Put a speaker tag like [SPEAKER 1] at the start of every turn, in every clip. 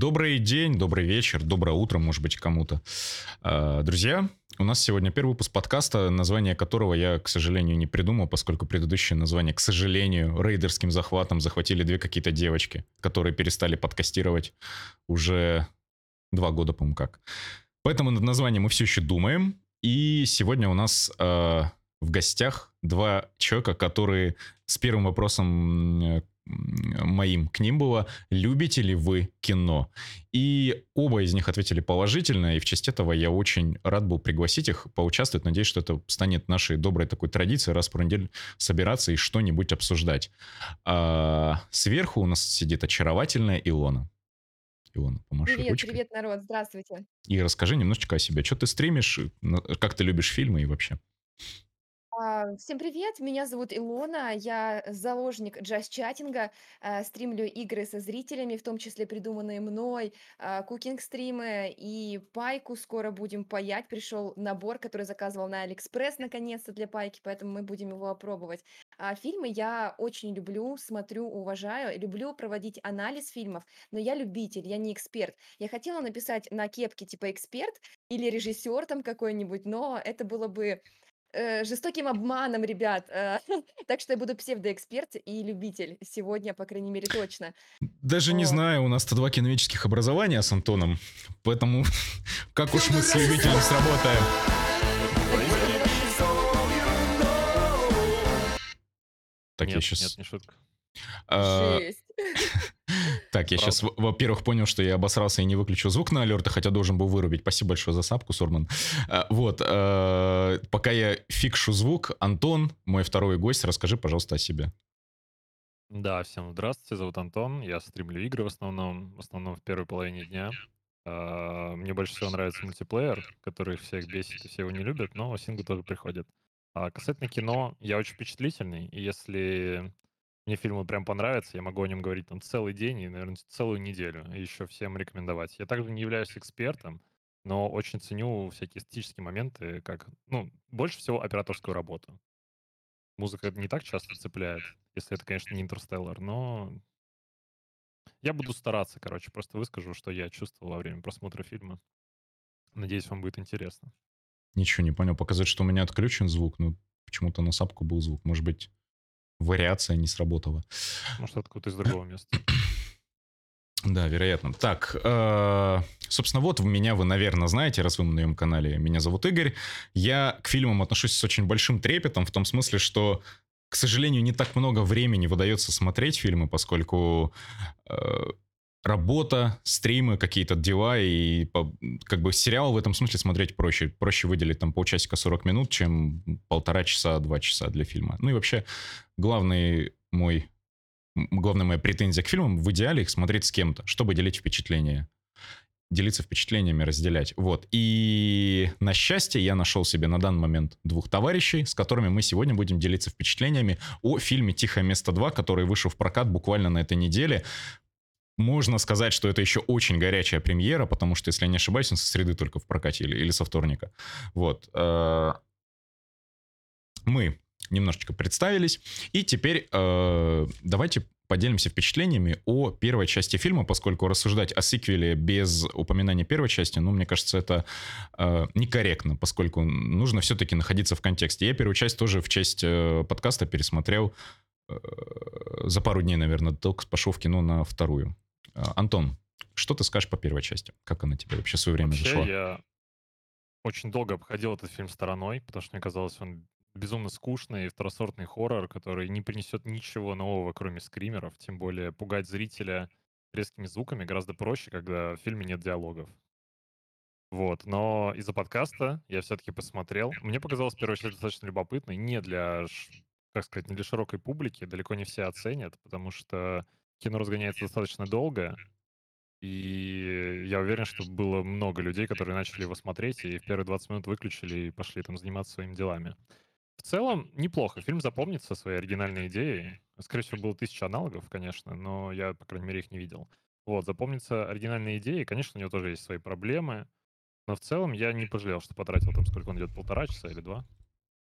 [SPEAKER 1] Добрый день, добрый вечер, доброе утро, может быть, кому-то. А, друзья, у нас сегодня первый выпуск подкаста, название которого я, к сожалению, не придумал, поскольку предыдущее название, к сожалению, рейдерским захватом захватили две какие-то девочки, которые перестали подкастировать уже два года, по-моему, как. Поэтому над названием мы все еще думаем. И сегодня у нас э, в гостях два человека, которые с первым вопросом моим к ним было «Любите ли вы кино?» И оба из них ответили положительно, и в честь этого я очень рад был пригласить их поучаствовать. Надеюсь, что это станет нашей доброй такой традицией раз в неделю собираться и что-нибудь обсуждать. А сверху у нас сидит очаровательная Илона. Илона, помаши
[SPEAKER 2] Привет,
[SPEAKER 1] ручкой.
[SPEAKER 2] привет, народ, здравствуйте.
[SPEAKER 1] И расскажи немножечко о себе. Что ты стримишь, как ты любишь фильмы и вообще?
[SPEAKER 2] А, всем привет, меня зовут Илона, я заложник just chatting -а, а, стримлю игры со зрителями, в том числе придуманные мной, а, cooking -стримы и пайку скоро будем паять. Пришел набор, который заказывал на Алиэкспресс наконец-то для пайки, поэтому мы будем его опробовать. А фильмы я очень люблю, смотрю, уважаю, люблю проводить анализ фильмов, но я любитель, я не эксперт. Я хотела написать на кепке типа эксперт или режиссер там какой-нибудь, но это было бы э, жестоким обманом, ребят. Э, так что я буду псевдоэксперт и любитель сегодня, по крайней мере, точно.
[SPEAKER 1] Даже не
[SPEAKER 2] Вот.
[SPEAKER 1] знаю, у нас-то два киновических образования с Антоном, поэтому как уж мы с любителем сработаем. Так, я
[SPEAKER 3] Нет,
[SPEAKER 1] сейчас...
[SPEAKER 3] нет, не шутка.
[SPEAKER 2] Жесть.
[SPEAKER 1] Так, я
[SPEAKER 3] Правда.
[SPEAKER 1] сейчас, во-первых, понял, что я обосрался и не выключил звук на алерты, хотя должен был вырубить. Спасибо большое за сапку, Сурман. А, Вот, э, пока я фикшу звук, Антон, мой второй гость, расскажи, пожалуйста, о себе.
[SPEAKER 3] Да, всем здравствуйте, зовут Антон, я стримлю игры в основном, в основном в первой половине дня. А, Мне больше всего нравится мультиплеер, который всех бесит и все его не любят, но сингл тоже приходит. А касательно кино, я очень впечатлительный, и если мне фильм прям понравится, я могу о нем говорить там целый день и, наверное, целую неделю, еще всем рекомендовать. Я также не являюсь экспертом, но очень ценю всякие эстетические моменты, как, ну, больше всего операторскую работу. Музыка не так часто цепляет, если это, конечно, не интерстеллар, но я буду стараться, короче, просто выскажу, что я чувствовал во время просмотра фильма. Надеюсь, вам будет интересно.
[SPEAKER 1] Ничего не понял. Показать, что у меня отключен звук, но почему-то на сапку был звук. Может быть, вариация не сработала.
[SPEAKER 3] Может, откуда-то из другого места.
[SPEAKER 1] Да, вероятно. Так, э, собственно, вот меня вы, наверное, знаете, раз вы на моем канале. Меня зовут Игорь. Я к фильмам отношусь с очень большим трепетом, в том смысле, что, к сожалению, не так много времени выдается смотреть фильмы, поскольку э, работа, стримы, какие-то дела, и как бы сериал в этом смысле смотреть проще. Проще выделить там полчасика 40 минут, чем полтора часа, два часа для фильма. Ну и вообще, главный мой главная моя претензия к фильмам в идеале их смотреть с кем-то, чтобы делить впечатления. Делиться впечатлениями, разделять. Вот. И на счастье я нашел себе на данный момент двух товарищей, с которыми мы сегодня будем делиться впечатлениями о фильме «Тихое место 2», который вышел в прокат буквально на этой неделе. Можно сказать, что это еще очень горячая премьера, потому что, если я не ошибаюсь, он со среды только в прокате или, или со вторника. Вот. Э, Мы немножечко представились. И теперь э, давайте поделимся впечатлениями о первой части фильма, поскольку рассуждать о сиквеле без упоминания первой части, ну, мне кажется, это э, некорректно, поскольку нужно все-таки находиться в контексте. Я первую часть тоже в честь подкаста пересмотрел за пару дней, наверное, только пошел в кино на вторую. Э, Антон, что ты скажешь по первой части? Как она тебе вообще в свое время
[SPEAKER 3] Вообще,
[SPEAKER 1] зашла?
[SPEAKER 3] я очень долго обходил этот фильм стороной, потому что мне казалось, он безумно скучный второсортный хоррор, который не принесет ничего нового, кроме скримеров. Тем более пугать зрителя резкими звуками гораздо проще, когда в фильме нет диалогов. Вот, но из-за подкаста я все-таки посмотрел. Мне показалось первая часть достаточно любопытной, не для, как сказать, не для широкой публики, далеко не все оценят, потому что кино разгоняется достаточно долго, и я уверен, что было много людей, которые начали его смотреть и в первые 20 минут выключили и пошли там заниматься своими делами. В целом, неплохо. Фильм запомнится своей оригинальной идеей. Скорее всего, было тысяча аналогов, конечно, но я, по крайней мере, их не видел. Вот, запомнится оригинальная идея, и, конечно, у него тоже есть свои проблемы, но в целом я не пожалел, что потратил там, сколько он идет, полтора часа или два?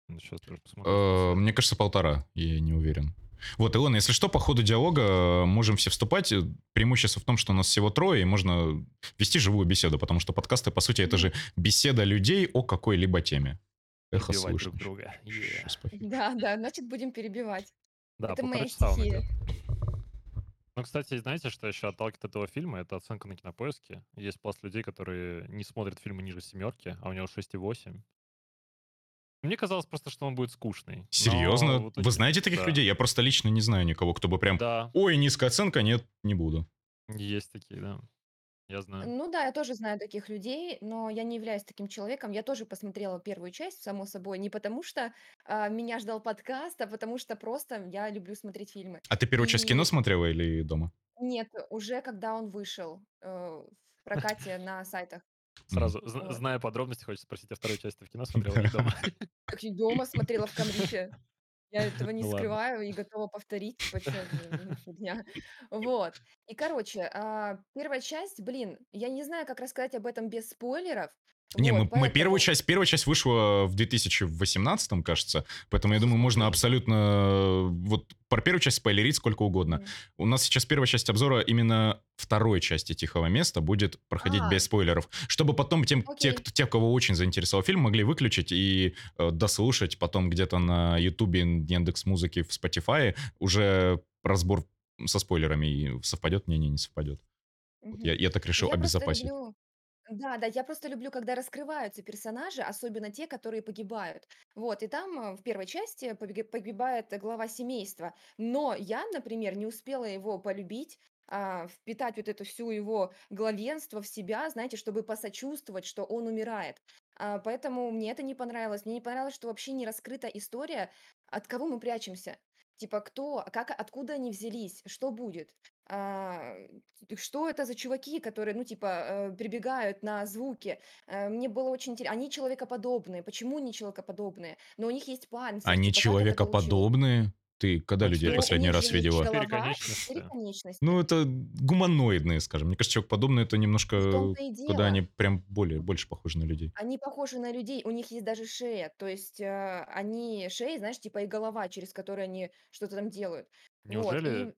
[SPEAKER 3] Сейчас тоже посмотрю.
[SPEAKER 1] Э, Мне кажется, полтора, я не уверен. Вот, Илона, если что, по ходу диалога э, можем все вступать. Э, преимущество в том, что у нас всего трое, и можно вести живую беседу, потому что подкасты, по сути, это же беседа людей о какой-либо теме. Эхо слышно.
[SPEAKER 3] друг друга. Yeah.
[SPEAKER 2] Да, да, значит, будем перебивать.
[SPEAKER 3] Да,
[SPEAKER 2] Это моя стихия.
[SPEAKER 3] Ну, кстати, знаете, что еще отталкивает от этого фильма? Это оценка на кинопоиске. Есть пласт людей, которые не смотрят фильмы ниже семерки, а у него 6,8. Мне казалось просто, что он будет скучный.
[SPEAKER 1] Серьезно?
[SPEAKER 3] Но в
[SPEAKER 1] Вы знаете таких
[SPEAKER 3] да.
[SPEAKER 1] людей? Я просто лично не знаю никого, кто бы прям...
[SPEAKER 3] Да,
[SPEAKER 1] Ой, низкая оценка, нет, не буду.
[SPEAKER 3] есть такие, да. Я знаю.
[SPEAKER 2] Ну да, я тоже знаю таких людей, но я не являюсь таким человеком. Я тоже посмотрела первую часть, само собой, не потому что а, меня ждал подкаст, а потому что просто я люблю смотреть фильмы.
[SPEAKER 1] А ты первую часть кино
[SPEAKER 2] И-
[SPEAKER 1] смотрела или дома?
[SPEAKER 2] Нет, уже когда он вышел э, в прокате на сайтах.
[SPEAKER 3] Сразу, зна-
[SPEAKER 2] Вот.
[SPEAKER 3] зная подробности, хочется спросить, а вторую часть ты в кино смотрела или дома?
[SPEAKER 2] Как и дома смотрела в Камрифе. Я этого не
[SPEAKER 3] Ну ладно.
[SPEAKER 2] скрываю и готова повторить, типа, за фигня. Вот. И, короче, а, первая часть, блин, я не знаю, как рассказать об этом без спойлеров.
[SPEAKER 1] Не,
[SPEAKER 2] Вот,
[SPEAKER 1] мы, мы первую
[SPEAKER 2] поэтому-
[SPEAKER 1] часть, первая часть вышла в 2018, кажется, поэтому я думаю, можно абсолютно э, вот про первую часть спойлерить сколько угодно.
[SPEAKER 2] Мгм.
[SPEAKER 1] У нас сейчас первая часть обзора именно второй части «Тихого места» будет проходить
[SPEAKER 2] А.
[SPEAKER 1] без спойлеров, чтобы потом тем, те,
[SPEAKER 2] Окей.
[SPEAKER 1] кто, те, кого очень заинтересовал фильм, могли выключить и э, дослушать потом где-то на Ютубе, Яндекс Музыки, в Spotify уже разбор со спойлерами и совпадет, не, не, не совпадет. Вот
[SPEAKER 2] Мгм.
[SPEAKER 1] я, я так решил
[SPEAKER 2] Я
[SPEAKER 1] обезопасить.
[SPEAKER 2] люблю- Да, да, я просто люблю, когда раскрываются персонажи, особенно те, которые погибают. Вот, и там э, в первой части погибает глава семейства. Но я, например, не успела его полюбить, а, впитать вот это всю его главенство в себя, знаете, чтобы посочувствовать, что он умирает. А, поэтому мне это не понравилось. Мне не понравилось, что вообще не раскрыта история, от кого мы прячемся. Типа, кто, как, откуда они взялись, что будет. А, что это за чуваки, которые, ну, типа, э, прибегают на звуки. Э, Мне было очень интересно. Они человекоподобные. Почему не человекоподобные? Но у них есть панцирь.
[SPEAKER 1] Они
[SPEAKER 2] типа, как это получилось?
[SPEAKER 1] человекоподобные? Ты когда
[SPEAKER 3] Ну,
[SPEAKER 1] людей
[SPEAKER 3] четыре-
[SPEAKER 1] последний раз видела?
[SPEAKER 3] Четыре
[SPEAKER 2] голова,
[SPEAKER 3] конечности.
[SPEAKER 2] четыре конечности.
[SPEAKER 1] Ну, это гуманоидные, скажем. Мне кажется, человекоподобные это немножко...
[SPEAKER 2] Том-то и дело.
[SPEAKER 1] они прям более, больше похожи на людей.
[SPEAKER 2] Они похожи на людей, у них есть даже шея, то есть э, они шеи, знаешь, типа и голова, через которую они что-то там делают. Вот,
[SPEAKER 3] Неужели
[SPEAKER 2] и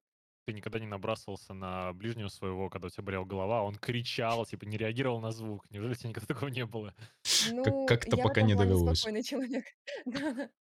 [SPEAKER 3] ты никогда не набрасывался на ближнего своего, когда у тебя болела голова, он кричал, типа не реагировал на звук? Неужели у тебя никогда такого не было?
[SPEAKER 2] Ну,
[SPEAKER 1] как-то
[SPEAKER 2] я
[SPEAKER 1] пока не довелось.
[SPEAKER 2] спокойный человек.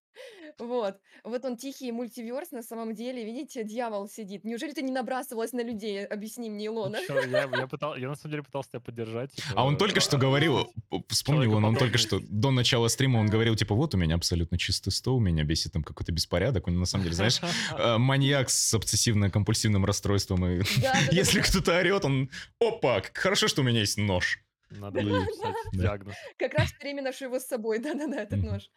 [SPEAKER 2] Вот. Вот он тихий мультиверс на самом деле. Видите, дьявол сидит. Неужели ты не набрасывалась на людей? Объясни мне, Илона.
[SPEAKER 3] Ничего, я, я, пытал, я на самом деле пытался тебя поддержать. типа,
[SPEAKER 1] А он только что
[SPEAKER 3] а,
[SPEAKER 1] говорил, п- вспомнил он, он только что до начала стрима он говорил, типа, вот у меня абсолютно чистый стол, меня бесит там какой-то беспорядок. Он на самом деле, знаешь, э, маньяк с обсессивно-компульсивным расстройством. И если кто-то орет, он, опа, хорошо, что у меня есть нож.
[SPEAKER 3] Надо написать
[SPEAKER 1] да.
[SPEAKER 3] диагноз.
[SPEAKER 2] Как раз время ношу его с собой, да-да-да, этот нож.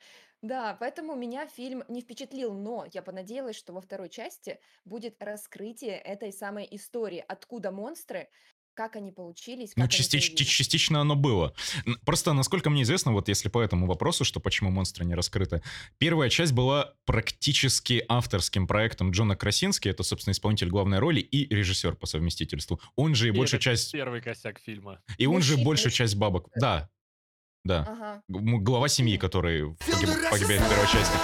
[SPEAKER 2] Да, поэтому меня фильм не впечатлил, но я понадеялась, что во второй части будет раскрытие этой самой истории, откуда монстры, как они получились,
[SPEAKER 1] Ну,
[SPEAKER 2] как они
[SPEAKER 1] частич-
[SPEAKER 2] появились.
[SPEAKER 1] частично оно было. Н- Просто, насколько мне известно, вот если по этому вопросу, что почему монстры не раскрыты, первая часть была практически авторским проектом Джона Красински, это, собственно, исполнитель главной роли и режиссер по совместительству. Он же и,
[SPEAKER 3] И
[SPEAKER 1] большую
[SPEAKER 3] это
[SPEAKER 1] часть...
[SPEAKER 3] Первый косяк фильма.
[SPEAKER 1] И он же
[SPEAKER 2] Мужчина,
[SPEAKER 1] большую часть бабок... Да, да.
[SPEAKER 2] Ага.
[SPEAKER 1] Г- Глава семьи, который погиб- погибает в первой части.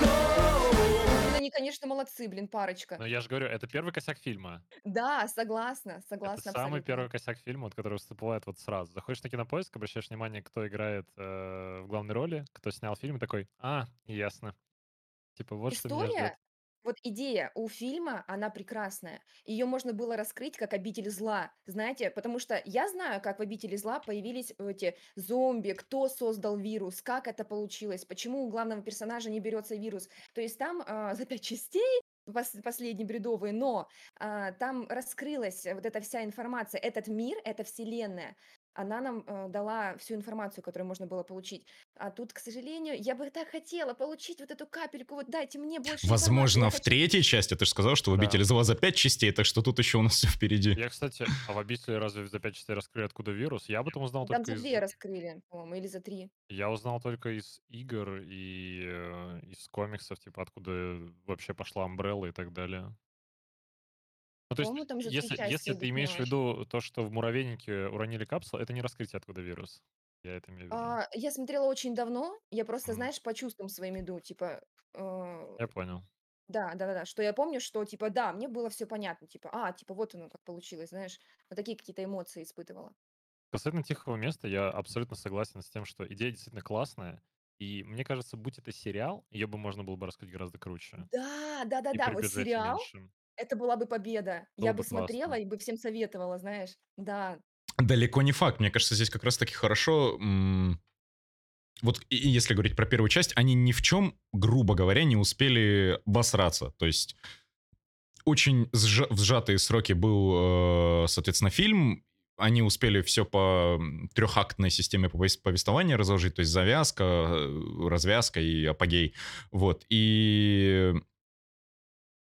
[SPEAKER 2] Ну, они, конечно, молодцы, блин, парочка.
[SPEAKER 3] Но я же говорю, это первый косяк фильма.
[SPEAKER 2] Да, согласна, согласна
[SPEAKER 3] это самый
[SPEAKER 2] абсолютно.
[SPEAKER 3] первый косяк фильма, вот, который всплывает вот сразу. Заходишь на кинопоиск, обращаешь внимание, кто играет э, в главной роли, кто снял фильм, и такой, а, ясно. Типа, вот что меня ждет.
[SPEAKER 2] История, вот идея у фильма, она прекрасная. Ее можно было раскрыть как обитель зла, знаете, потому что я знаю, как в обители зла появились эти зомби, кто создал вирус, как это получилось, почему у главного персонажа не берется вирус. То есть там а, за пять частей пос- последние бредовые, но а, там раскрылась вот эта вся информация, этот мир, эта вселенная, она нам э, дала всю информацию, которую можно было получить. А тут, к сожалению, я бы так хотела получить вот эту капельку, вот дайте мне больше
[SPEAKER 1] Возможно, в
[SPEAKER 2] хочу-
[SPEAKER 1] третьей части, ты же сказал, что в
[SPEAKER 3] Да.
[SPEAKER 1] «Обители зла» за пять частей, так что тут еще у нас все впереди.
[SPEAKER 3] Я, кстати, а в обители разве за 5 частей раскрыли, откуда вирус? Я об этом узнал
[SPEAKER 2] Там
[SPEAKER 3] только
[SPEAKER 2] за
[SPEAKER 3] из...
[SPEAKER 2] две раскрыли, по-моему, или за три.
[SPEAKER 3] Я узнал только из игр и э, из комиксов, типа, откуда вообще пошла Umbrella и так далее. Ну, то есть,
[SPEAKER 2] там
[SPEAKER 3] если, если ты имеешь в виду то, что в муравейнике уронили капсулу, это не раскрытие, откуда вирус. Я это имею в виду.
[SPEAKER 2] А, я смотрела очень давно. Я просто,
[SPEAKER 3] Мгм.
[SPEAKER 2] знаешь, по чувствам своим иду. Типа, э,
[SPEAKER 3] Я понял.
[SPEAKER 2] да, да-да-да, что я помню, что типа, да, мне было все понятно. Типа, а, типа, вот оно как получилось, знаешь. Вот такие какие-то эмоции испытывала.
[SPEAKER 3] Касательно "Тихого места", я абсолютно согласен с тем, что идея действительно классная. И мне кажется, будь это сериал, ее бы можно было бы раскрыть гораздо круче.
[SPEAKER 2] Да,
[SPEAKER 3] И
[SPEAKER 2] да-да-да,
[SPEAKER 3] при
[SPEAKER 2] вот
[SPEAKER 3] бюджете
[SPEAKER 2] сериал-
[SPEAKER 3] меньшем.
[SPEAKER 2] Это была бы победа.
[SPEAKER 3] Было
[SPEAKER 2] Я бы
[SPEAKER 3] бы
[SPEAKER 2] смотрела
[SPEAKER 3] классно.
[SPEAKER 2] и бы всем советовала, знаешь. Да.
[SPEAKER 1] Далеко не факт. Мне кажется, здесь как раз-таки хорошо, м, вот и и если говорить про первую часть, они ни в чем, грубо говоря, не успели обосраться. То есть очень сжа в сжатые сроки был, э, соответственно, фильм. Они успели все по, м, трехактной системе повес повествования разложить, то есть завязка, э, развязка и апогей. Вот. И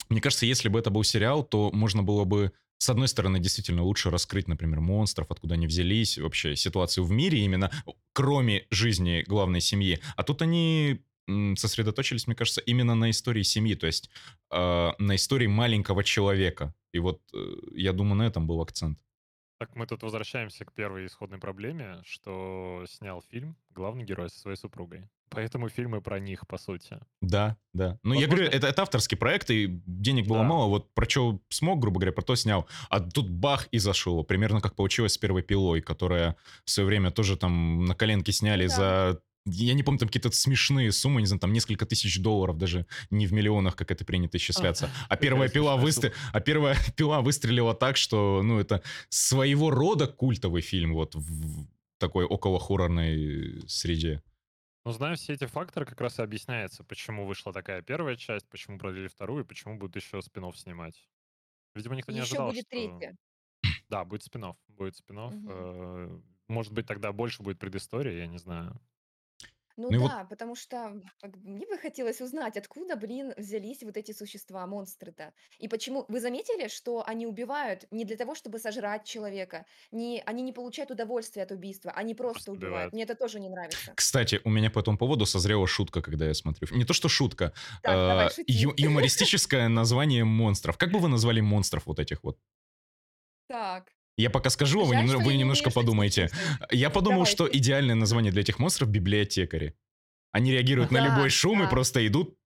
[SPEAKER 1] мне кажется, если бы это был сериал, то можно было бы, с одной стороны, действительно лучше раскрыть, например, монстров, откуда они взялись, вообще ситуацию в мире именно, кроме жизни главной семьи. А тут они сосредоточились, мне кажется, именно на истории семьи, то есть э, на истории маленького человека. И вот э, я думаю, на этом был акцент.
[SPEAKER 3] Так мы тут возвращаемся к первой исходной проблеме, что снял фильм главный герой со своей супругой. Поэтому фильмы про них, по сути.
[SPEAKER 1] Да, да. Ну, я
[SPEAKER 3] Возможно-
[SPEAKER 1] говорю, это, это авторский проект, и денег было
[SPEAKER 3] Да.
[SPEAKER 1] мало. Вот про что смог, грубо говоря, про то снял. А тут бах и зашло. Примерно как получилось с первой пилой, которая в свое время тоже там на коленке сняли
[SPEAKER 2] да.
[SPEAKER 1] за. Я не помню, там какие-то смешные суммы, не знаю, там несколько тысяч долларов, даже не в миллионах, как это принято исчисляться. А первая пила выстрел, а первая пила выстрелила так, что, ну, это своего рода культовый фильм, вот в такой около хоррорной среде.
[SPEAKER 3] Ну, зная все эти факторы, как раз и объясняется, почему вышла такая первая часть, почему продлили вторую, и почему будут еще спин снимать. Видимо, никто не
[SPEAKER 2] Еще
[SPEAKER 3] ожидал,
[SPEAKER 2] будет
[SPEAKER 3] что...
[SPEAKER 2] третья.
[SPEAKER 3] Да, будет спин Будет спин
[SPEAKER 2] Мгм.
[SPEAKER 3] Может быть, тогда больше будет предыстории, я не знаю.
[SPEAKER 2] Ну
[SPEAKER 1] Ну и вот-
[SPEAKER 2] да, потому что как бы мне бы хотелось узнать, откуда, блин, взялись вот эти существа, монстры-то. И почему... Вы заметили, что они убивают не для того, чтобы сожрать человека, не... они не получают удовольствия от убийства, они просто,
[SPEAKER 3] Просто
[SPEAKER 2] убивают.
[SPEAKER 3] убивают.
[SPEAKER 2] Мне это тоже не нравится.
[SPEAKER 1] Кстати, у меня по этому поводу созрела шутка, когда я смотрю. Не то, что шутка.
[SPEAKER 2] Так, давай,
[SPEAKER 1] э,
[SPEAKER 2] шути.
[SPEAKER 1] ю- юмористическое название монстров. Как бы вы назвали монстров вот этих вот?
[SPEAKER 2] Так.
[SPEAKER 1] Я пока скажу, а вы,
[SPEAKER 2] Жаль,
[SPEAKER 1] вы немножко подумайте. Я подумал,
[SPEAKER 2] Давай,
[SPEAKER 1] что идеальное название для этих монстров — библиотекари. Они реагируют на
[SPEAKER 2] Да,
[SPEAKER 1] любой шум и
[SPEAKER 2] да.
[SPEAKER 1] просто идут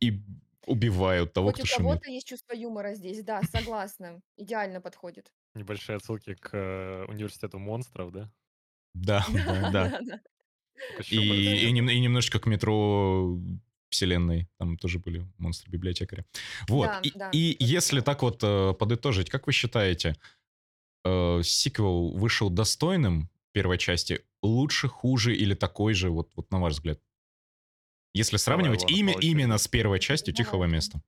[SPEAKER 1] и убивают того,
[SPEAKER 2] Хоть
[SPEAKER 1] кто
[SPEAKER 2] у
[SPEAKER 1] шумит.
[SPEAKER 2] кого-то есть чувство юмора здесь, да, согласна. Идеально подходит.
[SPEAKER 3] Небольшие отсылки к э, университету монстров, да?
[SPEAKER 1] Да, да, И, и и немножечко к метро вселенной. Там тоже были монстры-библиотекари. Вот.
[SPEAKER 2] Да,
[SPEAKER 1] и, и если так вот э, подытожить, как вы считаете, э, сиквел вышел достойным первой части? Лучше, хуже или такой же, вот, вот на ваш взгляд? Если сравнивать
[SPEAKER 3] Илона,
[SPEAKER 1] имя, именно с первой частью «Тихого
[SPEAKER 2] Давайте.
[SPEAKER 1] места».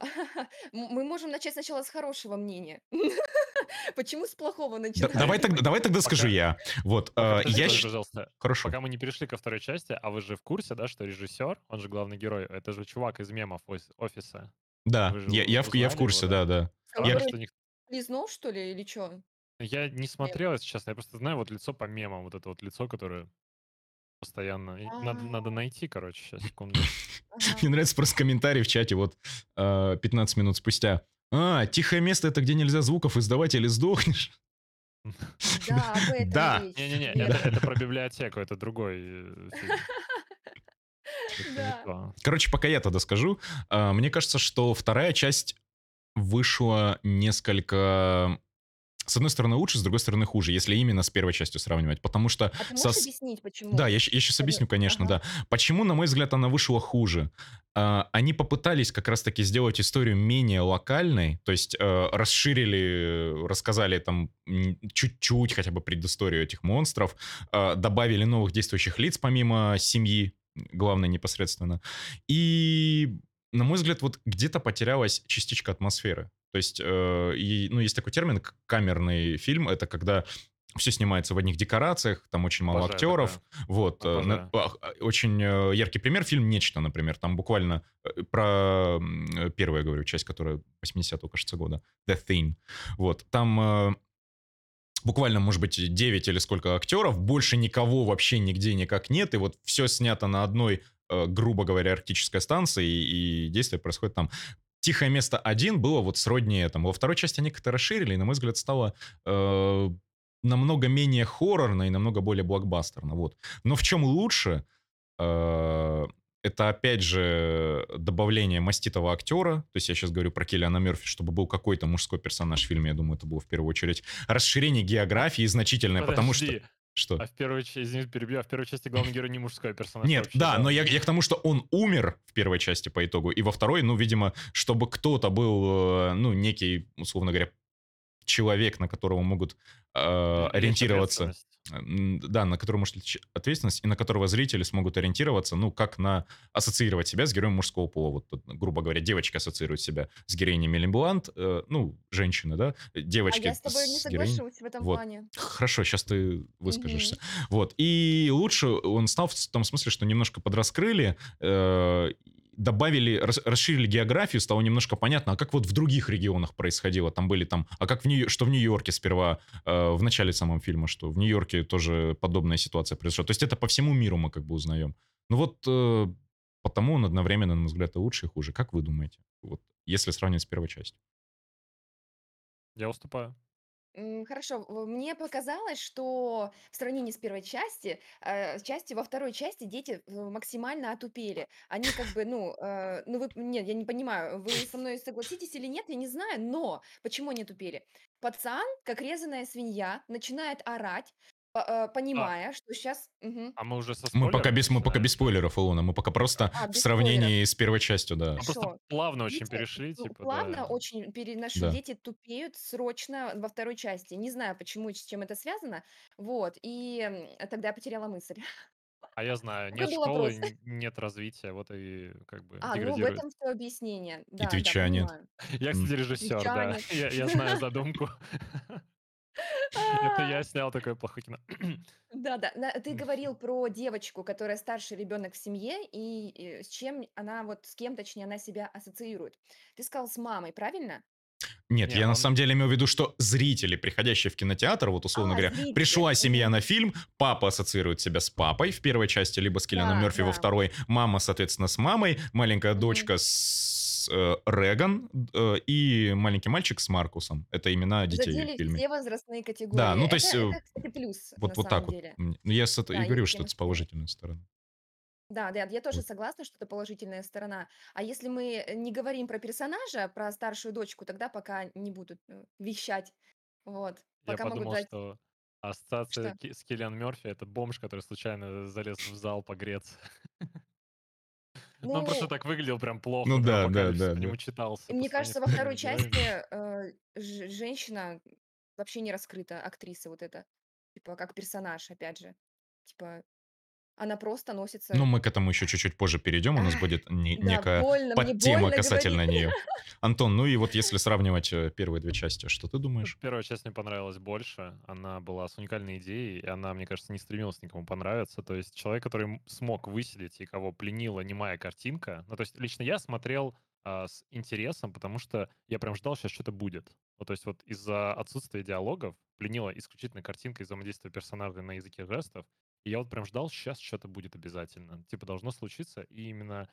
[SPEAKER 2] Мы можем начать сначала с хорошего мнения. Почему с плохого начинать?
[SPEAKER 1] давай, тогда, давай тогда
[SPEAKER 3] Пока-
[SPEAKER 1] скажу я. Вот,
[SPEAKER 3] Пока,
[SPEAKER 1] э,
[SPEAKER 3] подожди,
[SPEAKER 1] я... Хорошо.
[SPEAKER 3] Пока мы не перешли ко второй части, а вы же в курсе, да, что режиссер, он же главный герой, это же чувак из мемов офис- офиса.
[SPEAKER 1] Да, я, я, в, я в курсе,
[SPEAKER 3] его,
[SPEAKER 1] да,
[SPEAKER 3] да?
[SPEAKER 1] Я-
[SPEAKER 2] лизнул, что ли, или что?
[SPEAKER 3] Я не смотрел, если честно, я просто знаю вот лицо по мемам, вот это вот лицо, которое постоянно... и Надо, надо
[SPEAKER 2] А.
[SPEAKER 3] найти, короче, сейчас, секунду.
[SPEAKER 1] Мне нравится просто комментарий в чате, вот э, 15 минут спустя. А, тихое место это где нельзя звуков издавать или сдохнешь.
[SPEAKER 2] Да, об этом
[SPEAKER 1] Да.
[SPEAKER 2] речь.
[SPEAKER 3] Не-не-не,
[SPEAKER 2] верно.
[SPEAKER 3] это, про библиотеку, это другой э, фильм. Это не
[SPEAKER 2] Да.
[SPEAKER 3] то.
[SPEAKER 1] Короче, пока я тогда скажу. А, Мне кажется, что вторая часть вышла несколько... С одной стороны лучше, с другой стороны хуже, если именно с первой частью сравнивать. Потому что...
[SPEAKER 2] А ты
[SPEAKER 1] со
[SPEAKER 2] можешь
[SPEAKER 1] с-
[SPEAKER 2] объяснить, почему?
[SPEAKER 1] Да, я, сейчас
[SPEAKER 2] Одно-
[SPEAKER 1] объясню, конечно,
[SPEAKER 2] ага.
[SPEAKER 1] да. Почему, на мой взгляд, она вышла хуже? А, Они попытались как раз-таки сделать историю менее локальной, то есть э, расширили, рассказали там чуть-чуть хотя бы предысторию этих монстров, э, добавили новых действующих лиц помимо семьи, главной непосредственно. И, на мой взгляд, вот где-то потерялась частичка атмосферы. То есть, э, и, ну, есть такой термин к- камерный фильм, это когда все снимается в одних декорациях, там очень мало
[SPEAKER 3] Обожаю
[SPEAKER 1] актеров,
[SPEAKER 3] такое.
[SPEAKER 1] вот, э, на-
[SPEAKER 3] Обожаю.
[SPEAKER 1] а, очень э, яркий пример фильм «Нечто», например, там буквально э, про э, первую, я говорю, часть, которая 80-го, кажется, года, The Thing, вот, там э, буквально, может быть, 9 или сколько актеров, больше никого вообще нигде никак нет, и вот все снято на одной, э, грубо говоря, арктической станции, и, и действие происходит там. «Тихое место 1» было вот сродни этому. Во второй части они как-то расширили, и, на мой взгляд, стало э, намного менее хоррорно и намного более блокбастерно. Вот. Но в чем лучше? Э, это, опять же, добавление маститого актера. То есть я сейчас говорю про Келлиана Мерфи, чтобы был какой-то мужской персонаж в фильме. Я думаю, это было в первую очередь. Расширение географии значительное, потому что... Что?
[SPEAKER 3] А в первой части, извините, перебью, а в первой части главный герой не мужской персонаж.
[SPEAKER 1] Нет,
[SPEAKER 3] вообще,
[SPEAKER 1] да, но я, я к тому, что он умер в первой части по итогу, и во второй, ну, видимо, чтобы кто-то был, э, ну, некий, условно говоря, человек, на которого могут э, ориентироваться. М, Да, на которого может ответственность, и на которого зрители смогут ориентироваться, ну, как на ассоциировать себя с героем мужского пола. Вот, тут, грубо говоря, девочка ассоциирует себя с героиней Мелин Блант, э, ну, женщины, да,
[SPEAKER 2] А
[SPEAKER 1] девочки
[SPEAKER 2] я с тобой не соглашусь в этом
[SPEAKER 1] Вот.
[SPEAKER 2] плане.
[SPEAKER 1] Хорошо, сейчас ты выскажешься.
[SPEAKER 2] Мгм.
[SPEAKER 1] Вот. И лучше он стал в том смысле, что немножко подраскрыли, э, добавили, рас- расширили географию, стало немножко понятно, а как вот в других регионах происходило. Там были там, а как в Нью- что в Нью-Йорке сперва, э, в начале самого фильма, что в Нью-Йорке тоже подобная ситуация произошла. То есть это по всему миру мы как бы узнаем. Ну вот э, потому он одновременно, на мой взгляд, и лучше, и хуже. Как вы думаете? Вот, если сравнивать с первой частью.
[SPEAKER 3] Я уступаю.
[SPEAKER 2] Хорошо, мне показалось, что в сравнении с первой части, э, части во второй части дети э, максимально отупели. Они как бы, ну, э, ну вы, нет, я не понимаю, вы со мной согласитесь или нет, я не знаю, но почему они отупели? Пацан, как резаная свинья, начинает орать, э,
[SPEAKER 3] А,
[SPEAKER 2] понимая, что сейчас...
[SPEAKER 3] а мы уже со
[SPEAKER 1] Мы пока
[SPEAKER 3] спойлерами
[SPEAKER 1] без, мы пока
[SPEAKER 3] начинаем?
[SPEAKER 1] без спойлеров, Илона. Мы пока просто
[SPEAKER 2] А,
[SPEAKER 1] в
[SPEAKER 2] без спойлеров.
[SPEAKER 1] сравнении с первой частью, да.
[SPEAKER 3] Мы просто
[SPEAKER 2] Хорошо.
[SPEAKER 3] плавно очень
[SPEAKER 2] Дети
[SPEAKER 3] перешли,
[SPEAKER 2] ну,
[SPEAKER 3] типа,
[SPEAKER 2] плавно
[SPEAKER 3] да.
[SPEAKER 2] очень переношу.
[SPEAKER 1] Да.
[SPEAKER 2] Дети тупеют срочно во второй части. Не знаю, почему и с чем это связано. Вот. И м, тогда я потеряла мысль.
[SPEAKER 3] А я знаю,
[SPEAKER 2] Какой
[SPEAKER 3] нет
[SPEAKER 2] был
[SPEAKER 3] школы,
[SPEAKER 2] вопрос?
[SPEAKER 3] н- нет развития, вот и как бы
[SPEAKER 2] А, ну в
[SPEAKER 3] деградирует.
[SPEAKER 2] этом все объяснение.
[SPEAKER 1] И
[SPEAKER 2] Да, да,
[SPEAKER 1] Твича нет.
[SPEAKER 2] понимаю.
[SPEAKER 3] Я,
[SPEAKER 1] М.
[SPEAKER 3] кстати, режиссер, да. Я, я знаю задумку. Это я снял такое плохое кино.
[SPEAKER 2] Да, да. Ты говорил про девочку, которая старший ребенок в семье, и э, с чем она, вот с кем, точнее, она себя ассоциирует. Ты сказал с мамой, правильно?
[SPEAKER 1] Нет,
[SPEAKER 3] Не,
[SPEAKER 1] я на самом деле имею в виду, что зрители, приходящие в кинотеатр, вот условно
[SPEAKER 2] А,
[SPEAKER 1] говоря,
[SPEAKER 2] зрители.
[SPEAKER 1] пришла семья на фильм, папа ассоциирует себя с папой в первой части, либо с Киллианом
[SPEAKER 2] Да,
[SPEAKER 1] Мерфи во второй, мама, соответственно, с мамой, маленькая дочка с э, Реган э, и маленький мальчик с Маркусом. Это имена детей в фильме.
[SPEAKER 2] все возрастные
[SPEAKER 1] Да,
[SPEAKER 2] категории.
[SPEAKER 1] ну то
[SPEAKER 2] Это,
[SPEAKER 1] есть э,
[SPEAKER 2] это, кстати, плюс на
[SPEAKER 1] вот, вот
[SPEAKER 2] самом
[SPEAKER 1] так вот.
[SPEAKER 2] деле.
[SPEAKER 1] М, Ну, я с это
[SPEAKER 2] Да,
[SPEAKER 1] и говорю, что это с положительной стороны.
[SPEAKER 2] Да, да, я тоже
[SPEAKER 1] Вот.
[SPEAKER 2] согласна, что это положительная сторона. А если мы э, не говорим про персонажа, про старшую дочку, тогда пока не будут вещать. Вот.
[SPEAKER 3] Я
[SPEAKER 2] Пока могут
[SPEAKER 3] подумал,
[SPEAKER 2] дать...
[SPEAKER 3] что ассоциация
[SPEAKER 2] Что?
[SPEAKER 3] С Киллиан Мерфи это бомж, который случайно залез в зал погреться. Ну, он просто
[SPEAKER 2] Ну,
[SPEAKER 3] так выглядел прям плохо,
[SPEAKER 1] Ну
[SPEAKER 3] прям
[SPEAKER 1] да, да,
[SPEAKER 3] апокалипсис
[SPEAKER 1] да,
[SPEAKER 3] по
[SPEAKER 1] да.
[SPEAKER 3] нему читался
[SPEAKER 2] и
[SPEAKER 3] по
[SPEAKER 2] мне кажется, во второй части э, ж- женщина вообще не раскрыта, актриса вот эта. Типа, как персонаж, опять же. Типа, она просто
[SPEAKER 1] Ну,
[SPEAKER 2] носится...
[SPEAKER 1] мы к этому еще чуть-чуть позже перейдем. У нас
[SPEAKER 2] Ах,
[SPEAKER 1] будет не-
[SPEAKER 2] да,
[SPEAKER 1] некая
[SPEAKER 2] больно, мне
[SPEAKER 1] подтема
[SPEAKER 2] больно
[SPEAKER 1] касательно
[SPEAKER 2] говорить.
[SPEAKER 1] нее. Антон, ну и вот если сравнивать э, первые две части, что ты
[SPEAKER 3] Ну,
[SPEAKER 1] думаешь?
[SPEAKER 3] Первая часть мне понравилась больше. Она была с уникальной идеей, и она, мне кажется, не стремилась никому понравиться. То есть человек, который м- смог выселить и кого пленила немая картинка. Ну, то есть лично я смотрел а, с интересом, потому что я прям ждал, сейчас что-то будет. Ну, то есть вот из-за отсутствия диалогов пленила исключительно картинка и взаимодействие персонажей на языке жестов. И я вот прям ждал, сейчас что-то будет обязательно. Типа должно случиться, и именно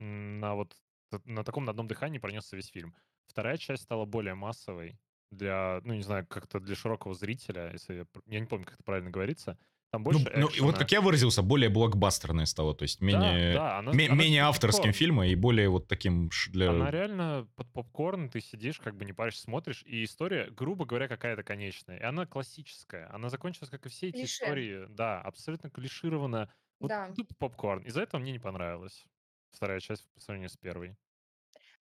[SPEAKER 3] на вот на таком на одном дыхании пронесся весь фильм. Вторая часть стала более массовой для, ну, не знаю, как-то для широкого зрителя, если я, я не помню, как это правильно говорится. Там
[SPEAKER 1] Ну,
[SPEAKER 3] больше
[SPEAKER 1] ну, и вот как я выразился, более блокбастерное стало, то есть
[SPEAKER 3] Да,
[SPEAKER 1] менее,
[SPEAKER 3] да, она,
[SPEAKER 1] ме-
[SPEAKER 3] она
[SPEAKER 1] менее авторским
[SPEAKER 3] попкорн.
[SPEAKER 1] фильма и более вот таким для...
[SPEAKER 3] Она реально под попкорн, ты сидишь, как бы не паришься, смотришь, и история, грубо говоря, какая-то конечная. И она классическая. Она закончилась, как и все эти
[SPEAKER 2] Клише.
[SPEAKER 3] истории, да, абсолютно клиширована. Вот
[SPEAKER 2] Да.
[SPEAKER 3] тут попкорн. Из-за этого мне не понравилась вторая часть по сравнению с первой.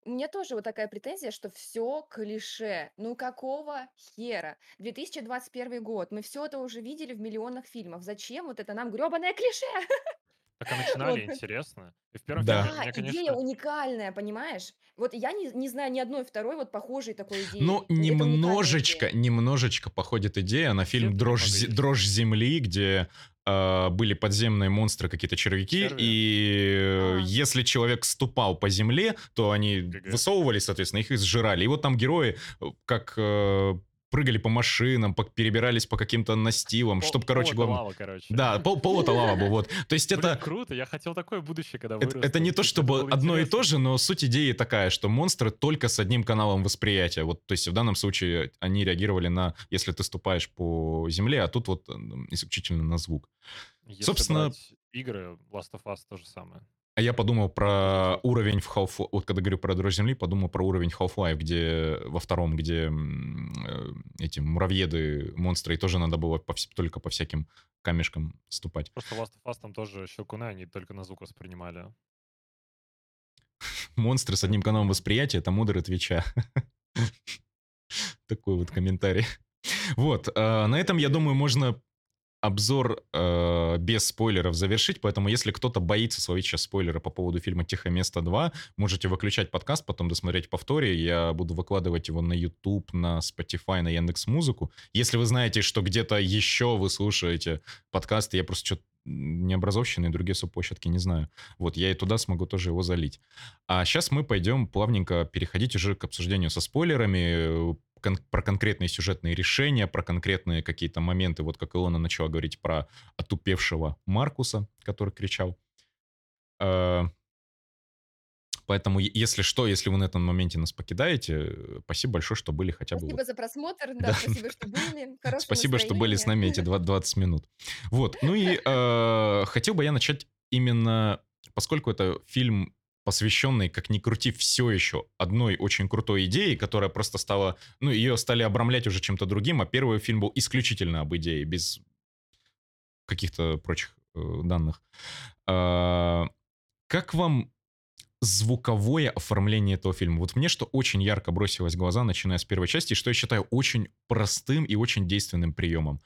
[SPEAKER 2] У меня тоже вот такая претензия, что все клише. Ну какого хера? 2021 год. Мы все это уже видели в миллионах фильмов. Зачем вот это нам гребаное клише?
[SPEAKER 3] Так а начинали
[SPEAKER 2] Вот.
[SPEAKER 3] интересно. И в первом фильме
[SPEAKER 1] Да.
[SPEAKER 2] Да,
[SPEAKER 3] меня,
[SPEAKER 2] идея
[SPEAKER 3] конечно,
[SPEAKER 2] уникальная, понимаешь? Вот я не, не знаю ни одной второй вот похожей такой идеи.
[SPEAKER 1] Ну,
[SPEAKER 2] И это уникальная
[SPEAKER 1] немножечко,
[SPEAKER 2] идея.
[SPEAKER 1] немножечко походит идея на фильм
[SPEAKER 3] Где-то
[SPEAKER 1] «Дрожь,
[SPEAKER 3] немного
[SPEAKER 1] зе-
[SPEAKER 3] есть.
[SPEAKER 1] «Дрожь земли», где э, были подземные монстры, какие-то червяки,
[SPEAKER 3] Черви.
[SPEAKER 1] и э,
[SPEAKER 2] А.
[SPEAKER 1] если человек ступал по земле, то они
[SPEAKER 3] ГГ.
[SPEAKER 1] высовывались, соответственно, их и сжирали. И вот там герои, э, как э, прыгали по машинам, по- перебирались по каким-то настилам,
[SPEAKER 3] Пол-
[SPEAKER 1] чтобы, короче,
[SPEAKER 3] это
[SPEAKER 1] главное...
[SPEAKER 3] лава, короче.
[SPEAKER 1] Да, пол, пол это лава был, вот. То есть
[SPEAKER 3] Блин,
[SPEAKER 1] это...
[SPEAKER 3] круто, я хотел такое будущее, когда
[SPEAKER 1] Это,
[SPEAKER 3] вырасту.
[SPEAKER 1] это не то, чтобы одно и
[SPEAKER 3] интересно.
[SPEAKER 1] то же, но суть идеи такая, что монстры только с одним каналом восприятия. Вот, то есть в данном случае они реагировали на, если ты ступаешь по земле, а тут вот исключительно на звук.
[SPEAKER 3] Если
[SPEAKER 1] Собственно-
[SPEAKER 3] игры, Last of Us то же самое.
[SPEAKER 1] А я подумал про уровень в Half... Вот когда говорю про Дрожь Земли, подумал про уровень Half-Life, где во втором, где э, эти муравьеды, монстры, и тоже надо было по только по всяким камешкам ступать.
[SPEAKER 3] Просто Last of Us там тоже щелкуны, они только на звук воспринимали.
[SPEAKER 1] Монстры с одним каналом восприятия — это модеры Твича. Такой вот комментарий. Вот, э, на этом, я думаю, можно обзор э, без спойлеров завершить, поэтому если кто-то боится словить сейчас спойлеры по поводу фильма «Тихое место 2», можете выключать подкаст, потом досмотреть повторе, я буду выкладывать его на YouTube, на Spotify, на Яндекс Музыку. Если вы знаете, что где-то еще вы слушаете подкасты, я просто что-то необразовщины и другие субплощадки не знаю. Вот, я и туда смогу тоже его залить. А сейчас мы пойдем плавненько переходить уже к обсуждению со спойлерами, кон- про конкретные сюжетные решения, про конкретные какие-то моменты, вот как Илона начала говорить про отупевшего Маркуса, который кричал. Э, Поэтому, если что, если вы на этом моменте нас покидаете, спасибо большое, что были хотя бы...
[SPEAKER 2] Спасибо
[SPEAKER 1] вот-
[SPEAKER 2] за просмотр,
[SPEAKER 1] Да.
[SPEAKER 2] да, спасибо, что были. Хорошего
[SPEAKER 1] Спасибо, что были с нами эти
[SPEAKER 2] настроения.
[SPEAKER 1] два- 20 минут. Вот. Ну и э, хотел бы я начать именно, поскольку это фильм посвященный, как ни крути, все еще одной очень крутой идее, которая просто стала, ну, ее стали обрамлять уже чем-то другим, а первый фильм был исключительно об идее, без каких-то прочих э, данных. А, как вам звуковое оформление этого фильма. Вот мне что очень ярко бросилось в глаза, начиная с первой части, что я считаю очень простым и очень действенным приемом.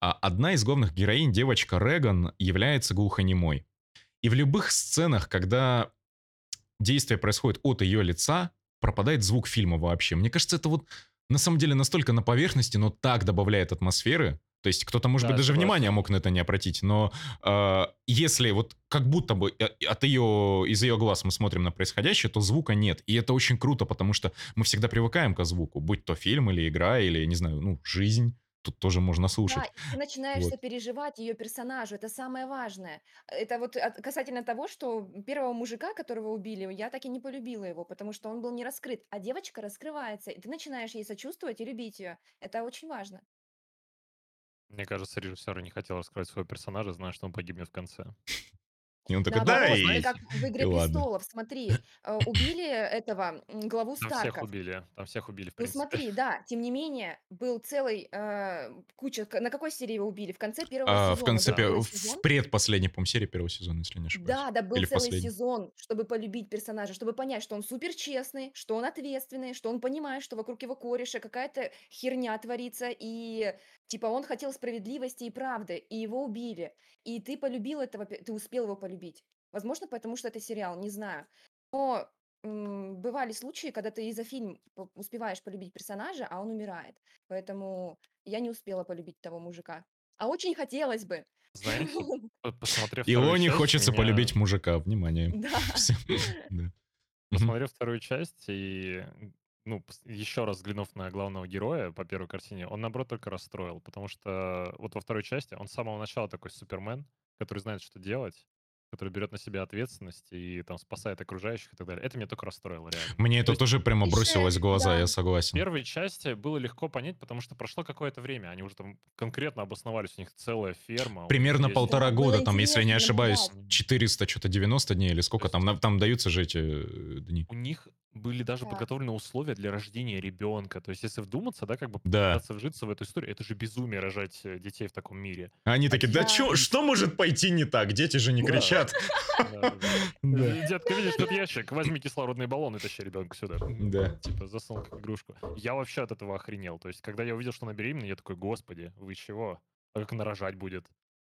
[SPEAKER 1] А одна из главных героинь, девочка Реган, является глухонемой. И в любых сценах, когда действие происходит от ее лица, пропадает звук фильма вообще. Мне кажется, это вот на самом деле настолько на поверхности, но так добавляет атмосферы. То есть кто-то, может
[SPEAKER 3] Да,
[SPEAKER 1] быть, даже
[SPEAKER 3] согласен.
[SPEAKER 1] внимания мог на это не обратить, но э, если вот как будто бы э, от ее, из ее глаз мы смотрим на происходящее, то звука нет. И это очень круто, потому что мы всегда привыкаем к звуку, будь то фильм или игра, или, не знаю, ну, жизнь. Тут тоже можно слушать.
[SPEAKER 2] Да, и ты начинаешь
[SPEAKER 1] Вот.
[SPEAKER 2] сопереживать ее персонажу, это самое важное. Это вот от- касательно того, что первого мужика, которого убили, я так и не полюбила его, потому что он был не раскрыт, а девочка раскрывается, и ты начинаешь ей сочувствовать и любить ее. Это очень важно.
[SPEAKER 3] Мне кажется, режиссер не хотел раскрывать своего персонажа, зная, что он погибнет в конце.
[SPEAKER 1] И он такой, да,
[SPEAKER 2] Наоборот,
[SPEAKER 1] и...
[SPEAKER 2] как в «Игре
[SPEAKER 1] и ладно».
[SPEAKER 2] престолов», смотри, э, убили этого м, главу
[SPEAKER 3] Там всех
[SPEAKER 2] Старков.
[SPEAKER 3] убили, там всех убили, в
[SPEAKER 2] Ну
[SPEAKER 3] принципе.
[SPEAKER 2] смотри, да, тем не менее, был целый э, куча... На какой серии его убили? В конце первого
[SPEAKER 1] А,
[SPEAKER 2] сезона.
[SPEAKER 1] в конце,
[SPEAKER 2] был
[SPEAKER 1] пе-
[SPEAKER 2] целый
[SPEAKER 1] в
[SPEAKER 2] сезон.
[SPEAKER 1] предпоследней, по серии первого сезона, если не ошибаюсь.
[SPEAKER 2] Да, да, был
[SPEAKER 1] Или в
[SPEAKER 2] целый
[SPEAKER 1] последней.
[SPEAKER 2] сезон, чтобы полюбить персонажа, чтобы понять, что он супер честный, что он ответственный, что он понимает, что вокруг его кореша какая-то херня творится, и типа он хотел справедливости и правды, и его убили. И ты полюбил этого, пе- ты успел его полюбить. Возможно, потому что это сериал, не знаю. Но м, бывали случаи, когда ты и за фильм по- успеваешь полюбить персонажа, а он умирает. Поэтому я не успела полюбить того мужика. А очень хотелось бы.
[SPEAKER 3] Знаете, по- посмотрев вторую
[SPEAKER 1] Илоне
[SPEAKER 3] часть,
[SPEAKER 1] хочется
[SPEAKER 3] меня-
[SPEAKER 1] полюбить мужика. Внимание.
[SPEAKER 2] Да.
[SPEAKER 1] Мгм.
[SPEAKER 3] Посмотрев вторую часть и ну, пос- еще раз взглянув на главного героя по первой картине, он, наоборот, только расстроил, потому что вот во второй части он с самого начала такой супермен, который знает, что делать, который берет на себя ответственность и там спасает окружающих и так далее. Это меня только расстроило, реально.
[SPEAKER 1] Мне
[SPEAKER 3] То
[SPEAKER 1] это
[SPEAKER 3] есть
[SPEAKER 1] тоже прямо бросилось в глаза,
[SPEAKER 2] да.
[SPEAKER 1] я
[SPEAKER 3] В
[SPEAKER 1] согласен.
[SPEAKER 3] первой части было легко понять, потому что прошло какое-то время. Они уже там конкретно обосновались, у них целая ферма.
[SPEAKER 1] Примерно
[SPEAKER 3] есть-
[SPEAKER 1] полтора
[SPEAKER 2] Да,
[SPEAKER 1] года, там, если не
[SPEAKER 2] интересно
[SPEAKER 1] ошибаюсь,
[SPEAKER 2] наблюдать.
[SPEAKER 1] 400, что-то 90 дней или сколько
[SPEAKER 3] есть-
[SPEAKER 1] там, там даются же эти э, дни.
[SPEAKER 3] У них были даже
[SPEAKER 2] Да.
[SPEAKER 3] подготовлены условия для рождения ребенка. То есть, если вдуматься, да, как бы
[SPEAKER 1] Да.
[SPEAKER 3] пытаться вжиться в эту историю, это же безумие рожать э, детей в таком мире.
[SPEAKER 1] Они такие, да
[SPEAKER 2] Да.
[SPEAKER 1] чё, что может пойти не так? Дети же не
[SPEAKER 3] Да.
[SPEAKER 1] кричат.
[SPEAKER 3] Э, Детка, видишь этот ящик? Возьми кислородный баллон и тащи ребенка сюда.
[SPEAKER 1] Да.
[SPEAKER 3] Типа засунул как игрушку. Я вообще от этого охренел. То есть, когда я увидел, что она беременна, я такой, господи, вы чего? А как она рожать будет?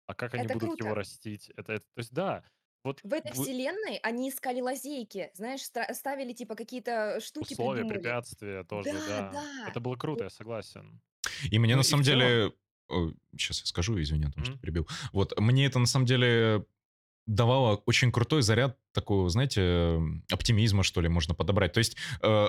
[SPEAKER 3] А как они будут его растить? Это, это- то есть, да, вот
[SPEAKER 2] В этой
[SPEAKER 3] вы-
[SPEAKER 2] вселенной они искали лазейки, знаешь, ста- ставили типа какие-то штуки
[SPEAKER 3] условия,
[SPEAKER 2] придумывали.
[SPEAKER 3] препятствия тоже,
[SPEAKER 2] Да,
[SPEAKER 3] да.
[SPEAKER 2] да.
[SPEAKER 3] Это было круто, я согласен.
[SPEAKER 1] И мне
[SPEAKER 3] Ну
[SPEAKER 1] на
[SPEAKER 3] и
[SPEAKER 1] самом
[SPEAKER 3] целом-
[SPEAKER 1] деле... Сейчас я скажу, извини, потому что
[SPEAKER 3] Мгм.
[SPEAKER 1] перебил. Вот, мне это на самом деле давало очень крутой заряд такого, знаете, м, оптимизма, что ли, можно подобрать. То есть э,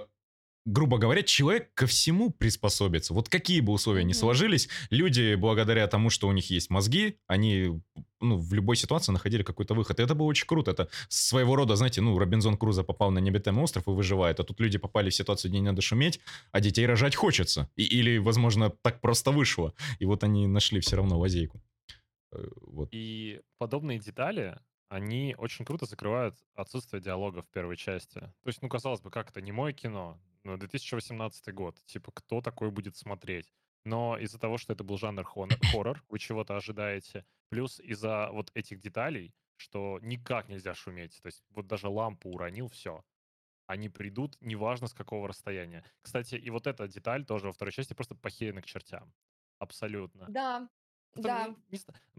[SPEAKER 1] грубо говоря, человек ко всему приспособится. Вот какие бы условия ни сложились, люди, благодаря тому, что у них есть мозги, они ну, в любой ситуации находили какой-то выход. И это было очень круто. Это своего рода, знаете, ну, Робинзон Крузо попал на необитаемый остров и выживает, а тут люди попали в ситуацию, где не надо шуметь, а детей рожать хочется. И, или, возможно, так просто вышло. И вот они нашли все равно лазейку. Э, Вот.
[SPEAKER 3] И подобные детали, они очень круто закрывают отсутствие диалога в первой части. То есть, ну, казалось бы, как это не мое кино, но 2018 год, типа, кто такой будет смотреть? Но из-за того, что это был жанр хоррор, вы чего-то ожидаете, плюс из-за вот этих деталей, что никак нельзя шуметь, то есть вот даже лампу уронил, все, они придут, неважно с какого расстояния. Кстати, и вот эта деталь тоже во второй части просто похерена к чертям. Абсолютно.
[SPEAKER 2] Да, да.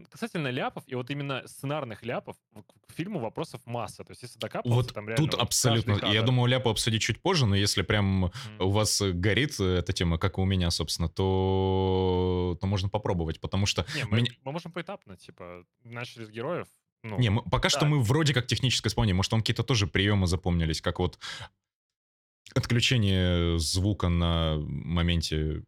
[SPEAKER 3] Касательно ляпов, и вот именно сценарных ляпов, к фильму вопросов масса. То есть, если докапываться,
[SPEAKER 1] Вот
[SPEAKER 3] там реально
[SPEAKER 1] тут
[SPEAKER 3] вот
[SPEAKER 1] абсолютно. Я думаю, ляпу обсудить чуть позже, но если прям
[SPEAKER 3] М.
[SPEAKER 1] у вас э, горит э, эта тема, как и у меня, собственно, то, то можно попробовать, потому что...
[SPEAKER 3] Не, мы,
[SPEAKER 1] меня-
[SPEAKER 3] мы можем поэтапно, типа, начали с героев. Ну,
[SPEAKER 1] Не, мы- пока что
[SPEAKER 3] да.
[SPEAKER 1] мы вроде как техническое исполнение. Может, вам какие-то тоже приемы запомнились, как вот отключение звука на моменте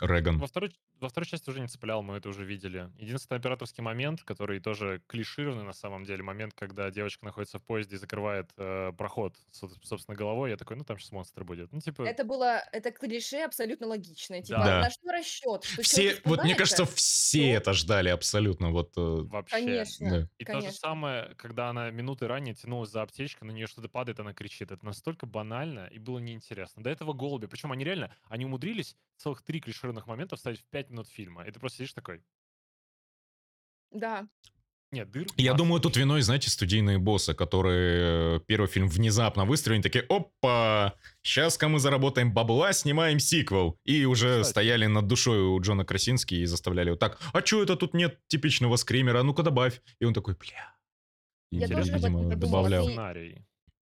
[SPEAKER 1] Реган.
[SPEAKER 3] во второй, во второй части уже не цеплял, мы это уже видели. Единственный операторский момент, который тоже клишированный на самом деле, момент, когда девочка находится в поезде и закрывает э, проход, со- собственно, головой, я такой, ну там сейчас монстр будет. Ну, типа,
[SPEAKER 2] Это было, это клише абсолютно логичное. Типа,
[SPEAKER 1] Да.
[SPEAKER 2] на что расчет? Что
[SPEAKER 1] Все, вот мне кажется, все
[SPEAKER 2] Ну.
[SPEAKER 1] это ждали абсолютно. Вот, э,
[SPEAKER 3] вообще.
[SPEAKER 2] Конечно,
[SPEAKER 1] да.
[SPEAKER 3] И то же
[SPEAKER 2] конечно.
[SPEAKER 3] самое, когда она минуты ранее тянулась за аптечкой, на нее что-то падает, она кричит. Это настолько банально и было неинтересно. До этого голуби. Причем они реально, они умудрились целых три клишированных момента вставить в пять минут фильма. И ты просто сидишь такой,
[SPEAKER 2] Да.
[SPEAKER 3] нет, дыр
[SPEAKER 1] Я
[SPEAKER 3] масса
[SPEAKER 1] думаю, тут виной, знаете, студийные боссы, которые э, первый фильм внезапно выстрелили, они такие, опа, сейчас-ка мы заработаем бабла, снимаем сиквел. И уже
[SPEAKER 3] Кстати.
[SPEAKER 1] стояли над душой у Джона Красински и заставляли вот так, а чё это тут нет типичного скримера, а ну-ка добавь. И он такой, бля. И,
[SPEAKER 2] Я тоже об
[SPEAKER 1] видимо, добавлял.
[SPEAKER 3] Сценарий.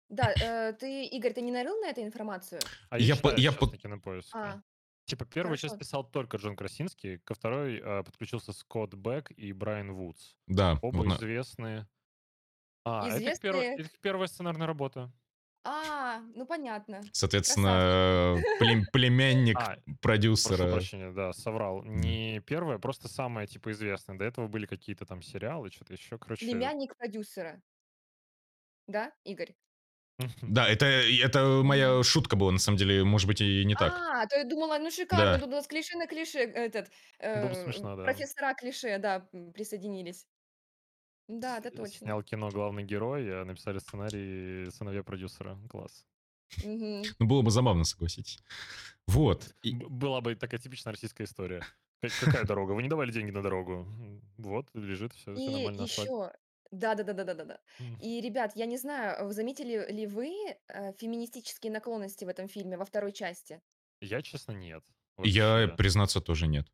[SPEAKER 2] Да, э, ты, Игорь, ты не нарыл на это информацию?
[SPEAKER 3] А
[SPEAKER 1] Я
[SPEAKER 3] я,
[SPEAKER 1] по- я по-.
[SPEAKER 2] А,
[SPEAKER 3] Типа, первую часть
[SPEAKER 2] Хорошо.
[SPEAKER 3] писал только Джон Красинский, ко второй э, подключился Скотт Бек и Брайан Вудс.
[SPEAKER 1] Да,
[SPEAKER 3] Оба
[SPEAKER 1] вот
[SPEAKER 3] известные. А, это их, перв-
[SPEAKER 2] Известные.
[SPEAKER 3] это их первая сценарная работа.
[SPEAKER 2] а, ну понятно.
[SPEAKER 1] соответственно, плем- племянник
[SPEAKER 3] А, прошу
[SPEAKER 1] продюсера.
[SPEAKER 3] прощения, да, соврал. Не первая, просто самая, типа, известная. До этого были какие-то там сериалы, что-то еще, короче.
[SPEAKER 2] Племянник продюсера. Да, Игорь?
[SPEAKER 1] Да, это, это моя шутка была, на самом деле, может быть, и не так.
[SPEAKER 2] А, то я думала, ну шикарно,
[SPEAKER 1] Да.
[SPEAKER 2] тут у нас клише на клише, этот,
[SPEAKER 3] Было бы
[SPEAKER 2] э,
[SPEAKER 3] смешно, да.
[SPEAKER 2] профессора клише, да, м, присоединились. Да, это
[SPEAKER 3] С-
[SPEAKER 2] точно.
[SPEAKER 3] Снял кино главный герой, а написали сценарий сыновья продюсера. Класс.
[SPEAKER 2] Мгм.
[SPEAKER 1] Ну, было бы забавно, согласитесь. Вот. И-
[SPEAKER 3] Б- Была бы такая типичная российская история. Как- Какая дорога? Вы не давали деньги на дорогу. М, Вот, лежит, все, все
[SPEAKER 2] И
[SPEAKER 3] нормально. асфальт.
[SPEAKER 2] еще, да-да-да-да-да-да.
[SPEAKER 3] М.
[SPEAKER 2] И, ребят, я не знаю, э, заметили ли вы э, феминистические наклонности в этом фильме во второй части?
[SPEAKER 3] Я, честно, нет.
[SPEAKER 1] Я,
[SPEAKER 3] Вообще.
[SPEAKER 1] признаться, тоже нет.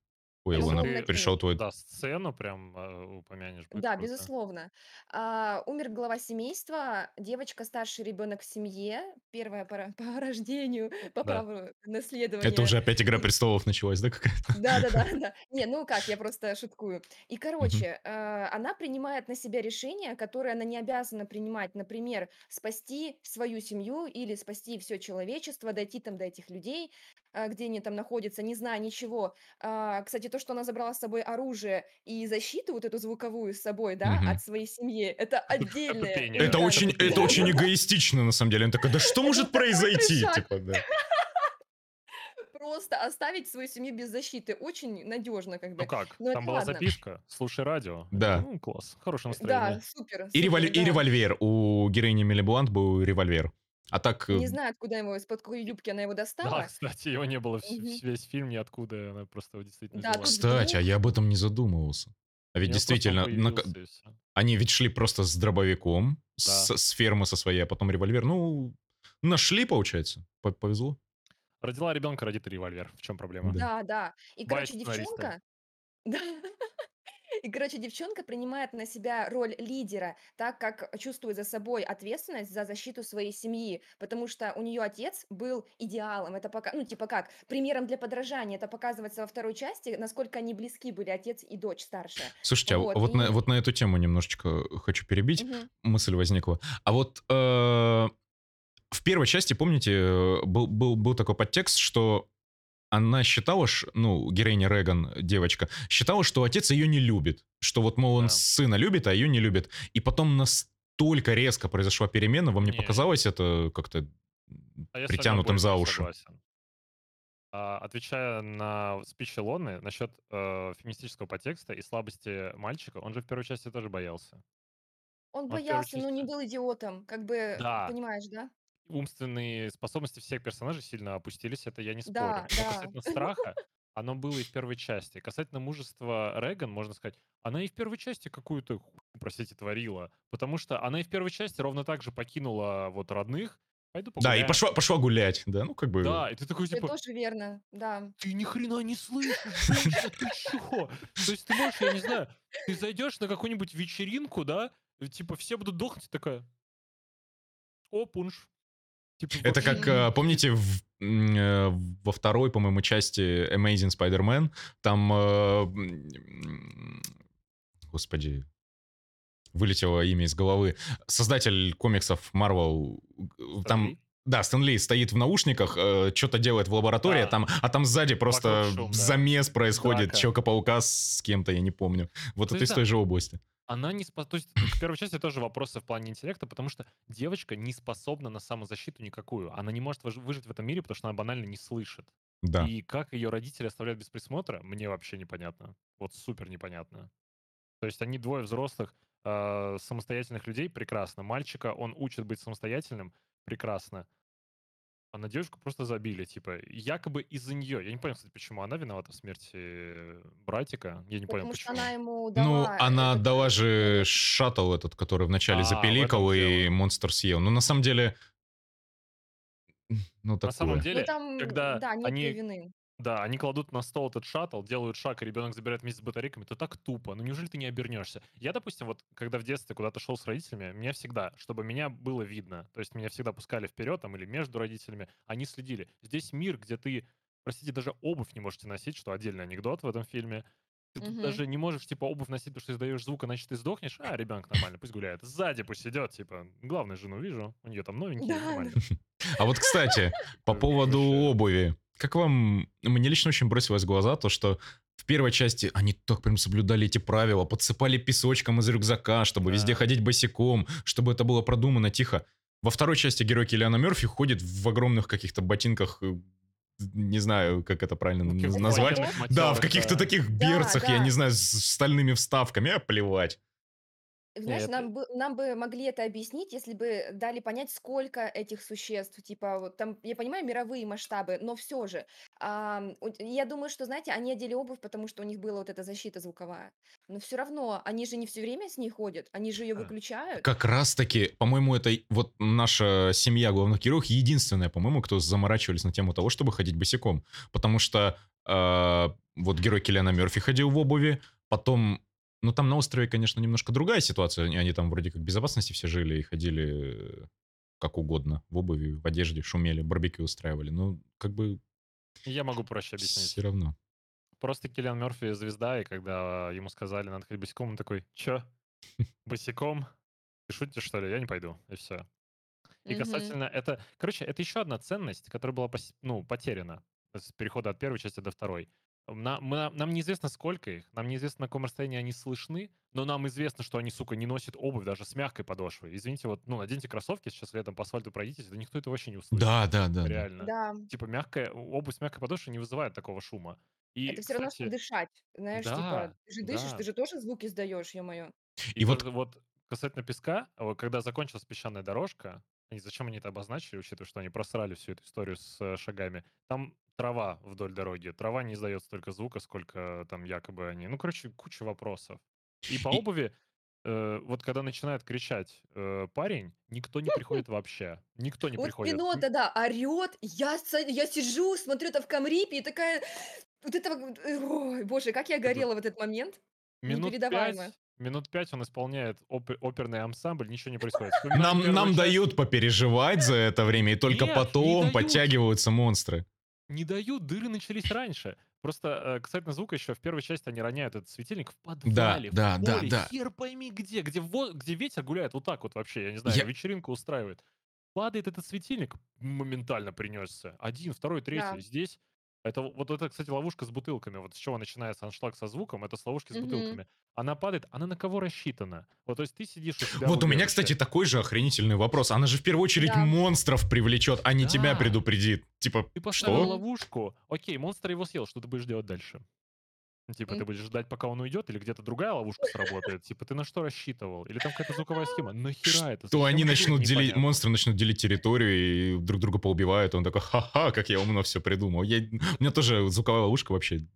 [SPEAKER 1] Ой, Илона, пришел твой...
[SPEAKER 3] Да, сцену прям э, упомянешь. будет
[SPEAKER 2] Да,
[SPEAKER 3] круто.
[SPEAKER 2] безусловно. А, умер глава семейства, девочка старший ребенок в семье, первая по, по рождению, по
[SPEAKER 3] Да.
[SPEAKER 2] праву наследования.
[SPEAKER 1] Это уже опять «Игра престолов» началась, да, какая-то?
[SPEAKER 2] Да, да, да, да. Не, ну как, я просто шуткую. И, короче, э, она принимает на себя решение, которое она не обязана принимать. Например, спасти свою семью или спасти все человечество, дойти там до этих людей, где они там находятся, не зная ничего. А, Кстати, то, что она забрала с собой оружие и защиту вот эту звуковую с собой, да,
[SPEAKER 1] Мгм.
[SPEAKER 2] от своей семьи, это отдельное.
[SPEAKER 1] Это
[SPEAKER 3] Да,
[SPEAKER 1] очень,
[SPEAKER 3] это
[SPEAKER 1] очень эгоистично, на самом деле. Он такой, да что может произойти? Типа, да.
[SPEAKER 2] Просто оставить свою семью без защиты очень надежно, как бы.
[SPEAKER 3] Ну как?
[SPEAKER 2] Но
[SPEAKER 3] Там была
[SPEAKER 2] ладно.
[SPEAKER 3] записка. Слушай радио.
[SPEAKER 1] Да.
[SPEAKER 3] Ну, класс. Хорошее
[SPEAKER 2] Да,
[SPEAKER 3] настроение.
[SPEAKER 2] супер.
[SPEAKER 1] И, револь-
[SPEAKER 2] супер,
[SPEAKER 1] и
[SPEAKER 2] да.
[SPEAKER 1] револьвер. У героини Милли Блант был револьвер. А так... э,
[SPEAKER 2] Не знаю, откуда ему, из-под какой юбки она его
[SPEAKER 3] Да,
[SPEAKER 2] достала.
[SPEAKER 3] кстати, его не было вс-
[SPEAKER 2] Мгм.
[SPEAKER 3] весь фильм ниоткуда. Она просто его действительно
[SPEAKER 2] Да,
[SPEAKER 3] взяла.
[SPEAKER 2] тут
[SPEAKER 1] Кстати, а
[SPEAKER 2] вдруг-
[SPEAKER 1] я об этом не задумывался. А ведь
[SPEAKER 3] И он просто
[SPEAKER 1] действительно, на ка-
[SPEAKER 3] появился, и всё.
[SPEAKER 1] они ведь шли просто с дробовиком, с, с фермы со своей, а потом револьвер. Ну, нашли, получается. По- Повезло.
[SPEAKER 3] Родила ребенка, родит револьвер. В чем проблема?
[SPEAKER 1] Да.
[SPEAKER 2] Да, да. И, короче,
[SPEAKER 3] сценариста.
[SPEAKER 2] девчонка... Да. И, короче, девчонка принимает на себя роль лидера, так как чувствует за собой ответственность за защиту своей семьи, потому что у нее отец был идеалом. Это пока, ну, типа как, примером для подражания. Это показывается во второй части, насколько они близки были, отец и дочь старшая.
[SPEAKER 1] Слушайте, а
[SPEAKER 2] Вот,
[SPEAKER 1] вот, на,
[SPEAKER 2] и-
[SPEAKER 1] вот на эту тему немножечко хочу перебить.
[SPEAKER 2] Мгм.
[SPEAKER 1] Мысль возникла. А вот э, в первой части, помните, э, был, был, был такой подтекст, что она считала, ну, героиня Реган, девочка, считала, что отец ее не любит. Что вот, мол, он
[SPEAKER 3] Да.
[SPEAKER 1] сына любит, а ее не любит. И потом настолько резко произошла перемена, вам не
[SPEAKER 3] Не.
[SPEAKER 1] показалось это как-то
[SPEAKER 3] А
[SPEAKER 1] притянутым за уши?
[SPEAKER 3] согласен. А, отвечая на спич Илоны насчет э, феминистического подтекста и слабости мальчика, он же в первой части тоже боялся.
[SPEAKER 2] Он
[SPEAKER 3] Он
[SPEAKER 2] боялся, но не был идиотом. Как бы,
[SPEAKER 3] Да,
[SPEAKER 2] понимаешь, да?
[SPEAKER 3] Умственные способности всех персонажей сильно опустились, это я не спорю.
[SPEAKER 2] Да,
[SPEAKER 3] Но
[SPEAKER 2] да.
[SPEAKER 3] касательно страха, оно было и в первой части. Касательно мужества Реган, можно сказать, она и в первой части какую-то хуйню, простите, творила. Потому что она и в первой части ровно так же покинула вот родных. Пойду
[SPEAKER 1] Да, и
[SPEAKER 3] погуляю.
[SPEAKER 1] пошла, пошла гулять, да, ну как бы...
[SPEAKER 3] Да, и ты такой
[SPEAKER 2] Это
[SPEAKER 3] типа,
[SPEAKER 2] тоже верно, да.
[SPEAKER 3] ты ни хрена не слышишь, женщина, ты чего? То есть ты можешь, я не знаю, ты зайдешь на какую-нибудь вечеринку, да, типа все будут дохнуть, и такая, о, пунш. Типа,
[SPEAKER 1] Это
[SPEAKER 3] вообще
[SPEAKER 1] как, э, помните, в- э, во второй, по-моему, части Amazing Spider-Man, там, э, господи, вылетело имя из головы, создатель комиксов Marvel, э,
[SPEAKER 3] Стэн
[SPEAKER 1] там,
[SPEAKER 3] Ли?
[SPEAKER 1] да, Стэн Ли стоит в наушниках, что-то делает в лаборатории,
[SPEAKER 3] Да.
[SPEAKER 1] а там, а там сзади просто
[SPEAKER 3] шум, да.
[SPEAKER 1] замес происходит,
[SPEAKER 3] Драка.
[SPEAKER 1] Человека-паука с кем-то, я не помню. Вот
[SPEAKER 3] То
[SPEAKER 1] это из
[SPEAKER 3] есть,
[SPEAKER 1] той
[SPEAKER 3] да,
[SPEAKER 1] же области.
[SPEAKER 3] Она не способна... То есть к первой части тоже вопросы в плане интеллекта, потому что девочка не способна на самозащиту никакую. Она не может выж- выжить в этом мире, потому что она банально не слышит.
[SPEAKER 1] Да.
[SPEAKER 3] И как ее родители оставляют без присмотра, мне вообще непонятно. Вот супер непонятно. То есть они двое взрослых, э, самостоятельных людей, прекрасно. Мальчика, он учит быть самостоятельным, прекрасно. А на девушку просто забили, типа, якобы из-за нее. Я не понял, кстати, почему она виновата в смерти э, братика. Я не понял,
[SPEAKER 2] Потому что
[SPEAKER 3] почему.
[SPEAKER 2] она ему
[SPEAKER 1] Ну,
[SPEAKER 2] дала
[SPEAKER 1] она
[SPEAKER 2] этот
[SPEAKER 1] отдала
[SPEAKER 2] э,
[SPEAKER 1] же шаттл этот, который вначале
[SPEAKER 3] А,
[SPEAKER 1] запеликал, и
[SPEAKER 3] дело.
[SPEAKER 1] монстр съел. Ну, на самом деле, ну,
[SPEAKER 3] На самом
[SPEAKER 1] такое.
[SPEAKER 2] Ну
[SPEAKER 3] деле,
[SPEAKER 2] там,
[SPEAKER 3] когда
[SPEAKER 2] да,
[SPEAKER 3] они,
[SPEAKER 2] вины.
[SPEAKER 3] Да, они кладут на стол этот шаттл, делают шаг, и ребенок забирает вместе с батарейками, то так тупо. Ну неужели ты не обернешься? Я, допустим, вот когда в детстве куда-то шел с родителями, меня всегда, чтобы меня было видно, то есть меня всегда пускали вперед там или между родителями, они следили. Здесь мир, где ты, простите, даже обувь не можете носить, что отдельный анекдот в этом фильме. Ты тут
[SPEAKER 2] Мгм.
[SPEAKER 3] даже не можешь, типа, обувь носить, потому что издаешь звук, иначе ты сдохнешь. А, ребенок нормально, пусть гуляет. Сзади пусть идет, типа, главное, жену вижу, у нее там новенькие,
[SPEAKER 2] Да,
[SPEAKER 3] нормально.
[SPEAKER 1] А вот, кстати, по
[SPEAKER 3] Э,
[SPEAKER 1] поводу обуви. Как вам... Мне лично очень бросилось в глаза то, что в первой части они так прям соблюдали эти правила, подсыпали песочком из рюкзака, чтобы везде
[SPEAKER 3] Да.
[SPEAKER 1] ходить босиком, чтобы это было продумано тихо. Во второй части герой Киллиана Мерфи ходит в огромных каких-то ботинках, э, не знаю, как это правильно назвать. Да, в каких-то
[SPEAKER 3] да.
[SPEAKER 1] таких
[SPEAKER 2] Да,
[SPEAKER 1] берцах, я
[SPEAKER 2] да.
[SPEAKER 1] не знаю, с стальными вставками, а плевать.
[SPEAKER 2] Знаешь,
[SPEAKER 3] это-
[SPEAKER 2] нам бы, нам бы могли это объяснить, если бы дали понять, сколько этих существ. Типа, вот там, я понимаю, мировые масштабы, но все же. ам, у- я думаю, что, знаете, они одели обувь, потому что у них была вот эта защита звуковая. Но все равно, они же не все время с ней ходят, они же ее
[SPEAKER 3] А.
[SPEAKER 2] выключают.
[SPEAKER 1] Как раз-таки, по-моему, это и- вот наша семья главных героев единственная, по-моему, кто заморачивались на тему того, чтобы ходить босиком. Потому что э, вот герой Киллиана Мерфи ходил в обуви, потом... Ну, там на острове, конечно, немножко другая ситуация. Они, они там вроде как в безопасности все жили и ходили э, как угодно. В обуви, в одежде, шумели, барбекю устраивали. Ну, как бы
[SPEAKER 3] Я могу проще объяснить.
[SPEAKER 1] все равно.
[SPEAKER 3] Просто Киллиан Мерфи звезда, и когда ему сказали, надо ходить босиком, он такой, чё? Босиком? Ты шутите, что ли? Я не пойду. И все. И касательно это... Короче, это еще одна ценность, которая была ну, потеряна с перехода от первой части до второй. Нам, мы- нам неизвестно, сколько их, нам неизвестно, на каком расстоянии они слышны, но нам известно, что они, сука, не носят обувь даже с мягкой подошвой. Извините, вот, ну, наденьте кроссовки, сейчас летом по асфальту пройдитесь, да никто это вообще не услышит.
[SPEAKER 1] Да, да, да.
[SPEAKER 3] Реально.
[SPEAKER 2] Да,
[SPEAKER 3] Типа мягкая, обувь с мягкой подошвой не вызывает такого шума. И,
[SPEAKER 2] это все равно, что
[SPEAKER 3] кстати,
[SPEAKER 2] дышать. Знаешь, типа,
[SPEAKER 3] да,
[SPEAKER 2] ты же дышишь,
[SPEAKER 3] да.
[SPEAKER 2] ты же тоже звуки издаешь, ё-моё.
[SPEAKER 3] И,
[SPEAKER 1] И вот-
[SPEAKER 3] вот касательно песка, вот когда закончилась песчаная дорожка, они, зачем они это обозначили, учитывая, что они просрали всю эту историю с э, шагами, там трава вдоль дороги. Трава не издает столько звука, сколько там якобы они. Ну, короче, куча вопросов. И по обуви, э, вот когда начинает кричать э, парень, никто не приходит вообще. Никто не
[SPEAKER 2] Вот
[SPEAKER 3] приходит.
[SPEAKER 2] кино
[SPEAKER 3] М,
[SPEAKER 2] тогда орет, я, я сижу, смотрю это в Камрипе и такая, вот это, э, ой, боже, как я горела в этот момент,
[SPEAKER 3] Минут пять, минут пять он исполняет опе- оперный ансамбль, ничего не происходит.
[SPEAKER 1] Нам, нам
[SPEAKER 3] часть.
[SPEAKER 1] дают попереживать за это время, и только
[SPEAKER 3] Нет, не
[SPEAKER 1] потом подтягиваются монстры.
[SPEAKER 3] Не дают, дыры начались раньше. Просто, э, касательно звука, еще в первой части они роняют этот светильник в подвале, в
[SPEAKER 1] да, да,
[SPEAKER 3] поле,
[SPEAKER 1] да.
[SPEAKER 3] хер пойми где, где, во- где ветер гуляет вот так вот вообще, я не знаю,
[SPEAKER 1] Я-
[SPEAKER 3] вечеринку устраивает. падает этот светильник, моментально принесся. Один, второй, третий.
[SPEAKER 2] Да.
[SPEAKER 3] Здесь это вот это, кстати, ловушка с бутылками. Вот с чего начинается аншлаг со звуком, это с ловушки с
[SPEAKER 2] Мгм.
[SPEAKER 3] бутылками. Она падает, она на кого рассчитана? Вот, то есть ты сидишь у себя
[SPEAKER 1] Вот у меня, кстати, такой же охренительный вопрос. Она же в первую очередь
[SPEAKER 2] Да.
[SPEAKER 1] монстров привлечет, а не тебя
[SPEAKER 3] Да.
[SPEAKER 1] предупредит. Типа,
[SPEAKER 3] Ты поставил
[SPEAKER 1] что?
[SPEAKER 3] ловушку, окей, монстр его съел, что ты будешь делать дальше? Ну, Типа, ты будешь ждать, пока он уйдет, или где-то другая ловушка сработает? Типа, ты на что рассчитывал? Или там какая-то звуковая схема? Нахера это?
[SPEAKER 1] То они начнут делить, монстры начнут делить территорию и друг друга поубивают. Он такой, ха-ха, как я умно все придумал. Я, у меня тоже звуковая ловушка вообще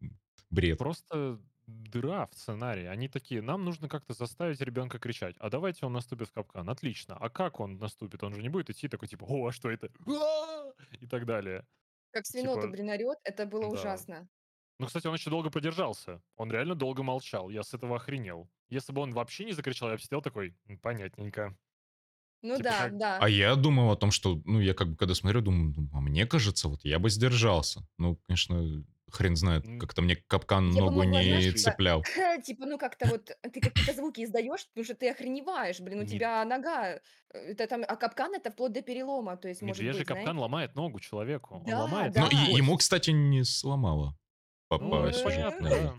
[SPEAKER 1] бред.
[SPEAKER 3] Просто дыра в сценарии. Они такие, нам нужно как-то заставить ребенка кричать. А давайте он наступит в капкан. Отлично. А как он наступит? Он же не будет идти такой, типа, о, а что это? А!» И так далее.
[SPEAKER 2] Как свинота,
[SPEAKER 3] Типа,
[SPEAKER 2] блин, это было
[SPEAKER 3] да.
[SPEAKER 2] ужасно.
[SPEAKER 3] Ну, кстати, он еще долго продержался. Он реально долго молчал. Я с этого охренел. Если бы он вообще не закричал, я бы сидел такой, «М, понятненько.
[SPEAKER 2] Ну
[SPEAKER 3] Типа
[SPEAKER 2] да,
[SPEAKER 3] как-
[SPEAKER 2] да.
[SPEAKER 1] А я думал о том, что, ну, я как бы, когда смотрю, думаю, ну, а мне кажется, вот я бы сдержался. Ну, конечно, хрен знает, как-то мне капкан
[SPEAKER 2] Я
[SPEAKER 1] ногу
[SPEAKER 2] могла,
[SPEAKER 1] не
[SPEAKER 2] знаешь,
[SPEAKER 1] цеплял.
[SPEAKER 2] типа, ну как-то вот ты какие-то звуки издаешь, потому что ты охреневаешь, блин, у
[SPEAKER 3] Мед-
[SPEAKER 2] тебя нога, э, это там, а капкан это вплоть до перелома, то есть может
[SPEAKER 3] Медвежий
[SPEAKER 2] быть,
[SPEAKER 3] капкан
[SPEAKER 2] знаете.
[SPEAKER 3] ломает ногу человеку. Он
[SPEAKER 2] Да,
[SPEAKER 3] ломает
[SPEAKER 1] Ну,
[SPEAKER 2] да.
[SPEAKER 1] и ему, кстати, не сломало
[SPEAKER 3] Ну,
[SPEAKER 1] попасть
[SPEAKER 3] это понятно,
[SPEAKER 1] Да.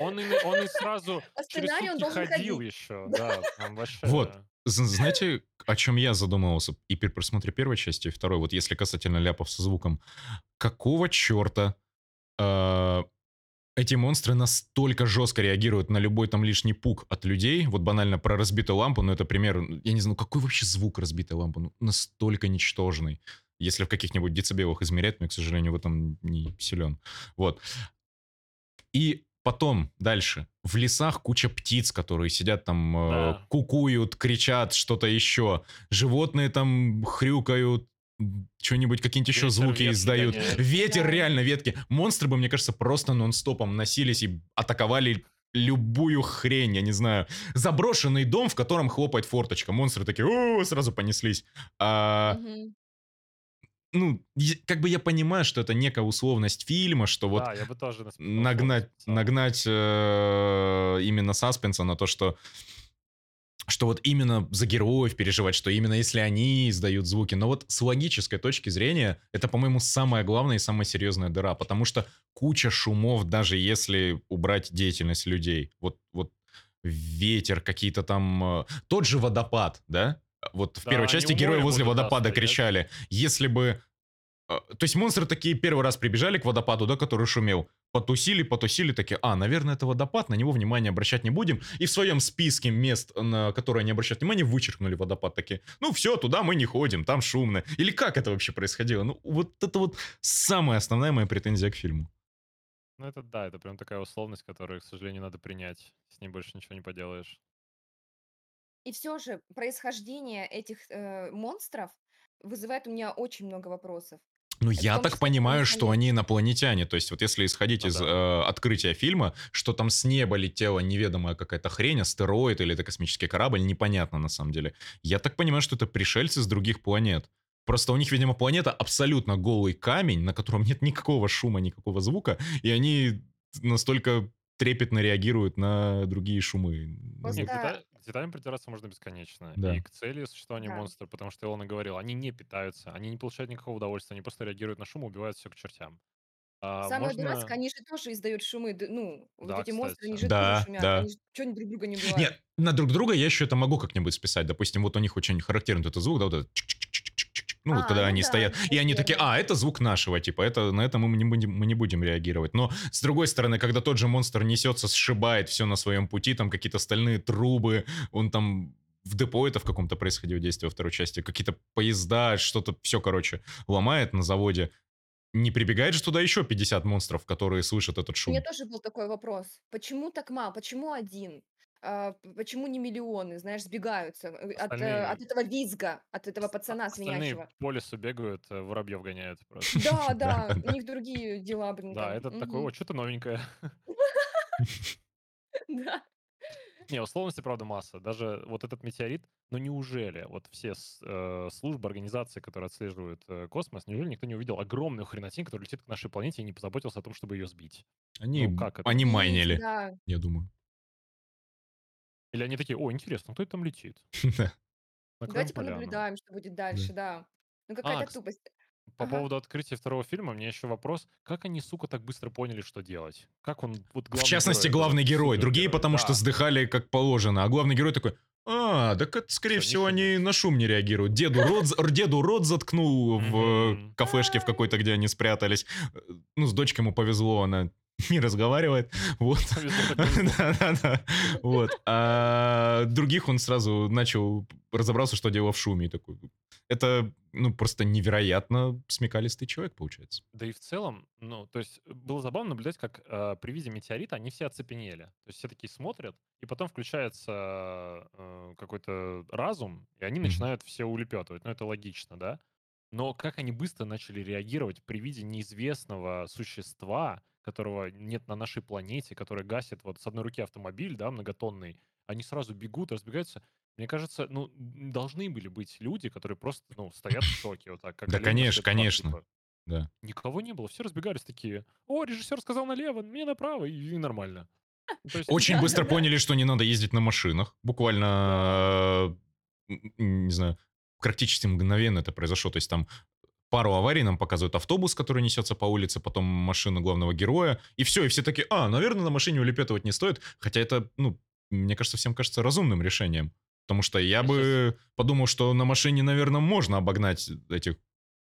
[SPEAKER 3] Он и, на- он и сразу
[SPEAKER 2] По
[SPEAKER 3] через
[SPEAKER 2] сценарию он
[SPEAKER 3] сутки
[SPEAKER 2] должен
[SPEAKER 3] ходил
[SPEAKER 2] ходить.
[SPEAKER 3] еще.
[SPEAKER 2] Да.
[SPEAKER 3] Там вообще...
[SPEAKER 1] Вот. З- Знаете, о чем я задумывался и при просмотре первой части, и второй, вот если касательно ляпов со звуком, какого черта э, эти монстры настолько жестко реагируют на любой там лишний пук от людей, вот банально про разбитую лампу, ну это пример, я не знаю, ну какой вообще звук разбитой лампы, ну, настолько ничтожный. Если в каких-нибудь децибелах измерять, но я, к сожалению, в этом не силен. Вот. И потом, дальше, в лесах куча птиц, которые сидят там, э,
[SPEAKER 3] Да.
[SPEAKER 1] кукуют, кричат, что-то еще. Животные там хрюкают, что-нибудь, какие-нибудь еще
[SPEAKER 3] Ветер
[SPEAKER 1] звуки
[SPEAKER 3] ветки
[SPEAKER 1] издают.
[SPEAKER 3] гоняет.
[SPEAKER 1] Ветер,
[SPEAKER 2] Да.
[SPEAKER 1] реально, ветки. Монстры бы, мне кажется, просто нон-стопом носились и атаковали любую хрень, я не знаю. Заброшенный дом, в котором хлопает форточка. Монстры такие, о, сразу понеслись. А,
[SPEAKER 2] Мгм.
[SPEAKER 1] Ну, как бы я понимаю, что это некая условность фильма, что вот
[SPEAKER 3] Да, я бы тоже...
[SPEAKER 1] нагнать, нагнать э, именно саспенса на то, что что вот именно за героев переживать, что именно если они издают звуки. Но вот с логической точки зрения, это, по-моему, самая главная и самая серьезная дыра, потому что куча шумов, даже если убрать деятельность людей. Вот, вот ветер, какие-то там... э, Тот же водопад, да? Вот в
[SPEAKER 3] Да,
[SPEAKER 1] первой части герои возле водопада
[SPEAKER 3] стоять.
[SPEAKER 1] кричали. Если бы... э, То есть монстры такие первый раз прибежали к водопаду, да, который шумел, потусили, потусили, такие, а, наверное, это водопад, на него внимания обращать не будем. И в своем списке мест, на которые они обращают внимание, вычеркнули водопад. Такие, ну все, туда мы не ходим, там шумно. Или как это вообще происходило? Ну, вот это вот самая основная моя претензия к фильму.
[SPEAKER 3] Ну, это да, это прям такая условность, которую, к сожалению, надо принять. С ней больше ничего не поделаешь.
[SPEAKER 2] И все же происхождение этих э, монстров вызывает у меня очень много вопросов.
[SPEAKER 1] Ну,
[SPEAKER 2] в
[SPEAKER 1] я
[SPEAKER 2] том
[SPEAKER 1] так
[SPEAKER 2] потому
[SPEAKER 1] понимаю,
[SPEAKER 2] что
[SPEAKER 1] что
[SPEAKER 2] они-
[SPEAKER 1] инопланетяне. То есть, вот если исходить
[SPEAKER 3] Ну
[SPEAKER 1] из
[SPEAKER 3] да.
[SPEAKER 1] э, открытия фильма, что там с неба летела неведомая какая-то хрень, астероид или это космический корабль, непонятно на самом деле. Я так понимаю, что это пришельцы с других планет. Просто у них, видимо, планета абсолютно голый камень, на котором нет никакого шума, никакого звука, и они настолько трепетно реагируют на другие шумы.
[SPEAKER 2] Просто-
[SPEAKER 3] Деталям притираться можно бесконечно.
[SPEAKER 1] Да.
[SPEAKER 3] И к цели существования
[SPEAKER 2] Да.
[SPEAKER 3] монстра, потому что Илона говорил, они не питаются, они не получают никакого удовольствия, они просто реагируют на шум и убивают все к чертям. А,
[SPEAKER 2] Самое
[SPEAKER 3] можно...
[SPEAKER 2] дурацкое, они же тоже издают шумы, д- ну, вот
[SPEAKER 3] Да,
[SPEAKER 2] эти монстры, они
[SPEAKER 3] кстати.
[SPEAKER 2] же
[SPEAKER 1] Да,
[SPEAKER 2] тоже шумят,
[SPEAKER 1] да.
[SPEAKER 2] они же что они друг друга не убивают.
[SPEAKER 1] Нет, на друг друга я еще это могу как-нибудь списать. Допустим, вот у них очень характерный вот этот звук, да, вот этот чик-чик-чик-чик-чик. Ну, вот
[SPEAKER 2] А,
[SPEAKER 1] когда
[SPEAKER 2] ну
[SPEAKER 1] они
[SPEAKER 2] да,
[SPEAKER 1] стоят, и они такие, а, это звук нашего, типа, это, на это мы не, будем, мы не будем реагировать. Но, с другой стороны, когда тот же монстр несется, сшибает все на своем пути, там какие-то стальные трубы, он там в депо это в каком-то происходило действие во второй части, какие-то поезда, что-то все, короче, ломает на заводе. Не прибегает же туда еще 50 монстров, которые слышат этот
[SPEAKER 2] У
[SPEAKER 1] шум?
[SPEAKER 2] меня тоже был такой вопрос. Почему так мало? Почему один? А, почему не миллионы, знаешь, сбегаются э, от, э,
[SPEAKER 3] Остальные-
[SPEAKER 2] от этого визга, от этого пацана
[SPEAKER 3] Остальные
[SPEAKER 2] свинячего?
[SPEAKER 3] по лесу бегают, э, воробьев гоняют просто.
[SPEAKER 2] Да, да,
[SPEAKER 1] Да,
[SPEAKER 2] у них другие дела, блин,
[SPEAKER 3] Да,
[SPEAKER 2] там.
[SPEAKER 3] этот такой,
[SPEAKER 2] Мгм.
[SPEAKER 3] о, что-то новенькое.
[SPEAKER 2] Да.
[SPEAKER 3] Не, условности, правда, масса. Даже вот этот метеорит, ну неужели вот все с- э, службы, организации, которые отслеживают э, космос, неужели никто не увидел огромную хренотень, которая летит к нашей планете и не позаботился о том, чтобы ее сбить?
[SPEAKER 1] Они,
[SPEAKER 3] Ну, как это?
[SPEAKER 1] они
[SPEAKER 2] Есть,
[SPEAKER 1] майнили,
[SPEAKER 3] Накроем
[SPEAKER 2] Давайте
[SPEAKER 3] поляну.
[SPEAKER 2] понаблюдаем, что будет
[SPEAKER 1] Да.
[SPEAKER 2] дальше, да. Ну,
[SPEAKER 3] А,
[SPEAKER 2] какая-то тупость.
[SPEAKER 3] по
[SPEAKER 2] Ага.
[SPEAKER 3] поводу открытия второго фильма, у меня еще вопрос: как они, сука, так быстро поняли, что делать? Как он, вот
[SPEAKER 1] В частности,
[SPEAKER 3] герой, это
[SPEAKER 1] главный герой. Другие потому что сдыхали как положено, а главный герой такой: "А, так это, скорее всего, они
[SPEAKER 3] шуметь".
[SPEAKER 1] на шум не реагируют. Деду рот деду рот заткнул в
[SPEAKER 3] Мгм.
[SPEAKER 1] кафешке в какой-то, где они спрятались. Э, ну, с дочкой ему повезло, она не разговаривает. Вот.
[SPEAKER 3] Так повезло.
[SPEAKER 1] Да-да-да. Вот. А других он сразу начал разобрался, что дело в шуме. И такой это, ну, просто невероятно смекалистый человек получается.
[SPEAKER 3] Да и в целом, ну, то есть, было забавно наблюдать, как, э, при виде метеорита они все оцепенели. То есть все такие смотрят, и потом включается, э, какой-то разум, и они начинают все улепетывать. Ну, это логично, да? Но как они быстро начали реагировать при виде неизвестного существа, которого нет на нашей планете, который гасит вот с одной руки автомобиль, да, многотонный. Они сразу бегут, разбегаются. Мне кажется, ну, должны были быть люди, которые просто, ну, стоят в шоке вот так, как
[SPEAKER 1] Да, конечно, конечно.
[SPEAKER 3] типа.
[SPEAKER 1] Да.
[SPEAKER 3] Никого не было, все разбегались такие: "О, режиссер сказал налево, мне направо", и и нормально. Ну, есть
[SPEAKER 1] Очень быстро поняли, что не надо ездить на машинах. Буквально, м, не знаю, практически мгновенно это произошло. То есть там пару аварий нам показывают: автобус, который несется по улице, потом машина главного героя, и всё. И все такие: "А, наверно, на машине улепетывать не стоит". Хотя это, ну, мне кажется, всем кажется разумным решением. Потому что я бы подумал, что на машине, наверно, можно обогнать этих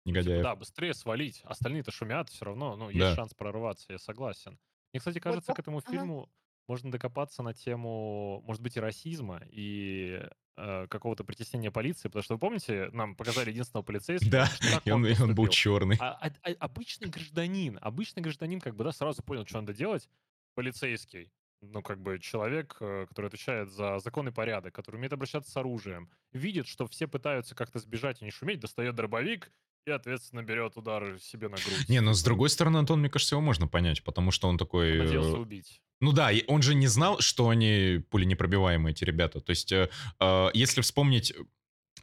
[SPEAKER 3] Ну, типа,
[SPEAKER 1] негодяев.
[SPEAKER 3] да, быстрее свалить. Остальные-то шумят, всё равно, ну, есть
[SPEAKER 1] Да.
[SPEAKER 3] шанс прорваться, я согласен. Мне, кстати, кажется, к этому фильму можно докопаться на тему, может быть, и расизма, и, э, какого-то притеснения полиции. Потому что вы помните, нам показали единственного полицейского,
[SPEAKER 1] Да, и
[SPEAKER 3] он
[SPEAKER 1] он он был черный.
[SPEAKER 3] А ад а обычный гражданин, обычный гражданин как бы, да, сразу понял, чё надо делать. Полицейский, ну, как бы человек, э, который отвечает за закон и порядок, который умеет обращаться с оружием, видит, что все пытаются как-то сбежать и не шуметь, достает дробовик и, ответственно, берет удар себе на грудь.
[SPEAKER 1] Не, ну, с другой стороны, Антон, мне кажется, его можно понять, потому что он такой,
[SPEAKER 3] надеялся
[SPEAKER 1] э
[SPEAKER 3] убить.
[SPEAKER 1] Ну да, он же не знал, что они пуленепробиваемые, эти ребята. То есть, э, э, если вспомнить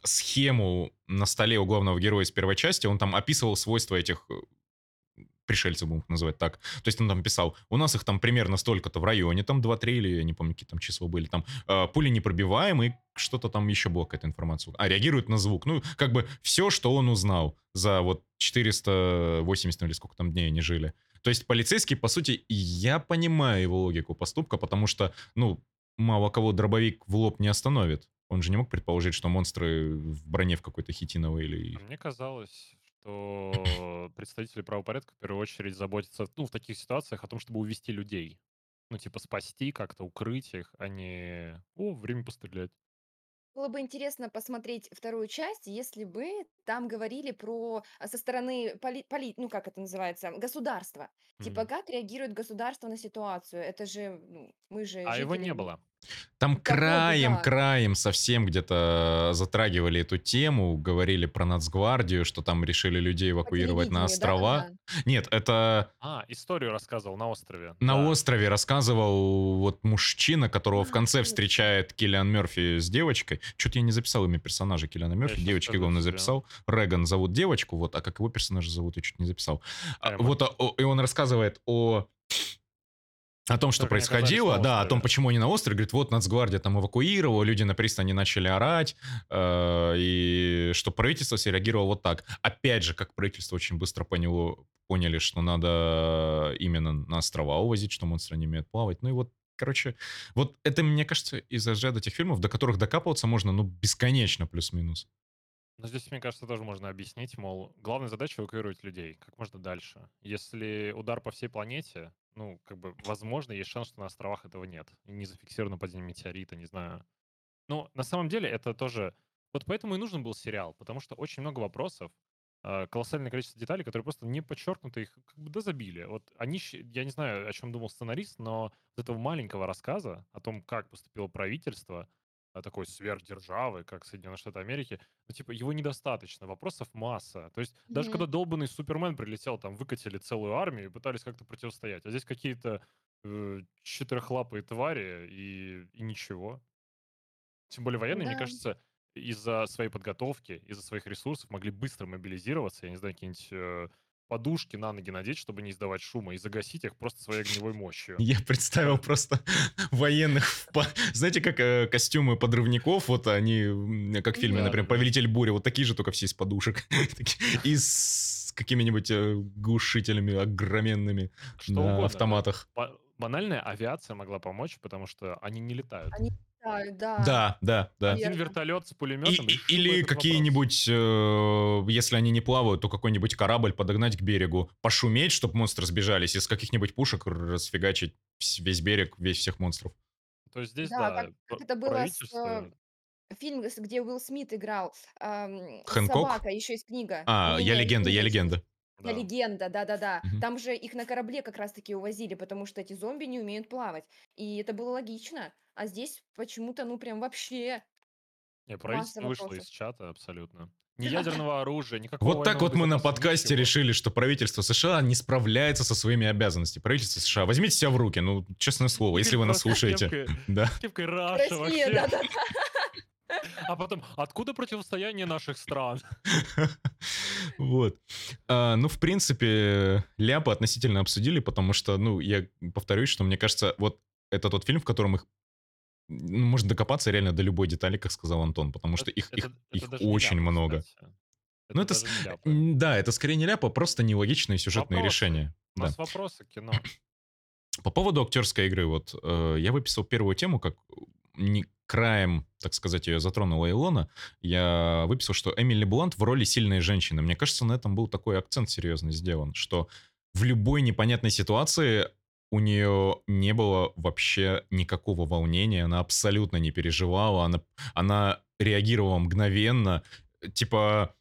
[SPEAKER 1] схему на столе у главного героя из первой части, он там описывал свойства этих, э, пришельцев, будем их называть так. То есть он там писал: "У нас их там примерно столько-то в районе, там 2-3", или я не помню, какие там числа были, там, э, пуленепробиваемые, что-то там еще была какая-то информация. А, реагируют на звук. Ну, как бы всё, что он узнал за вот 480, ну, или сколько там дней они жили. То есть полицейский, по сути, я понимаю его логику поступка, потому что, ну, мало кого дробовик в лоб не остановит. Он же не мог предположить, что монстры в броне в какой-то хитиновой или
[SPEAKER 3] А мне казалось, что представители правопорядка в первую очередь заботятся, ну, в таких ситуациях о том, чтобы увести людей. Ну, типа спасти, как-то укрыть их, а не: "О, время пострелять".
[SPEAKER 2] Было бы интересно посмотреть вторую часть, если бы там говорили про а, со стороны поли поли ну, как это называется, государства. Типа,
[SPEAKER 3] Мгм.
[SPEAKER 2] как реагирует государство на ситуацию? Это же, ну, мы же
[SPEAKER 3] А его
[SPEAKER 2] жители
[SPEAKER 3] не
[SPEAKER 2] м
[SPEAKER 3] было.
[SPEAKER 1] Там
[SPEAKER 2] Такого бы,
[SPEAKER 1] краем,
[SPEAKER 2] да.
[SPEAKER 1] краем совсем где-то затрагивали эту тему, говорили про Нацгвардию, что там решили людей эвакуировать на острова.
[SPEAKER 2] да-да-да.
[SPEAKER 1] Нет, это
[SPEAKER 3] А, историю рассказывал на острове,
[SPEAKER 1] на
[SPEAKER 3] да.
[SPEAKER 1] острове рассказывал вот мужчина, которого в
[SPEAKER 2] А,
[SPEAKER 1] конце
[SPEAKER 2] точно.
[SPEAKER 1] встречает Киллиан Мерфи с девочкой. Чё-то я не записал имя персонажа Киллиана Мерфи, девочки, главное, записал. Реган зовут девочку, вот, а как его персонажа зовут, я чё-то не записал. А,
[SPEAKER 3] Эмма.
[SPEAKER 1] вот, а, о и он рассказывает о о том, что происходило, да, о том, почему они на острове. Говорит, вот Нацгвардия там эвакуировала, люди на пристани начали орать, э, и что правительство среагировало вот так. Опять же, как правительство очень быстро поняло поняли, что надо именно на острова увозить, что монстры не умеют плавать. Ну и вот, короче, вот это, мне кажется, из разряда тех фильмов, до которых докапываться можно, ну, бесконечно плюс-минус.
[SPEAKER 3] Ну, здесь, мне кажется, тоже можно объяснить, мол, главная задача- эвакуировать людей как можно дальше. Если удар по всей планете, ну, как бы, возможно, есть шанс, что на островах этого нет. И не зафиксировано падение метеорита, не знаю. Ну, на самом деле, это тоже вот поэтому и нужен был сериал, потому что очень много вопросов, э, колоссальное количество деталей, которые просто не подчеркнуты, их как бы дозабили. Вот они я не знаю, о чём думал сценарист, но вот этого маленького рассказа о том, как поступило правительство, а, такой сверхдержавы, как Соединенные Штаты Америки, ну, типа, его недостаточно, вопросов масса. То есть даже когда долбанный Супермен прилетел, там выкатили целую армию и пытались как-то противостоять, а здесь какие-то, э, четырехлапые твари и и ничего. Тем более военные, мне
[SPEAKER 2] Да.
[SPEAKER 3] кажется, из-за своей подготовки, из-за своих ресурсов могли быстро мобилизироваться, я не знаю, какие-нибудь, э подушки на ноги надеть, чтобы не издавать шума, и загасить их просто своей огневой мощью.
[SPEAKER 1] Я представил просто военных, знаете, как э, костюмы подрывников, вот они, как в фильме, например. «Повелитель бури», вот такие же, только все из подушек. И с какими-нибудь э, глушителями огроменными на автоматах.
[SPEAKER 3] Ба- Банальная авиация могла помочь, потому что они не летают.
[SPEAKER 2] Они летают, да.
[SPEAKER 1] Да, да, да.
[SPEAKER 3] Один
[SPEAKER 2] верно.
[SPEAKER 3] вертолет с
[SPEAKER 1] И-
[SPEAKER 3] пулеметом
[SPEAKER 1] и-
[SPEAKER 3] решил бы
[SPEAKER 1] или
[SPEAKER 3] этот
[SPEAKER 1] какие-нибудь, э, если они не плавают, то какой-нибудь корабль подогнать к берегу, пошуметь, чтобы монстры сбежались, из каких-нибудь пушек расфигачить вс- весь берег, весь всех монстров.
[SPEAKER 3] То есть здесь,
[SPEAKER 2] Да,
[SPEAKER 3] да,
[SPEAKER 2] как,
[SPEAKER 3] пр-
[SPEAKER 2] это было с
[SPEAKER 3] правительство...
[SPEAKER 2] э, фильм, с- где Уилл Смит играл, ам,
[SPEAKER 1] Хэнкок?
[SPEAKER 2] собака, еще есть книга.
[SPEAKER 1] А, я
[SPEAKER 2] Не-не,
[SPEAKER 1] легенда, я
[SPEAKER 2] книга еще есть.
[SPEAKER 1] легенда.
[SPEAKER 2] Я
[SPEAKER 3] Да.
[SPEAKER 2] легенда, да-да-да.
[SPEAKER 1] Мгм.
[SPEAKER 2] Там же их на корабле как раз-таки увозили, потому что эти зомби не умеют плавать. И это было логично. А здесь почему-то, ну, прям вообще
[SPEAKER 3] Не,
[SPEAKER 2] масса
[SPEAKER 3] правительство вышло из
[SPEAKER 2] вопросов.
[SPEAKER 3] чата абсолютно. Ни ядерного оружия, никакого
[SPEAKER 1] Вот так вот мы на
[SPEAKER 3] безопасности,
[SPEAKER 1] подкасте
[SPEAKER 3] ничего.
[SPEAKER 1] решили, что правительство США не справляется со своими обязанностями. Правительство США, возьмите себя в руки, ну, честное слово, если вы нас
[SPEAKER 3] просто
[SPEAKER 1] слушаете.
[SPEAKER 3] Кепкой-
[SPEAKER 1] Да.
[SPEAKER 3] кепкой Раша
[SPEAKER 2] Россия,
[SPEAKER 3] вообще.
[SPEAKER 2] да-да-да.
[SPEAKER 3] А потом, откуда противостояние наших стран?
[SPEAKER 1] Вот. А, ну, в принципе, ляпы относительно обсудили, потому что, ну, я повторюсь, что мне кажется, вот это тот фильм, в котором их ну, можно докопаться реально до любой детали, как сказал Антон, потому что их, их,
[SPEAKER 3] Это- это
[SPEAKER 1] их
[SPEAKER 3] даже не
[SPEAKER 1] очень
[SPEAKER 3] ляпы,
[SPEAKER 1] много.
[SPEAKER 3] кстати.
[SPEAKER 1] Ну,
[SPEAKER 3] Это
[SPEAKER 1] это
[SPEAKER 3] не ляпы.
[SPEAKER 1] М, Да, это скорее не ляпа, просто нелогичные сюжетные
[SPEAKER 3] Вопросы.
[SPEAKER 1] решения.
[SPEAKER 3] У
[SPEAKER 1] Да.
[SPEAKER 3] нас вопросы к кино.
[SPEAKER 1] По поводу актерской игры, вот э, я выписал первую тему, как не краем, так сказать, ее затронула Илона. Я выписал, что Эмили Блант в роли сильной женщины. Мне кажется, на этом был такой акцент серьезно сделан, что в любой непонятной ситуации у нее не было вообще никакого волнения, она абсолютно не переживала, она, она реагировала мгновенно. Типа,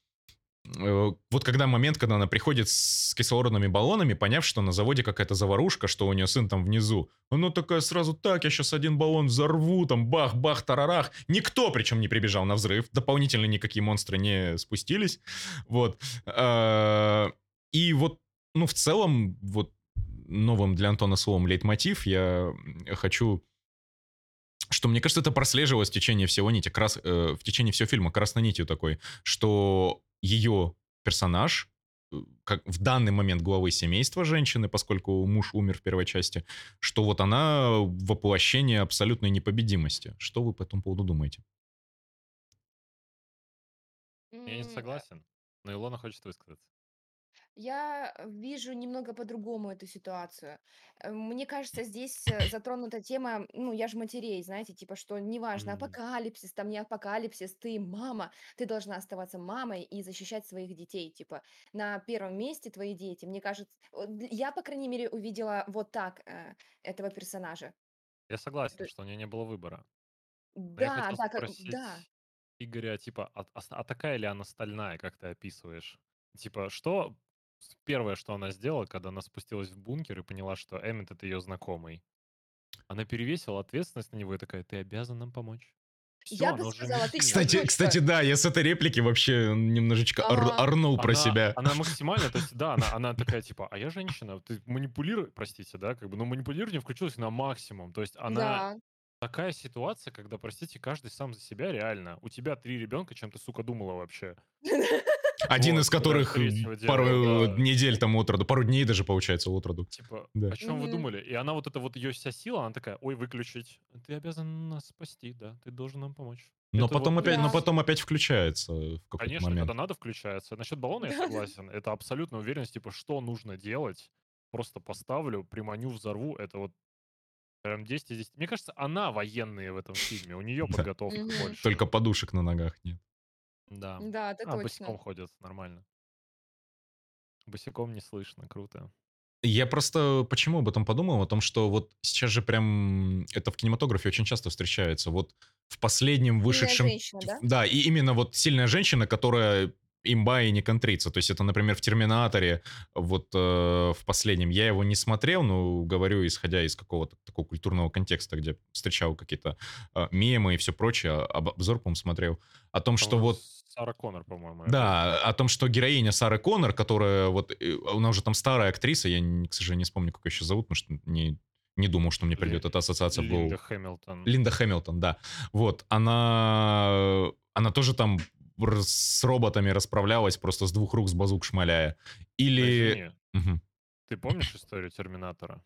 [SPEAKER 1] Э, вот когда момент, когда она приходит с кислородными баллонами, поняв, что на заводе какая-то заварушка, что у нее сын там внизу, она такая сразу, так, я сейчас один баллон взорву, там, бах-бах, тарарах. Никто, причем, не прибежал на взрыв, дополнительно никакие монстры не спустились, вот. Э, И вот, ну, в целом, вот новым для Антона словом лейтмотив я хочу что мне кажется, это прослеживалось в течение всего нити, крас, э, в течение всего фильма красной нитью такой, что ее персонаж, э, как в данный момент главы семейства женщины, поскольку муж умер в первой части, что вот она воплощение абсолютной непобедимости. Что вы по этому поводу думаете?
[SPEAKER 3] Я не согласен, но Илона хочет высказаться.
[SPEAKER 2] Я вижу немного по-другому эту ситуацию. Э, Мне кажется, здесь э, затронута тема, ну, я же матерей, знаете, типа, что неважно,
[SPEAKER 3] М.
[SPEAKER 2] апокалипсис, там не апокалипсис, ты мама, ты должна оставаться мамой и защищать своих детей, типа, на первом месте твои дети. Мне кажется, вот я, по крайней мере, увидела вот так э, этого персонажа.
[SPEAKER 3] Я согласен,
[SPEAKER 2] То-
[SPEAKER 3] что у нее не было выбора. Но я
[SPEAKER 2] Да,
[SPEAKER 3] хотел
[SPEAKER 2] да, как,
[SPEAKER 3] спросить
[SPEAKER 2] да.
[SPEAKER 3] Игоря, типа, а, а с- а такая ли она стальная, как ты описываешь? Типа, что первое, что она сделала, когда она спустилась в бункер и поняла, что Эммет это ее знакомый? Она перевесила ответственность на него и такая, ты обязан нам помочь. Всё,
[SPEAKER 2] Я бы сказала, ты
[SPEAKER 1] Кстати, кстати, да, я с этой реплики вообще немножечко ор-
[SPEAKER 2] Ага.
[SPEAKER 1] орнул про
[SPEAKER 3] она,
[SPEAKER 1] себя.
[SPEAKER 3] Она максимально, то есть, да, она, она такая, типа, а я женщина, ты манипулируй, простите, да, как бы, но манипулирование включилось на максимум. То есть она
[SPEAKER 2] Да.
[SPEAKER 3] такая ситуация, когда, простите, каждый сам за себя реально. У тебя три ребенка, чем ты, сука, думала вообще?
[SPEAKER 1] Один
[SPEAKER 3] Вот,
[SPEAKER 1] из которых пару
[SPEAKER 3] да.
[SPEAKER 1] недель там от роду, пару дней даже, получается, от роду.
[SPEAKER 3] Типа,
[SPEAKER 1] Да.
[SPEAKER 3] о чем вы думали? И она вот это вот ее вся сила, она такая, ой, выключить. Ты обязан нас спасти, да, ты должен нам помочь.
[SPEAKER 1] Но
[SPEAKER 3] Это
[SPEAKER 1] потом
[SPEAKER 3] вот,
[SPEAKER 1] опять, но потом опять включается в какой-то
[SPEAKER 3] Конечно,
[SPEAKER 1] момент.
[SPEAKER 3] когда надо, включается. Насчет баллона я согласен. Это абсолютно уверенность, типа, что нужно делать. Просто поставлю, приманю, взорву. Это вот прям 10 из 10. Мне кажется, она военная в этом фильме. У нее подготовка больше.
[SPEAKER 1] Только подушек на ногах нет.
[SPEAKER 3] Да.
[SPEAKER 2] Да, это
[SPEAKER 3] А, босиком
[SPEAKER 2] точно.
[SPEAKER 3] ходят, нормально. Босиком не слышно, круто.
[SPEAKER 1] Я просто почему об этом подумал? О том, что вот сейчас же прям это в кинематографе очень часто встречается. Вот в последнем
[SPEAKER 2] Сильная
[SPEAKER 1] вышедшем...
[SPEAKER 2] женщина, да?
[SPEAKER 1] Да, и именно вот сильная женщина, которая имба и не контрится. То есть это, например, в «Терминаторе», вот э, в последнем. Я его не смотрел, но говорю, исходя из какого-то такого культурного контекста, где встречал какие-то э, мемы и все прочее, а, об- обзор, по-моему, смотрел. О том, что вот
[SPEAKER 3] Сара Коннор, по-моему.
[SPEAKER 1] да, о том, что героиня Сары Коннор, которая вот, э, она уже там старая актриса, я, к сожалению, не вспомню, как ее еще зовут, потому что не, не думал, что мне
[SPEAKER 3] Ли-
[SPEAKER 1] придет эта ассоциация.
[SPEAKER 3] Линда Хэмилтон.
[SPEAKER 1] Линда Хэмилтон, да. Вот, она, она тоже там с роботами расправлялась просто с двух рук с базук шмаляя. Или... Мгм.
[SPEAKER 3] ты помнишь историю Терминатора?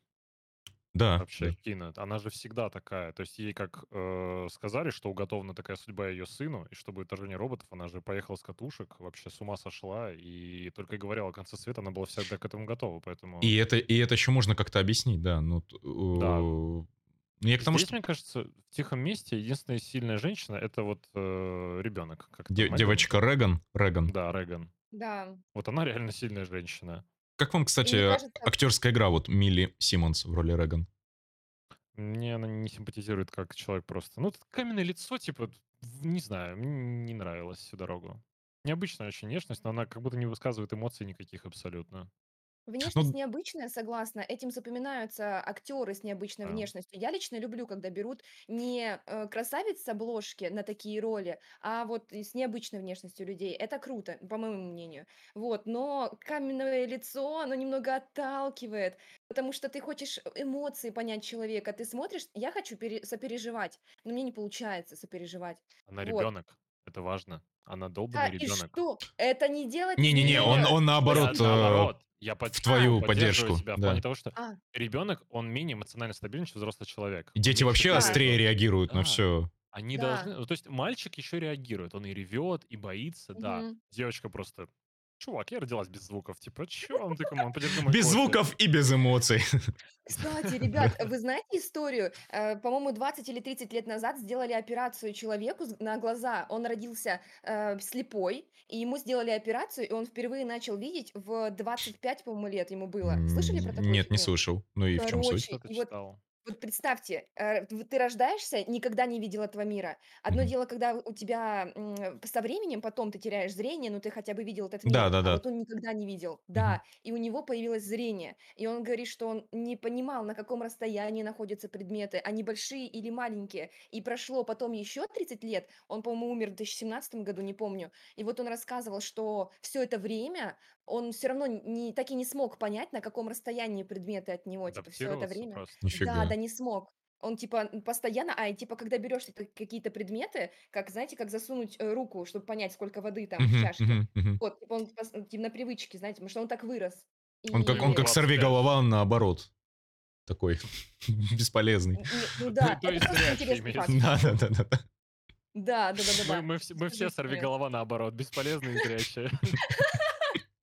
[SPEAKER 1] Да,
[SPEAKER 3] Вообще,
[SPEAKER 1] да.
[SPEAKER 3] кино. Она же всегда такая. То есть ей как э, сказали, что уготована такая судьба ее сыну, и что будет вторжение роботов, она же поехала с катушек, вообще с ума сошла, и только и говорила о конце света, она была всегда к этому готова, поэтому...
[SPEAKER 1] И это, и это еще можно как-то объяснить, да. Ну,
[SPEAKER 3] Да.
[SPEAKER 1] Э, я к тому,
[SPEAKER 3] Здесь,
[SPEAKER 1] что
[SPEAKER 3] мне кажется, в тихом месте единственная сильная женщина это вот ребенок. Как
[SPEAKER 1] де- девочка Реган, Реган.
[SPEAKER 3] Да, Реган.
[SPEAKER 2] Да.
[SPEAKER 3] Вот она реально сильная женщина.
[SPEAKER 1] Как вам,
[SPEAKER 2] мне
[SPEAKER 1] кстати,
[SPEAKER 2] кажется,
[SPEAKER 1] актерская игра, вот Милли Симмонс в роли Реган?
[SPEAKER 3] Мне она не симпатизирует как человек просто. Ну, тут каменное лицо, типа, не знаю, мне не нравилось всю дорогу. Необычная очень внешность, но она как будто не высказывает эмоций никаких абсолютно.
[SPEAKER 2] Внешность
[SPEAKER 1] Ну,
[SPEAKER 2] необычная, согласна. Этим запоминаются актеры с необычной
[SPEAKER 3] Да.
[SPEAKER 2] внешностью. Я лично люблю, когда берут не э, красавиц с обложки на такие роли, а вот и с необычной внешностью людей. Это круто, по моему мнению. Вот, но каменное лицо, оно немного отталкивает, потому что ты хочешь эмоции понять человека. Ты смотришь, я хочу пере- сопереживать, но мне не получается сопереживать.
[SPEAKER 3] Она
[SPEAKER 2] Вот.
[SPEAKER 3] ребенок. Это важно. Она
[SPEAKER 2] Да,
[SPEAKER 3] долбанный
[SPEAKER 2] и
[SPEAKER 3] ребенок.
[SPEAKER 2] что? Это не делает
[SPEAKER 1] Не-не-не, он, он наоборот,
[SPEAKER 3] Я
[SPEAKER 1] э,
[SPEAKER 3] наоборот. Я под-
[SPEAKER 1] в твою
[SPEAKER 3] поддерживаю
[SPEAKER 1] поддержку.
[SPEAKER 3] тебя в
[SPEAKER 1] да.
[SPEAKER 3] плане того, что
[SPEAKER 2] А,
[SPEAKER 3] ребенок, он менее эмоционально стабилен, чем взрослый человек.
[SPEAKER 1] И
[SPEAKER 3] Он
[SPEAKER 1] Дети
[SPEAKER 3] меньше
[SPEAKER 1] вообще
[SPEAKER 2] Да.
[SPEAKER 1] острее
[SPEAKER 3] переживает.
[SPEAKER 1] реагируют на
[SPEAKER 3] Да.
[SPEAKER 1] все.
[SPEAKER 3] Они
[SPEAKER 2] Да.
[SPEAKER 3] должны... ну, То есть мальчик еще реагирует. Он и ревет, и боится, да.
[SPEAKER 2] мгм.
[SPEAKER 3] Девочка просто... Чувак, я родилась без звуков. Типа, че он ты, come on, подержи мой
[SPEAKER 1] Без
[SPEAKER 3] кофе».
[SPEAKER 1] звуков и без эмоций.
[SPEAKER 2] Кстати, ребят, вы знаете историю? Э, По-моему, 20 или 30 лет назад сделали операцию человеку с- на глаза. Он родился э, слепой, и ему сделали операцию, и он впервые начал видеть в 25, по-моему, лет ему было. Слышали про такую
[SPEAKER 1] Нет, не
[SPEAKER 2] фигню?
[SPEAKER 1] слышал. Ну и в чем суть?
[SPEAKER 2] Короче,
[SPEAKER 3] Что ты
[SPEAKER 2] и вот
[SPEAKER 3] читал?
[SPEAKER 2] Вот представьте, э, ты рождаешься, никогда не видел этого мира. Одно
[SPEAKER 1] Мгм.
[SPEAKER 2] дело, когда у тебя м, со временем потом ты теряешь зрение, но ты хотя бы видел этот мир,
[SPEAKER 1] Да, да,
[SPEAKER 2] а
[SPEAKER 1] да.
[SPEAKER 2] вот он никогда не видел. Да, и у него появилось зрение. И он говорит, что он не понимал, на каком расстоянии находятся предметы, они большие или маленькие. И прошло потом еще 30 лет, он, по-моему, умер в 2017 году, не помню. И вот он рассказывал, что все это время он все равно не, так и не смог понять, на каком расстоянии предметы от него, типа, все это время.
[SPEAKER 3] просто.
[SPEAKER 2] Да,
[SPEAKER 1] Нифига.
[SPEAKER 2] да, не смог. Он типа постоянно, а, и типа, когда берешь какие-то предметы, как, знаете, как засунуть э, руку, чтобы понять, сколько воды там в чашке. Вот, типа он типа, на привычке, знаете, потому что он так вырос.
[SPEAKER 1] Он как, он
[SPEAKER 2] И,
[SPEAKER 1] как
[SPEAKER 3] 25.
[SPEAKER 1] сорви голова наоборот. Такой бесполезный.
[SPEAKER 2] ну да,
[SPEAKER 3] То
[SPEAKER 2] это просто интересный факт.
[SPEAKER 1] Да, да, да, да, да.
[SPEAKER 2] Да, да, да,
[SPEAKER 3] Мы, все, мы все
[SPEAKER 2] Жизнь
[SPEAKER 3] сорви
[SPEAKER 2] моя.
[SPEAKER 3] голова наоборот, бесполезные и зрячие.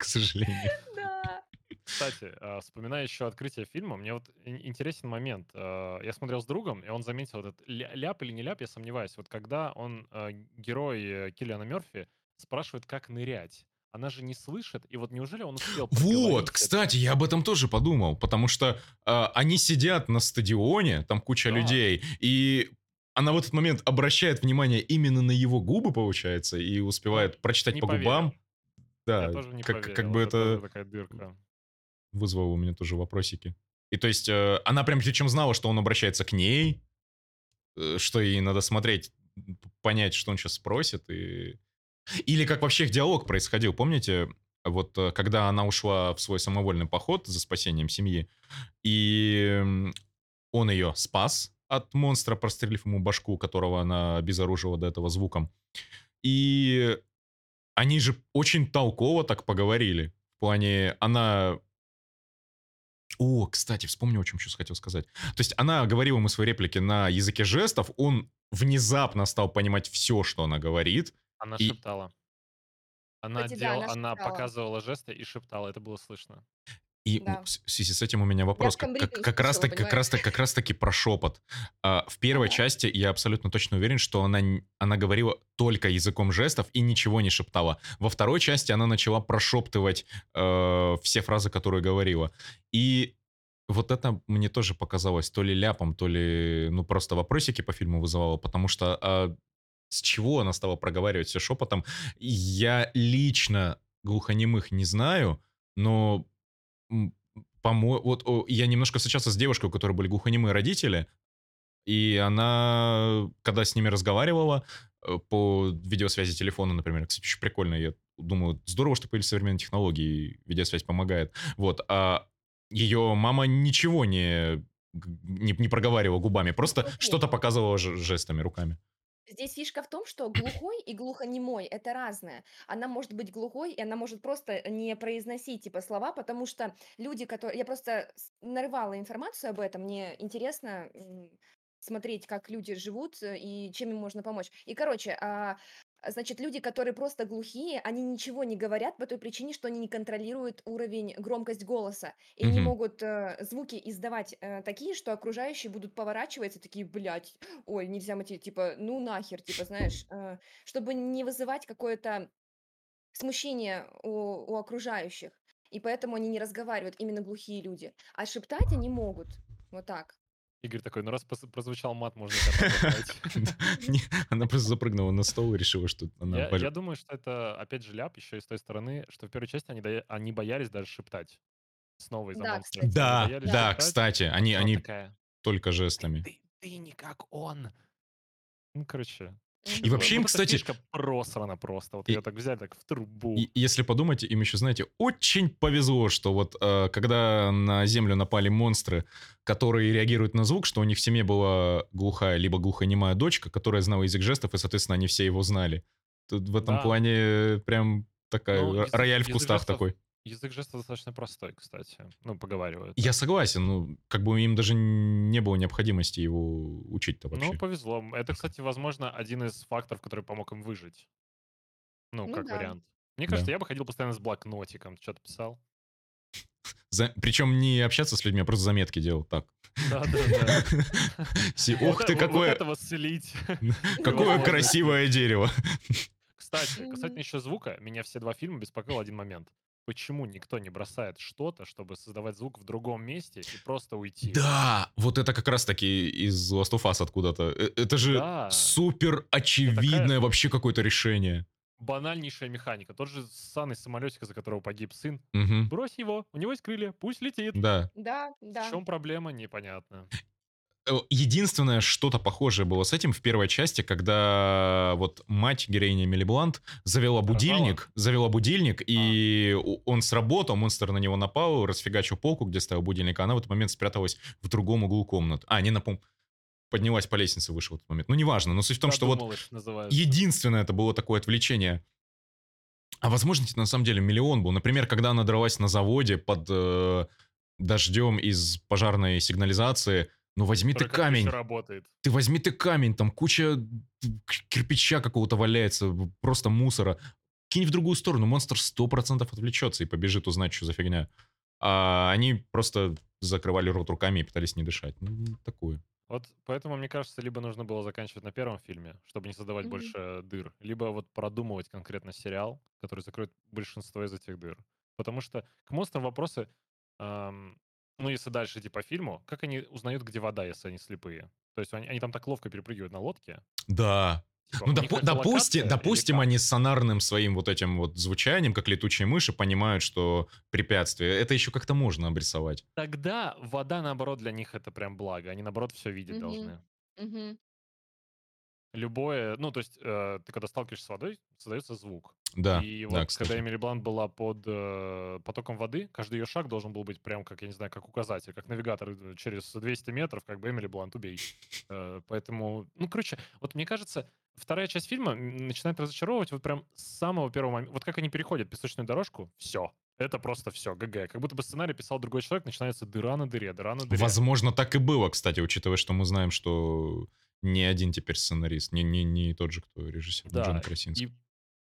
[SPEAKER 1] К сожалению.
[SPEAKER 2] Да.
[SPEAKER 3] Кстати, а, вспоминая еще открытие фильма, мне вот ин- интересен момент. А, Я смотрел с другом, и он заметил этот ля- ляп или не ляп, я сомневаюсь. Вот когда он, а, герой э, Киллиана Мерфи, спрашивает, как нырять, она же не слышит, и вот неужели он успел
[SPEAKER 1] Вот, кстати, я об этом тоже подумал, потому что а, они сидят на стадионе, там куча
[SPEAKER 3] Да.
[SPEAKER 1] людей, и она в этот момент обращает внимание именно на его губы, получается, и успевает прочитать
[SPEAKER 3] Не
[SPEAKER 1] по губам.
[SPEAKER 3] Поверил.
[SPEAKER 1] Да,
[SPEAKER 3] Я тоже не
[SPEAKER 1] как,
[SPEAKER 3] поверил.
[SPEAKER 1] как бы
[SPEAKER 3] это тоже
[SPEAKER 1] это
[SPEAKER 3] такая дырка.
[SPEAKER 1] вызвало у меня тоже вопросики. И то есть э, она прям причем знала, что он обращается к ней, э, что ей надо смотреть, п- понять, что он сейчас спросит. И... Или как вообще их диалог происходил, помните? Вот э, когда она ушла в свой самовольный поход за спасением семьи, и м, он ее спас от монстра, прострелив ему башку, которого она обезоружила до этого звуком. И они же очень толково так поговорили. В плане, она о, кстати, вспомнил, о чем сейчас хотел сказать. То есть она говорила ему свои реплики на языке жестов, он внезапно стал понимать все, что она говорит.
[SPEAKER 3] Она
[SPEAKER 1] И-
[SPEAKER 3] шептала. Она,
[SPEAKER 2] Кстати, да,
[SPEAKER 3] делала,
[SPEAKER 2] она
[SPEAKER 3] она
[SPEAKER 2] шептала.
[SPEAKER 3] показывала жесты и шептала, это было слышно.
[SPEAKER 1] И
[SPEAKER 2] Да.
[SPEAKER 1] в связи с этим у меня вопрос. Как, как, как раз таки, как раз таки, как раз таки про шепот. А, в первой
[SPEAKER 2] Ага.
[SPEAKER 1] части я абсолютно точно уверен, что она, она говорила только языком жестов и ничего не шептала. Во второй части она начала прошептывать э, все фразы, которые говорила. И вот это мне тоже показалось то ли ляпом, то ли ну просто вопросики по фильму вызывало, потому что а, с чего она стала проговаривать все шепотом, я лично глухонемых не знаю, но по-моему, вот о, я немножко встречался с девушкой, у которой были глухонемые родители, и она, когда с ними разговаривала э, по видеосвязи телефона, например, кстати, очень прикольно, я думаю, здорово, что появились современные технологии, видеосвязь помогает. Вот, а ее мама ничего не, не, не проговаривала губами, просто
[SPEAKER 2] Окей.
[SPEAKER 1] что-то показывала жестами, руками.
[SPEAKER 2] Здесь фишка в том, что глухой и глухонемой- это разное. Она может быть глухой, и она может просто не произносить, типа, слова, потому что люди, которые я просто с нарвала информацию об этом, мне интересно, смотреть, как люди живут, э, и чем им можно помочь. И, короче, а, значит, люди, которые просто глухие, они ничего не говорят по той причине, что они не контролируют уровень, громкость голоса и не
[SPEAKER 1] Мгм.
[SPEAKER 2] могут, э, звуки издавать, э, такие, что окружающие будут поворачиваться такие: "Блядь, ой, нельзя материть", типа, ну нахер, типа, знаешь, э, чтобы не вызывать какое-то смущение у у окружающих. И поэтому они не разговаривают, именно глухие люди. А шептать они могут. Вот так.
[SPEAKER 3] Игорь такой: "Ну, раз прозвучал мат, можно и кота поставить".
[SPEAKER 1] Не, она просто запрыгнула на стол и решила, что она
[SPEAKER 3] Я думаю, что это, опять же, ляп еще и с той стороны, что в первой части они боялись даже шептать. Снова из-за
[SPEAKER 2] Да,
[SPEAKER 1] Да, кстати, они только
[SPEAKER 3] "Ты
[SPEAKER 1] жестами.
[SPEAKER 3] ты ты не как он". Ну, короче,
[SPEAKER 1] И вообще им,
[SPEAKER 3] эта
[SPEAKER 1] кстати
[SPEAKER 3] просрана просто. Вот
[SPEAKER 1] И
[SPEAKER 3] ее так взяли, так в трубу.
[SPEAKER 1] Если подумать, им еще, знаете, очень повезло, что вот э, когда на Землю напали монстры, которые реагируют на звук, что у них в семье была глухая либо глухонемая дочка, которая знала язык жестов, и, соответственно, они все его знали. Тут в этом плане прям такая
[SPEAKER 3] Ну,
[SPEAKER 1] рояль в кустах такой.
[SPEAKER 3] Язык жестов достаточно простой, кстати. Ну, поговаривают
[SPEAKER 1] Я согласен, ну, как бы им даже не было необходимости его учить-то
[SPEAKER 3] Ну,
[SPEAKER 1] вообще.
[SPEAKER 3] повезло. Это, кстати, возможно, один из факторов, который помог им выжить. Ну,
[SPEAKER 2] Ну
[SPEAKER 3] как
[SPEAKER 2] да.
[SPEAKER 3] вариант. Мне
[SPEAKER 1] Да.
[SPEAKER 3] кажется, я бы ходил постоянно с блокнотиком, что-то писал.
[SPEAKER 1] За- Причем не общаться с людьми, а просто заметки делал так.
[SPEAKER 3] Да-да-да.
[SPEAKER 1] Все, Ох
[SPEAKER 3] Вот
[SPEAKER 1] ты, какое,
[SPEAKER 3] этого слить.
[SPEAKER 1] какое красивое дерево.
[SPEAKER 3] Кстати, касательно еще звука, меня все два фильма беспокоил один момент. Почему никто не бросает что-то, чтобы создавать звук в другом месте и просто уйти?
[SPEAKER 1] Да, вот это как раз таки из Last of Us откуда-то. Э, Это же
[SPEAKER 3] Да.
[SPEAKER 1] супер очевидное вообще какое-то решение.
[SPEAKER 3] Банальнейшая механика. Тот же ссаный самолетик, из-за которого погиб сын.
[SPEAKER 1] Мгм.
[SPEAKER 3] Брось его, у него есть крылья, пусть летит.
[SPEAKER 1] Да.
[SPEAKER 2] Да,
[SPEAKER 3] В
[SPEAKER 2] да.
[SPEAKER 3] чем проблема, непонятно.
[SPEAKER 1] Э, Единственное, что-то похожее было с этим в первой части, когда вот мать героини Эмили Блант завела будильник, завела будильник, и у- он сработал, монстр на него напал, расфигачил полку, где стоял будильник, а она в этот момент спряталась в другом углу комнаты. А, не напом... Поднялась по лестнице, вышла в этот момент. Ну, неважно, но суть в том, что вот
[SPEAKER 3] называется.
[SPEAKER 1] единственное это было такое отвлечение. А возможности на самом деле миллион был. Например, когда она дралась на заводе под э, дождем из пожарной сигнализации, ну возьми ты
[SPEAKER 3] Который как
[SPEAKER 1] камень,
[SPEAKER 3] работает.
[SPEAKER 1] ты возьми ты камень, там куча кирпича какого-то валяется, просто мусора. Кинь в другую сторону, монстр сто процентов отвлечется и побежит узнать, что за фигня. А они просто закрывали рот руками и пытались не дышать. Ну, такое.
[SPEAKER 3] Вот поэтому, мне кажется, либо нужно было заканчивать на первом фильме, чтобы не создавать
[SPEAKER 2] Мгм.
[SPEAKER 3] больше дыр, либо вот продумывать конкретно сериал, который закроет большинство из этих дыр. Потому что к монстрам вопросы, ам, ну, если дальше идти по фильму, как они узнают, где вода, если они слепые? То есть они, они там так ловко перепрыгивают на лодке.
[SPEAKER 1] Да,
[SPEAKER 3] Типа,
[SPEAKER 1] Ну,
[SPEAKER 3] у
[SPEAKER 1] допу-
[SPEAKER 3] них это
[SPEAKER 1] допустим, они с сонарным своим вот этим вот звучанием, как летучие мыши, понимают, что препятствие. Это еще как-то можно обрисовать.
[SPEAKER 3] Тогда вода, наоборот, для них это прям благо. Они, наоборот, все видеть
[SPEAKER 2] Мгм.
[SPEAKER 3] должны.
[SPEAKER 2] Мгм.
[SPEAKER 3] Любое, ну, то есть, э, ты когда сталкиваешься с водой, создается звук.
[SPEAKER 1] Да,
[SPEAKER 3] И
[SPEAKER 1] да,
[SPEAKER 3] вот когда
[SPEAKER 1] кстати.
[SPEAKER 3] Эмили Блант была под э, потоком воды, каждый ее шаг должен был быть прям как, я не знаю, как указатель, как навигатор э, через 200 метров, как бы Эмили Блант, убей. Э, поэтому, ну, короче, вот мне кажется, вторая часть фильма начинает разочаровывать вот прям с самого первого момента. Вот как они переходят песочную дорожку, все. Это просто все, ГГ. Как будто бы сценарий писал другой человек, начинается дыра на дыре, дыра на дыре.
[SPEAKER 1] Возможно, так и было, кстати, учитывая, что мы знаем, что не один теперь сценарист, не, не, не тот же, кто режиссер,
[SPEAKER 3] Да,
[SPEAKER 1] Джон Красинский.
[SPEAKER 3] и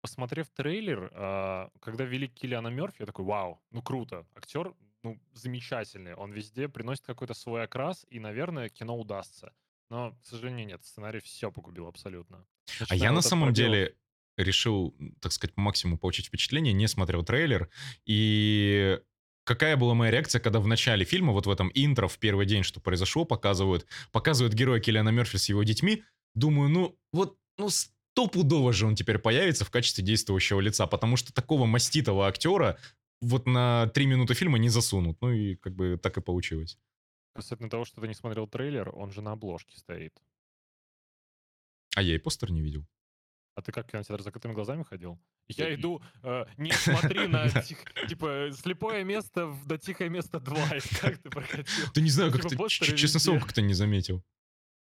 [SPEAKER 3] посмотрев трейлер, а, когда вели Киллиана Мерфи, я такой, вау, ну круто, актер, ну, замечательный, он везде приносит какой-то свой окрас, и, наверное, кино удастся. Но, к сожалению, нет, сценарий все погубил абсолютно.
[SPEAKER 1] А
[SPEAKER 3] Начиная
[SPEAKER 1] я на
[SPEAKER 3] вот
[SPEAKER 1] самом
[SPEAKER 3] пробелов-
[SPEAKER 1] деле решил, так сказать, по максимуму получить впечатление, не смотрел трейлер. И какая была моя реакция, когда в начале фильма, вот в этом интро, в первый день, что произошло, показывают, показывают героя Киллиана Мерфи с его детьми. Думаю, ну вот, ну стопудово же он теперь появится в качестве действующего лица, потому что такого маститого актера вот на три минуты фильма не засунут. Ну и как бы так и получилось.
[SPEAKER 3] Касательно того, что ты не смотрел трейлер, он же на обложке стоит.
[SPEAKER 1] А я и постер не видел.
[SPEAKER 3] А ты как в кинотеатр с закрытыми глазами ходил? Я
[SPEAKER 1] Я-
[SPEAKER 3] иду, э, не смотри на, тих- типа, слепое место до тихое место 2. Как ты прокатил?
[SPEAKER 1] Да не знаю, как
[SPEAKER 3] типа
[SPEAKER 1] ты, честно слово, как-то не заметил.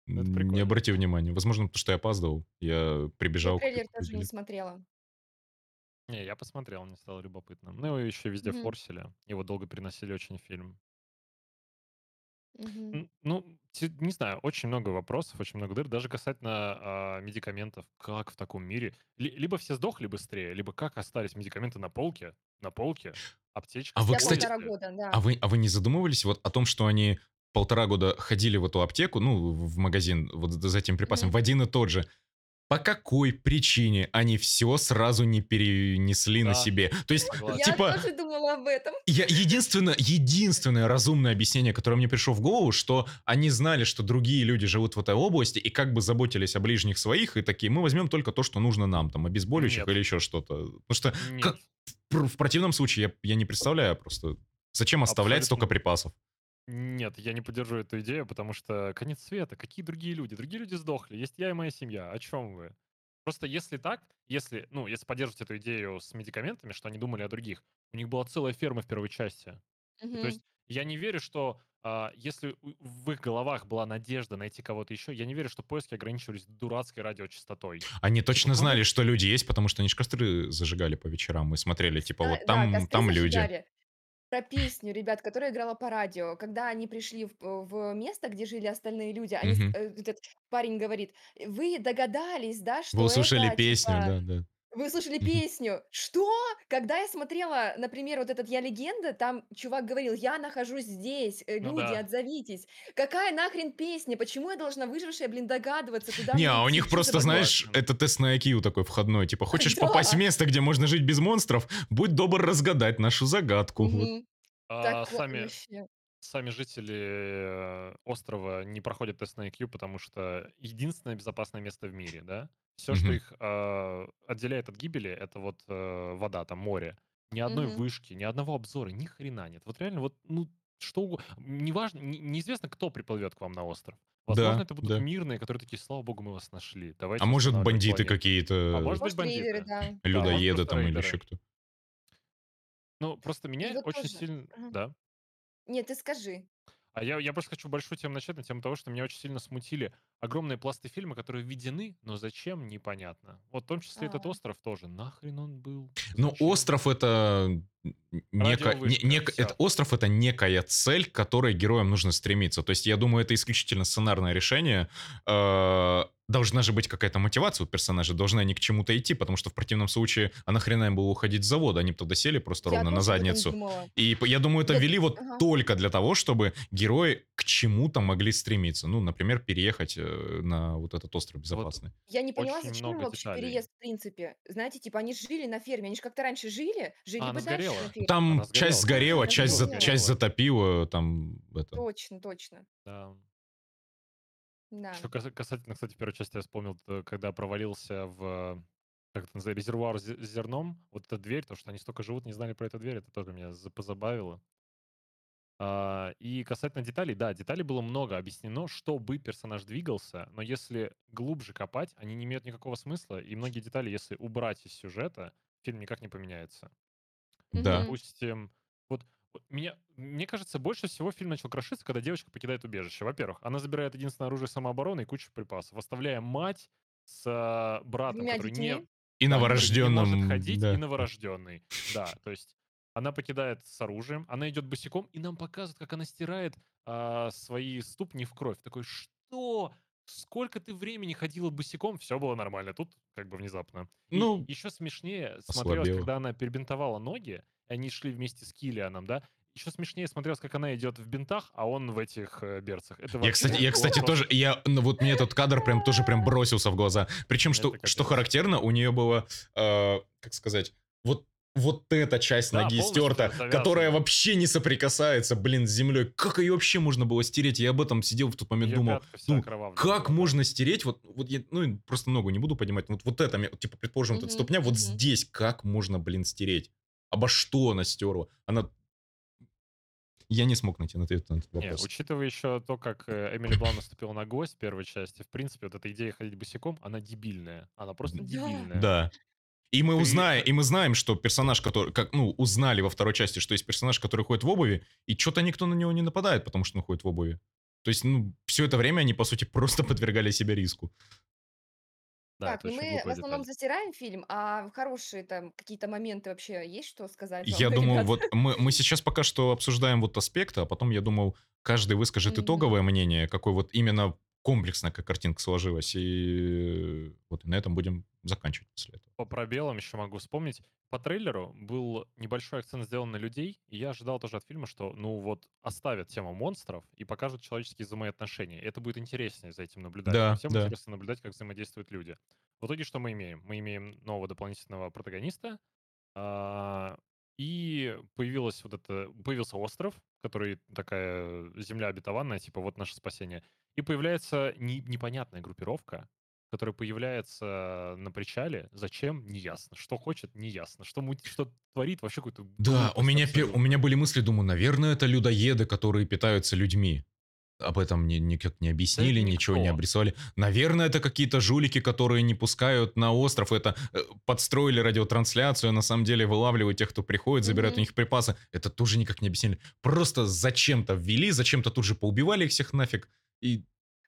[SPEAKER 3] Ну, это
[SPEAKER 1] Не обратил внимания. Возможно, потому что я опаздывал. Я
[SPEAKER 2] Я
[SPEAKER 1] прибежал,
[SPEAKER 2] трейлер
[SPEAKER 1] купил
[SPEAKER 2] тоже не смотрела.
[SPEAKER 3] Не, я посмотрел, мне стало любопытно. Ну, его еще везде
[SPEAKER 2] Мгм.
[SPEAKER 3] форсили. Его долго переносили очень фильм.
[SPEAKER 2] Мгм.
[SPEAKER 3] Н ну, те не знаю, очень много вопросов, очень много дыр, даже касательно, а, медикаментов. Как в таком мире? Ли либо все сдохли быстрее, либо как остались медикаменты на полке на полке, аптечка
[SPEAKER 1] А вы,
[SPEAKER 2] Спустя
[SPEAKER 1] кстати,
[SPEAKER 2] полтора года,
[SPEAKER 1] а
[SPEAKER 2] да.
[SPEAKER 1] вы а вы не задумывались вот о том, что они полтора года ходили в эту аптеку, ну, в магазин вот за этим припасом,
[SPEAKER 2] Мгм.
[SPEAKER 1] в один и тот же? По какой причине они всё сразу не перенесли на
[SPEAKER 3] Да,
[SPEAKER 1] себе? То есть.
[SPEAKER 2] Я
[SPEAKER 1] типа
[SPEAKER 2] тоже думала об этом.
[SPEAKER 1] я единственное единственное разумное объяснение, которое мне пришло в голову, что они знали, что другие люди живут в этой области и как бы заботились о ближних своих, и такие: "Мы возьмем только то, что нужно нам, там, обезболивающих
[SPEAKER 3] Нет.
[SPEAKER 1] или еще что-то". Потому что как
[SPEAKER 3] Нет.
[SPEAKER 1] в пр в противном случае я я не представляю просто, зачем оставлять столько
[SPEAKER 3] Абсолютно
[SPEAKER 1] припасов?
[SPEAKER 3] Нет, я не поддерживаю эту идею, потому что конец света. Какие другие люди? Другие люди сдохли. Есть я и моя семья. О чем вы? Просто если так, если, ну, если поддерживать эту идею с медикаментами, что они думали о других, у них была целая ферма в первой части. И то есть я не верю, что, а, если в их головах была надежда найти кого-то еще, я не верю, что поиски ограничивались дурацкой радиочастотой.
[SPEAKER 1] Они
[SPEAKER 3] Типа,
[SPEAKER 1] точно
[SPEAKER 3] кому
[SPEAKER 1] знали, что люди есть, потому что они ж костры зажигали по вечерам и смотрели, типа, вот
[SPEAKER 2] да,
[SPEAKER 1] там там люди.
[SPEAKER 2] зажигали. Про песню, ребят, которая играла по радио. Когда они пришли в п в место, где жили остальные люди, они ск
[SPEAKER 1] Мгм.
[SPEAKER 2] э, этот парень говорит: "Вы догадались, да,
[SPEAKER 1] Вы
[SPEAKER 2] что
[SPEAKER 1] услышали
[SPEAKER 2] это,
[SPEAKER 1] песню,
[SPEAKER 2] типа,
[SPEAKER 1] да-да.
[SPEAKER 2] Вы слышали
[SPEAKER 1] Мгм.
[SPEAKER 2] песню?" Что? Когда я смотрела, например, вот этот "Я- легенда", там чувак говорил: "Я нахожусь здесь, э,
[SPEAKER 3] Ну
[SPEAKER 2] люди,
[SPEAKER 3] да.
[SPEAKER 2] отзовитесь". Какая нахрен песня? Почему я должна, выжившая, блин, догадываться, куда
[SPEAKER 1] Не,
[SPEAKER 2] мне
[SPEAKER 1] а у
[SPEAKER 2] идти?
[SPEAKER 1] них
[SPEAKER 2] за
[SPEAKER 1] просто,
[SPEAKER 2] бред?
[SPEAKER 1] знаешь, это тест на IQ такой входной. Типа, хочешь попасть в
[SPEAKER 2] Да.
[SPEAKER 1] место, где можно жить без монстров? Будь добр разгадать нашу загадку. Вот.
[SPEAKER 2] Мгм.
[SPEAKER 3] А, сами
[SPEAKER 2] вообще.
[SPEAKER 3] Сами жители, э, острова не проходят тест на IQ, потому что единственное безопасное место в мире, да? Всё, что
[SPEAKER 1] Мгм.
[SPEAKER 3] их, а, отделяет от гибели- это вот, э, вода, там море. Ни одной
[SPEAKER 2] Мгм.
[SPEAKER 3] вышки, ни одного обзора, ни хрена нет. Вот реально вот, ну, что уго неважно, не неизвестно, кто приплывет к вам на остров. Возможно,
[SPEAKER 1] Да,
[SPEAKER 3] это будут
[SPEAKER 1] да.
[SPEAKER 3] мирные, которые такие: "Слава богу, мы вас нашли.
[SPEAKER 1] А
[SPEAKER 3] Давайте
[SPEAKER 1] может,
[SPEAKER 3] восстанавливать
[SPEAKER 1] бандиты
[SPEAKER 3] планету". А
[SPEAKER 1] какие-то,
[SPEAKER 3] может быть,
[SPEAKER 2] Может, рейдеры,
[SPEAKER 3] бандиты.
[SPEAKER 2] да.
[SPEAKER 3] Да, может,
[SPEAKER 1] людоеды
[SPEAKER 3] просто
[SPEAKER 1] там или
[SPEAKER 3] рейдеры.
[SPEAKER 1] еще кто.
[SPEAKER 3] Ну, просто меня очень
[SPEAKER 2] тоже
[SPEAKER 3] сильно
[SPEAKER 2] Ага.
[SPEAKER 3] Да?
[SPEAKER 2] Нет, ты скажи.
[SPEAKER 3] А я я просто хочу большую тему начать на тему того, что меня очень сильно смутили огромные пласты фильма, которые введены, но зачем- непонятно. Вот в том числе этот
[SPEAKER 2] А.
[SPEAKER 3] остров тоже. Нахрен он был?
[SPEAKER 1] Ну,
[SPEAKER 3] Зачем?
[SPEAKER 1] остров- это н неко не
[SPEAKER 3] Радиовышка,
[SPEAKER 1] нек это
[SPEAKER 3] всё.
[SPEAKER 1] остров- это некая цель, к которой героям нужно стремиться. То есть, я думаю, это исключительно сценарное решение. А, должна же быть какая-то мотивация у персонажей, должны они к чему-то идти, потому что в противном случае, а нахрена им было уходить с завода? Они бы туда сели просто
[SPEAKER 2] Я
[SPEAKER 1] ровно на задницу. И я думаю, это
[SPEAKER 2] Нет,
[SPEAKER 1] ввели вот
[SPEAKER 2] ага.
[SPEAKER 1] только для того, чтобы герои к чему-то могли стремиться. Ну, например, переехать, э, на вот этот остров
[SPEAKER 3] Вот
[SPEAKER 1] безопасный.
[SPEAKER 2] Я не поняла,
[SPEAKER 3] очень
[SPEAKER 2] зачем вообще
[SPEAKER 3] деталей.
[SPEAKER 2] переезд в принципе. Знаете, типа, они жили на ферме, они ж как-то раньше жили, жили
[SPEAKER 3] А,
[SPEAKER 2] бы дальше на ферме.
[SPEAKER 1] Там
[SPEAKER 3] Она
[SPEAKER 1] часть
[SPEAKER 3] сгорела,
[SPEAKER 1] сгорела, часть за часть затопило, там это.
[SPEAKER 2] Точно, точно.
[SPEAKER 3] Да.
[SPEAKER 2] Да.
[SPEAKER 3] Каса касательно, кстати, первой части я вспомнил, когда провалился в, как это называется, резервуар с зерном. Вот эта дверь, то, что они столько живут, не знали про эту дверь, это тоже меня за позабавило. А, и касательно деталей, да, деталей было много. Объяснено, чтобы персонаж двигался, но если глубже копать, они не имеют никакого смысла, и многие детали, если убрать из сюжета, фильм никак не поменяется.
[SPEAKER 1] Да.
[SPEAKER 3] Допустим, меня мне кажется, больше всего фильм начал крошиться, когда девочка покидает убежище. Во-первых, она забирает единственное оружие самообороны и кучу припасов, оставляя мать с, а, братом,
[SPEAKER 2] 2
[SPEAKER 3] который не
[SPEAKER 2] детьми?
[SPEAKER 1] И
[SPEAKER 3] да, который не может
[SPEAKER 1] новорожденным,
[SPEAKER 3] ходить, и
[SPEAKER 1] да.
[SPEAKER 3] новорожденный. Да, то есть она покидает с оружием, она идет босиком, и нам показывают, как она стирает, а, свои ступни в кровь. Такой: "Что? Сколько ты времени ходила босиком?" Всё было нормально, тут как бы внезапно. И
[SPEAKER 1] Ну
[SPEAKER 3] еще смешнее смотрелось,
[SPEAKER 1] ослабела.
[SPEAKER 3] когда она перебинтовала ноги, и они шли вместе с Киллианом, да. Еще смешнее смотрелось, как она идет в бинтах, а он в этих, э, берцах. Это
[SPEAKER 1] Я, кстати я, кстати, тоже, я ну, вот мне этот кадр прям тоже прям бросился в глаза. Причем, что что характерно, у нее было, а, как сказать, вот вот эта часть
[SPEAKER 3] Да,
[SPEAKER 1] ноги стерта, которая вообще не соприкасается, блин, с землей. Как ее вообще можно было стереть? Я об этом сидел в тот момент,
[SPEAKER 3] Её
[SPEAKER 1] думал, ну, как
[SPEAKER 3] была,
[SPEAKER 1] можно стереть? Вот вот я, ну, просто ногу не буду поднимать, вот вот это, типа, предположим, вот эта ступня, вот
[SPEAKER 2] мгм.
[SPEAKER 1] здесь как можно, блин, стереть? Обо что она стерла? Она Я не смог найти ответ на этот вопрос.
[SPEAKER 3] учитывая еще то, как, э, Эмили Блант наступила на гвоздь в первой части, в принципе, вот эта идея ходить босиком, она дебильная. Она просто
[SPEAKER 2] Да.
[SPEAKER 3] дебильная.
[SPEAKER 1] Да. И мы
[SPEAKER 3] Ты,
[SPEAKER 1] узнаем и мы знаем, что персонаж, который как, ну, узнали во второй части, что есть персонаж, который ходит в обуви, и чё-то никто на него не нападает, потому что он ходит в обуви. То есть, ну, все это время они, по сути, просто подвергали себя риску.
[SPEAKER 3] Да,
[SPEAKER 2] Так,
[SPEAKER 3] это
[SPEAKER 2] ну
[SPEAKER 3] очень
[SPEAKER 2] мы в
[SPEAKER 3] глупая
[SPEAKER 2] основном
[SPEAKER 3] деталь.
[SPEAKER 2] засираем фильм, а хорошие там какие-то моменты вообще есть что сказать вам,
[SPEAKER 1] Я думаю,
[SPEAKER 2] ребят?
[SPEAKER 1] вот мы, мы сейчас пока что обсуждаем вот аспекты, а потом, я думал, каждый выскажет
[SPEAKER 2] Мгм.
[SPEAKER 1] итоговое мнение, какой вот именно комплексно, как картинка сложилась. И вот на этом будем заканчивать после этого.
[SPEAKER 3] По пробелам еще могу вспомнить. По трейлеру был небольшой акцент сделан на людей, и я ожидал тоже от фильма, что, ну вот, оставят тему монстров и покажут человеческие взаимоотношения. Это будет интереснее за этим наблюдать.
[SPEAKER 1] Да,
[SPEAKER 3] всем
[SPEAKER 1] да.
[SPEAKER 3] интересно наблюдать, как взаимодействуют люди. В итоге что мы имеем? Мы имеем нового дополнительного протагониста, а, и появилась вот это, появился остров, который такая земля обетованная, типа вот наше спасение. И появляется не- непонятная группировка, которая появляется на причале. Зачем? Неясно. Что хочет? Неясно. Что, что творит? Вообще какую-то
[SPEAKER 1] Да, у меня, пе- у меня были мысли, думаю, наверное, это людоеды, которые питаются людьми. Об этом ни- никак не
[SPEAKER 3] Да
[SPEAKER 1] объяснили,
[SPEAKER 3] это
[SPEAKER 1] ничего не
[SPEAKER 3] никто.
[SPEAKER 1] обрисовали. Наверное, это какие-то жулики, которые не пускают на остров. Это э, подстроили радиотрансляцию, а на самом деле вылавливают тех, кто приходит, забирают у
[SPEAKER 2] Мгм.
[SPEAKER 1] них припасы. Это тоже никак не объяснили. Просто зачем-то ввели, зачем-то тут же поубивали их всех нафиг. И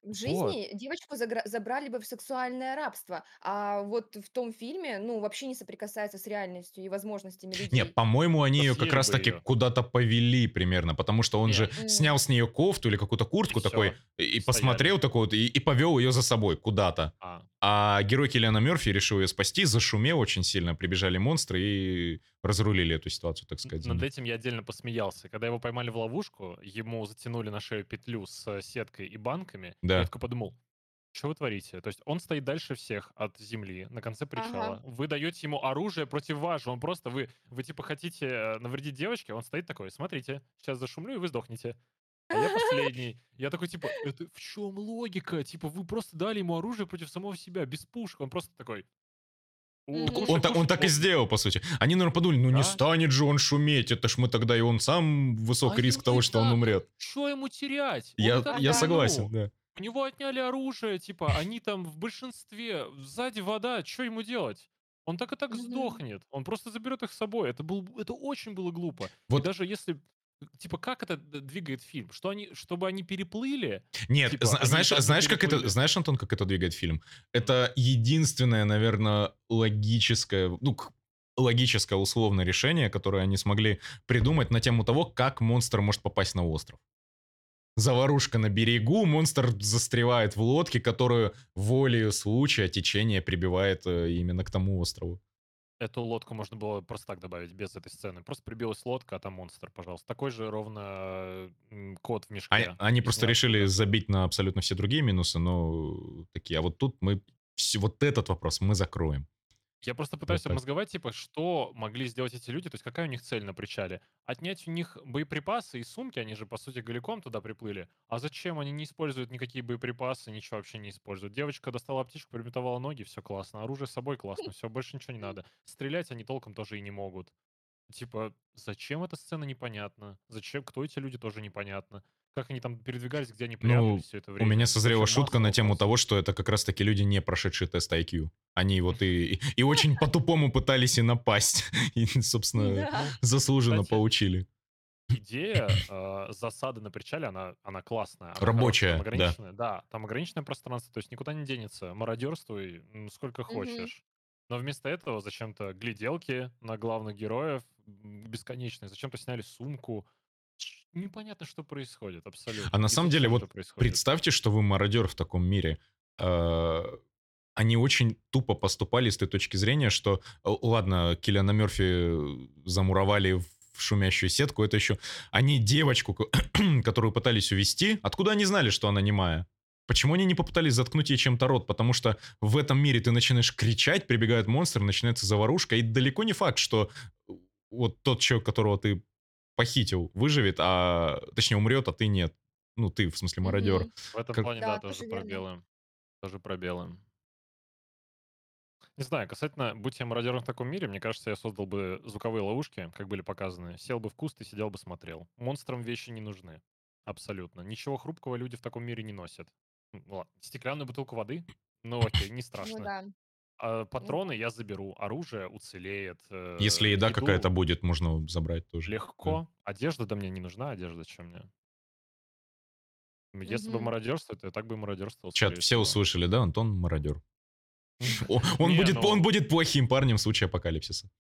[SPEAKER 2] В
[SPEAKER 3] Вот.
[SPEAKER 2] жизни девочку загра- забрали бы в сексуальное рабство, а вот в том фильме, ну, вообще не соприкасается с реальностью и возможностями
[SPEAKER 1] Не,
[SPEAKER 2] людей.
[SPEAKER 1] по-моему, они ее как
[SPEAKER 3] съели бы
[SPEAKER 1] раз-таки
[SPEAKER 3] ее.
[SPEAKER 1] куда-то повели примерно, потому что он же
[SPEAKER 3] Нет.
[SPEAKER 2] М.
[SPEAKER 1] снял с нее кофту или какую-то
[SPEAKER 3] И
[SPEAKER 1] куртку такой,
[SPEAKER 3] все.
[SPEAKER 1] и, и
[SPEAKER 3] Стояли.
[SPEAKER 1] посмотрел такой вот, и, и повел ее за собой куда-то.
[SPEAKER 3] А,
[SPEAKER 1] А герой Киллиана Мерфи решил ее спасти, зашумел очень сильно, прибежали монстры и разрулили эту ситуацию, так
[SPEAKER 3] н-
[SPEAKER 1] сказать. за
[SPEAKER 3] над этим я отдельно посмеялся. Когда его поймали в ловушку, ему затянули на шею петлю с э, сеткой и банками. Я
[SPEAKER 1] Да.
[SPEAKER 3] такой подумал, что вы творите? То есть он стоит дальше всех от земли, на конце
[SPEAKER 2] Ага.
[SPEAKER 3] причала. Вы даете ему оружие против вашего. Он просто, вы, вы типа хотите э, навредить девочке, он стоит такой, смотрите, сейчас зашумлю, и вы сдохнете. А я последний. Я такой, типа, это в чем логика? Типа, вы просто дали ему оружие против самого себя, без пушек. Он просто такой, «У,
[SPEAKER 2] Мгм.
[SPEAKER 3] кушай,
[SPEAKER 1] Он, та- он
[SPEAKER 3] кушай,
[SPEAKER 1] так и
[SPEAKER 3] мол».
[SPEAKER 1] сделал, по сути. Они, наверное, подумали, ну не
[SPEAKER 3] Да.
[SPEAKER 1] станет же он шуметь, это ж мы тогда, и он сам
[SPEAKER 3] А
[SPEAKER 1] высокий риск
[SPEAKER 3] ему
[SPEAKER 1] того, что он умрет.
[SPEAKER 3] Что ему терять? Он
[SPEAKER 1] Я, я согласен, да.
[SPEAKER 3] У него отняли оружие, типа, они там в большинстве, сзади вода, что ему делать? Он так и так сдохнет. Он просто заберет их с собой. Это, был, это очень было глупо. И
[SPEAKER 1] Вот
[SPEAKER 3] даже если... Типа, как это двигает фильм? Что они, чтобы они переплыли?
[SPEAKER 1] Нет,
[SPEAKER 3] Типа,
[SPEAKER 1] зна-
[SPEAKER 3] они
[SPEAKER 1] знаешь,
[SPEAKER 3] и
[SPEAKER 1] знаешь, как это,
[SPEAKER 3] переплыли.
[SPEAKER 1] знаешь, Антон, как это двигает фильм? Это единственное, наверное, логическое, ну, логическое условное решение, которое они смогли придумать на тему того, как монстр может попасть на остров. Заварушка на берегу, монстр застревает в лодке, которую волею случая течение прибивает э, именно к тому острову.
[SPEAKER 3] Эту лодку можно было просто так добавить, без этой сцены. Просто прибилась лодка, а там монстр, пожалуйста. Такой же ровно м, кот в
[SPEAKER 1] А-
[SPEAKER 3] мешке.
[SPEAKER 1] Они
[SPEAKER 3] из
[SPEAKER 1] просто решили
[SPEAKER 3] ниоткуда.
[SPEAKER 1] забить на абсолютно все другие минусы, но такие. А вот тут мы все, вот этот вопрос мы закроем.
[SPEAKER 3] Я просто пытаюсь
[SPEAKER 1] так.
[SPEAKER 3] обмозговать, типа, что могли сделать эти люди, то есть какая у них цель на причале? Отнять у них боеприпасы и сумки, они же, по сути, голиком туда приплыли. А зачем? Они не используют никакие боеприпасы, ничего вообще не используют. Девочка достала аптечку, перебинтовала ноги, все классно. Оружие с собой классно, все, больше ничего не надо. Стрелять они толком тоже и не могут. Типа, зачем эта сцена непонятно? Зачем? Кто эти люди тоже непонятно. Как они там передвигались, где они
[SPEAKER 1] Ну,
[SPEAKER 3] прятались все это
[SPEAKER 1] У
[SPEAKER 3] время?
[SPEAKER 1] меня созрела
[SPEAKER 3] Вообще
[SPEAKER 1] шутка на тему того, что это как раз-таки люди, не прошедшие тест IQ. Они вот и, и очень по-тупому пытались и напасть. И, собственно,
[SPEAKER 2] Да.
[SPEAKER 1] заслуженно
[SPEAKER 3] Кстати,
[SPEAKER 1] получили.
[SPEAKER 3] идея э, засады на причале, она, она классная, она
[SPEAKER 1] Рабочая,
[SPEAKER 3] там
[SPEAKER 1] да.
[SPEAKER 3] да. там ограниченное пространство, то есть никуда не денется, мародерствуй сколько хочешь. Но вместо этого зачем-то гляделки на главных героев бесконечные, зачем-то сняли сумку. Непонятно, что происходит, абсолютно.
[SPEAKER 1] А на самом деле, вот
[SPEAKER 3] происходит.
[SPEAKER 1] представьте, что вы мародер в таком мире. Э, Они очень тупо поступали с той точки зрения, что, э, ладно, Киллиана Мерфи замуровали в шумящую сетку, это еще... Они девочку, ко- которую пытались увести, откуда они знали, что она немая? Почему они не попытались заткнуть ей чем-то рот? Потому что в этом мире ты начинаешь кричать, прибегают монстры, начинается заварушка, и далеко не факт, что вот тот человек, которого ты похитил, выживет, а точнее умрет, а ты нет. Ну, ты, в смысле, мародер.
[SPEAKER 3] В этом
[SPEAKER 1] Как-
[SPEAKER 3] плане,
[SPEAKER 2] Да,
[SPEAKER 3] да,
[SPEAKER 2] тоже верно.
[SPEAKER 3] пробелы. Тоже пробелы. Не знаю, касательно, будь я мародером в таком мире, мне кажется, я создал бы звуковые ловушки, как были показаны, сел бы в куст и сидел бы смотрел. Монстрам вещи не нужны. Абсолютно. Ничего хрупкого люди в таком мире не носят. Ладно, стеклянную бутылку воды? Ну окей, не
[SPEAKER 2] Ну
[SPEAKER 3] страшно.
[SPEAKER 2] да.
[SPEAKER 3] А патроны я заберу, оружие уцелеет. э,
[SPEAKER 1] Если еда
[SPEAKER 3] еду
[SPEAKER 1] какая-то будет, можно забрать тоже.
[SPEAKER 3] Легко. Одежда да мне не нужна, одежда чем мне? Если бы
[SPEAKER 2] Мгм.
[SPEAKER 3] мародерство, то я так бы и мародерствовал,
[SPEAKER 1] Чат,
[SPEAKER 3] скорее
[SPEAKER 1] все
[SPEAKER 3] всего.
[SPEAKER 1] услышали, да? Антон мародер. О, Он
[SPEAKER 3] Не,
[SPEAKER 1] будет, он
[SPEAKER 3] ну,
[SPEAKER 1] будет плохим парнем в случае апокалипсиса.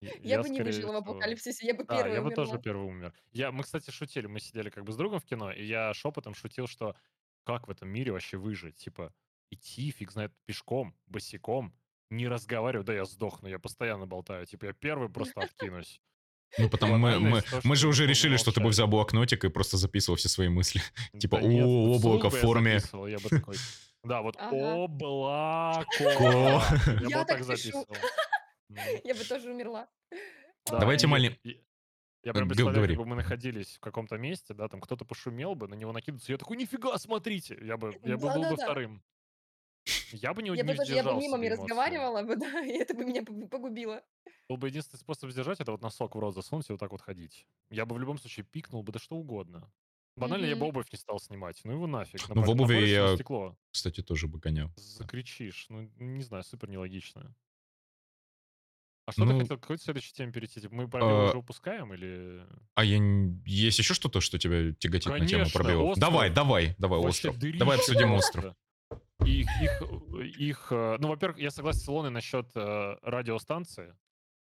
[SPEAKER 3] я
[SPEAKER 2] Я
[SPEAKER 3] я,
[SPEAKER 2] бы не
[SPEAKER 3] скорее
[SPEAKER 2] выжила в
[SPEAKER 3] всего
[SPEAKER 2] апокалипсисе, я бы
[SPEAKER 3] Да,
[SPEAKER 2] первая
[SPEAKER 3] я бы тоже
[SPEAKER 2] умерла.
[SPEAKER 3] первый умер. Я мы, кстати, шутили, мы сидели как бы с другом в кино, и я шепотом шутил, что как в этом мире вообще выжить? Типа, идти, фиг знает, пешком, босиком, не разговаривать, да я сдохну, я постоянно болтаю. Типа, я первый просто откинусь.
[SPEAKER 1] Ну, потому мы, мы,
[SPEAKER 3] то,
[SPEAKER 1] мы
[SPEAKER 3] что
[SPEAKER 1] же уже решили, что ты бы взял блокнотик и просто записывал все свои мысли. Типа, о, облако в форме.
[SPEAKER 3] записывал, я бы такой, да, вот облако.
[SPEAKER 1] Ко.
[SPEAKER 3] Я бы
[SPEAKER 2] так
[SPEAKER 3] записывал.
[SPEAKER 2] Я бы тоже умерла.
[SPEAKER 3] Да,
[SPEAKER 1] Давайте
[SPEAKER 3] и
[SPEAKER 1] малень-
[SPEAKER 3] и я прям
[SPEAKER 1] Г-
[SPEAKER 3] представляю,
[SPEAKER 1] говори.
[SPEAKER 3] как бы мы находились в каком-то месте, да, там кто-то пошумел бы, на него накидывается, я такой, нифига, смотрите! Я бы, я бы был бы вторым. Я бы не,
[SPEAKER 2] Я
[SPEAKER 3] не
[SPEAKER 2] бы тоже, я бы
[SPEAKER 3] себе эмоции.
[SPEAKER 2] разговаривала бы, да, и это бы меня пог- погубило.
[SPEAKER 3] Был бы единственный способ сдержать, это вот носок в рот засунуть и вот так вот ходить. Я бы в любом случае пикнул бы, да что угодно. Банально я бы обувь не стал снимать. Ну его нафиг.
[SPEAKER 1] Ну, в обуви
[SPEAKER 3] на
[SPEAKER 1] я-
[SPEAKER 3] стекло,
[SPEAKER 1] Кстати, тоже бы гонял.
[SPEAKER 3] закричишь. Ну, не знаю, супер нелогично. А что
[SPEAKER 1] Ну,
[SPEAKER 3] ты хотел, к какой следующей теме перейти? Типа, Мы пробелы
[SPEAKER 1] а,
[SPEAKER 3] уже упускаем или...
[SPEAKER 1] А я н- есть еще что-то, что тебя тяготит на тему
[SPEAKER 3] Конечно,
[SPEAKER 1] пробелов?
[SPEAKER 3] остров.
[SPEAKER 1] Давай, давай, давай,
[SPEAKER 3] Вообще
[SPEAKER 1] остров.
[SPEAKER 3] дырище
[SPEAKER 1] Давай обсудим остров.
[SPEAKER 3] Их, их, их, э, ну, во-первых, я согласен с Илоной насчет э, радиостанции,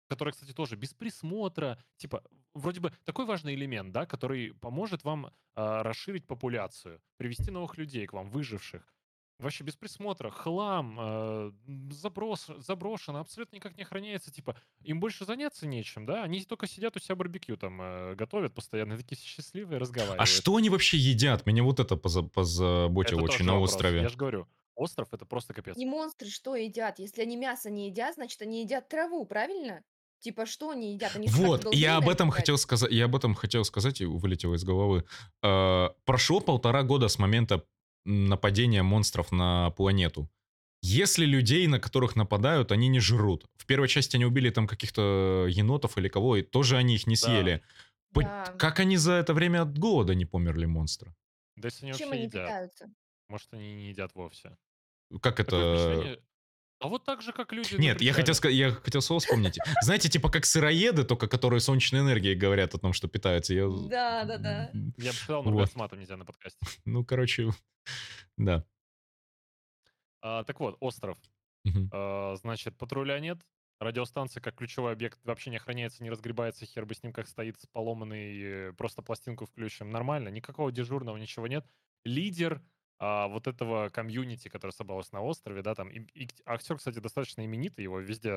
[SPEAKER 3] которая, кстати, тоже без присмотра, типа, вроде бы такой важный элемент, да, который поможет вам э, расширить популяцию, привести новых людей к вам, выживших. Вообще без присмотра, хлам, э, заброс, заброшено, абсолютно никак не охраняется, типа, им больше заняться нечем, да, они только сидят у себя барбекю там э, готовят постоянно, такие счастливые,
[SPEAKER 1] А
[SPEAKER 3] разговаривают.
[SPEAKER 1] что они вообще едят? Меня вот это поза- позаботило
[SPEAKER 3] Это
[SPEAKER 1] очень
[SPEAKER 3] тоже
[SPEAKER 1] на
[SPEAKER 3] вопрос.
[SPEAKER 1] острове.
[SPEAKER 3] Я же говорю, остров это просто капец.
[SPEAKER 2] И монстры что едят? Если они мясо не едят, значит, они едят траву, правильно? Типа, что они едят? Они
[SPEAKER 1] Вот,
[SPEAKER 2] должны
[SPEAKER 1] я об этом
[SPEAKER 2] это
[SPEAKER 1] хотел сказать, я об этом хотел сказать и вылетело из головы. Э, Прошло полтора года с момента нападения монстров на планету. Если людей, на которых нападают, они не жрут. В первой части они убили там каких-то енотов или кого, и тоже они их не
[SPEAKER 3] Да.
[SPEAKER 1] съели. По-
[SPEAKER 2] Да.
[SPEAKER 1] Как они за это время от голода не померли монстры?
[SPEAKER 3] Да если они
[SPEAKER 2] Чем
[SPEAKER 3] вообще
[SPEAKER 2] они
[SPEAKER 3] едят.
[SPEAKER 2] питаются?
[SPEAKER 3] Может, они не едят вовсе.
[SPEAKER 1] Как
[SPEAKER 3] Такое
[SPEAKER 1] это...
[SPEAKER 3] впечатление... А вот так же, как люди
[SPEAKER 1] Нет, я хотел, сказать, я хотел слово вспомнить. Знаете, типа как сыроеды, только которые солнечной энергией говорят о том, что питаются. Я...
[SPEAKER 2] Да, да, да.
[SPEAKER 3] Я бы сказал, но
[SPEAKER 1] Вот.
[SPEAKER 3] с матом нельзя на подкасте.
[SPEAKER 1] Ну, короче, да.
[SPEAKER 3] А, так вот, остров.
[SPEAKER 1] Мгм.
[SPEAKER 3] А, значит, патруля нет. Радиостанция как ключевой объект вообще не охраняется, не разгребается, хер бы с ним как стоит с поломанный, э, просто пластинку включим. Нормально, никакого дежурного, ничего нет. Лидер а, вот этого комьюнити, которое собралось на острове, да, там, и, и актер, кстати, достаточно именитый, его везде,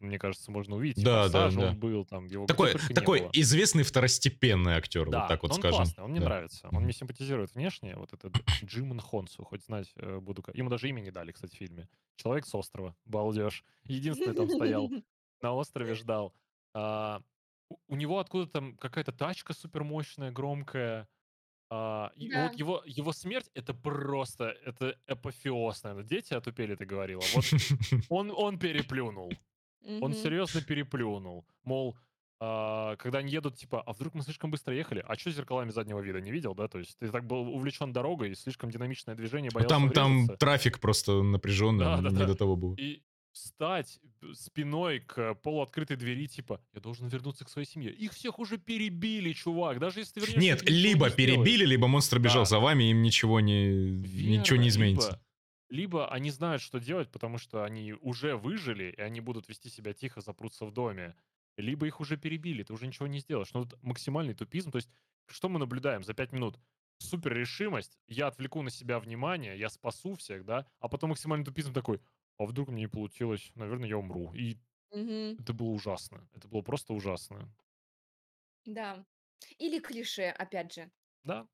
[SPEAKER 3] мне кажется, можно увидеть.
[SPEAKER 1] Да, да, да.
[SPEAKER 3] он был, там, его
[SPEAKER 1] Такой, такой известный второстепенный актер,
[SPEAKER 3] Да,
[SPEAKER 1] вот так вот
[SPEAKER 3] он
[SPEAKER 1] скажем.
[SPEAKER 3] классный, он мне
[SPEAKER 1] Да.
[SPEAKER 3] нравится. Он мне симпатизирует внешне. Вот этот Джимон Хонсу, хоть знать э, буду. Ему даже имя не дали, кстати, в фильме. Человек с острова, балдеж. Единственный там стоял, на острове ждал. А, у- у него откуда там какая-то тачка супермощная, громкая. А, и
[SPEAKER 2] Да.
[SPEAKER 3] вот его, его смерть это просто, это апофеоз, наверное. Дети отупели, ты говорила. Вот он, он переплюнул. Он серьезно переплюнул. Мол, а, когда они едут, типа, а вдруг мы слишком быстро ехали? А что зеркалами заднего вида не видел, да? То есть ты так был увлечен дорогой, слишком динамичное движение,
[SPEAKER 1] Ну,
[SPEAKER 3] боялся
[SPEAKER 1] Там, там трафик просто напряженный,
[SPEAKER 3] Да, да,
[SPEAKER 1] не
[SPEAKER 3] да.
[SPEAKER 1] до того было.
[SPEAKER 3] И встать спиной к полуоткрытой двери, типа, я должен вернуться к своей семье. Их всех уже перебили, чувак. Даже если ты вернешься,
[SPEAKER 1] Нет, либо
[SPEAKER 3] не сделаешь.
[SPEAKER 1] перебили, либо монстр бежал
[SPEAKER 3] Да.
[SPEAKER 1] за вами, им ничего не, ничего не
[SPEAKER 3] Верно,
[SPEAKER 1] изменится.
[SPEAKER 3] Либо, либо они знают, что делать, потому что они уже выжили, и они будут вести себя тихо, запрутся в доме. Либо их уже перебили, ты уже ничего не сделаешь. Ну, вот максимальный тупизм. То есть, что мы наблюдаем за пять минут? Супер решимость, я отвлеку на себя внимание, я спасу всех, да, а потом максимальный тупизм такой, а вдруг мне не получилось, наверное, я умру. И
[SPEAKER 2] Мгм.
[SPEAKER 3] это было ужасно. Это было просто ужасно.
[SPEAKER 2] Да. Или клише, опять же.
[SPEAKER 3] Да.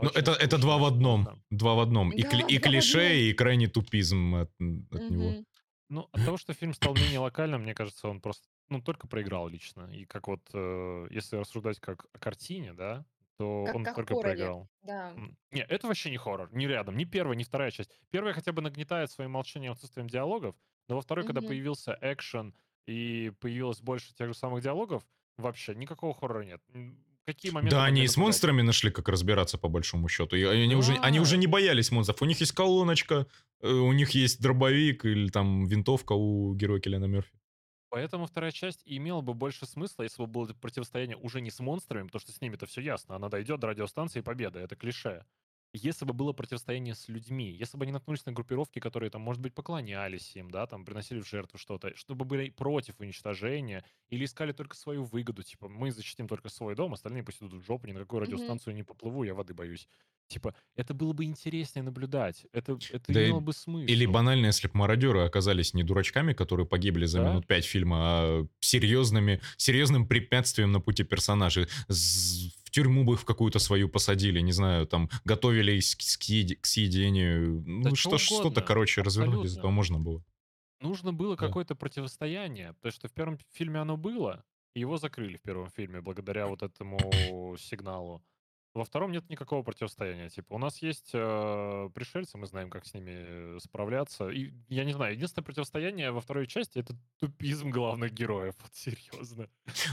[SPEAKER 1] Ну,
[SPEAKER 3] Очень
[SPEAKER 1] это, это два в одном.
[SPEAKER 3] скучно.
[SPEAKER 1] Два в одном. И,
[SPEAKER 2] Да,
[SPEAKER 1] кли- и
[SPEAKER 2] два в
[SPEAKER 1] клише,
[SPEAKER 2] одном.
[SPEAKER 1] и крайний тупизм от, от него.
[SPEAKER 2] Мгм.
[SPEAKER 3] Ну, от того, что фильм стал менее локальным, мне кажется, он просто, ну, только проиграл лично. И как вот, э, если рассуждать как о картине, да, то
[SPEAKER 2] Как
[SPEAKER 3] он
[SPEAKER 2] как
[SPEAKER 3] только
[SPEAKER 2] хорроре.
[SPEAKER 3] проиграл.
[SPEAKER 2] Да.
[SPEAKER 3] Не, это вообще не хоррор, ни рядом, ни первая, ни вторая часть. Первая хотя бы нагнетает своим молчанием, отсутствием диалогов, но во второй, когда
[SPEAKER 2] Мгм.
[SPEAKER 3] появился экшен и появилось больше тех же самых диалогов, вообще никакого хоррора нет. Какие моменты
[SPEAKER 1] Да, они и с монстрами нашли, как разбираться по большому счету. И они, уже, они уже не боялись монстров. У них есть колоночка, э, у них есть дробовик или там винтовка у героя Киллиана Мерфи.
[SPEAKER 3] Поэтому вторая часть имела бы больше смысла, если бы было противостояние уже не с монстрами, потому что с ними-то все ясно. Она дойдет до радиостанции и победа, это клише. Если бы было противостояние с людьми, если бы они наткнулись на группировки, которые там, может быть, поклонялись им, да, там, приносили в жертву что-то, чтобы были против уничтожения или искали только свою выгоду, типа, мы защитим только свой дом, остальные пусть идут в жопу, ни на какую радиостанцию не поплыву, я воды боюсь. Типа, это было бы интереснее наблюдать, это, это
[SPEAKER 1] Да
[SPEAKER 3] имело бы
[SPEAKER 1] или
[SPEAKER 3] смысл.
[SPEAKER 1] банально, если бы мародеры оказались не дурачками, которые погибли за
[SPEAKER 3] Да?
[SPEAKER 1] минут 5 фильма, а серьезными, серьезным препятствием на пути персонажей. Тюрьму бы в какую-то свою посадили, не знаю, там, готовились к, съеди- к съедению.
[SPEAKER 3] Да
[SPEAKER 1] Ну,
[SPEAKER 3] что
[SPEAKER 1] что, что-то, короче, развернуть из этого
[SPEAKER 3] абсолютно.
[SPEAKER 1] можно было.
[SPEAKER 3] Нужно было
[SPEAKER 1] Да.
[SPEAKER 3] какое-то противостояние, потому что в первом фильме оно было, и его закрыли в первом фильме благодаря вот этому сигналу. Во втором нет никакого противостояния. Типа, у нас есть э, пришельцы, мы знаем, как с ними э, справляться. И я не знаю, единственное противостояние во второй части это тупизм главных героев. Вот серьезно.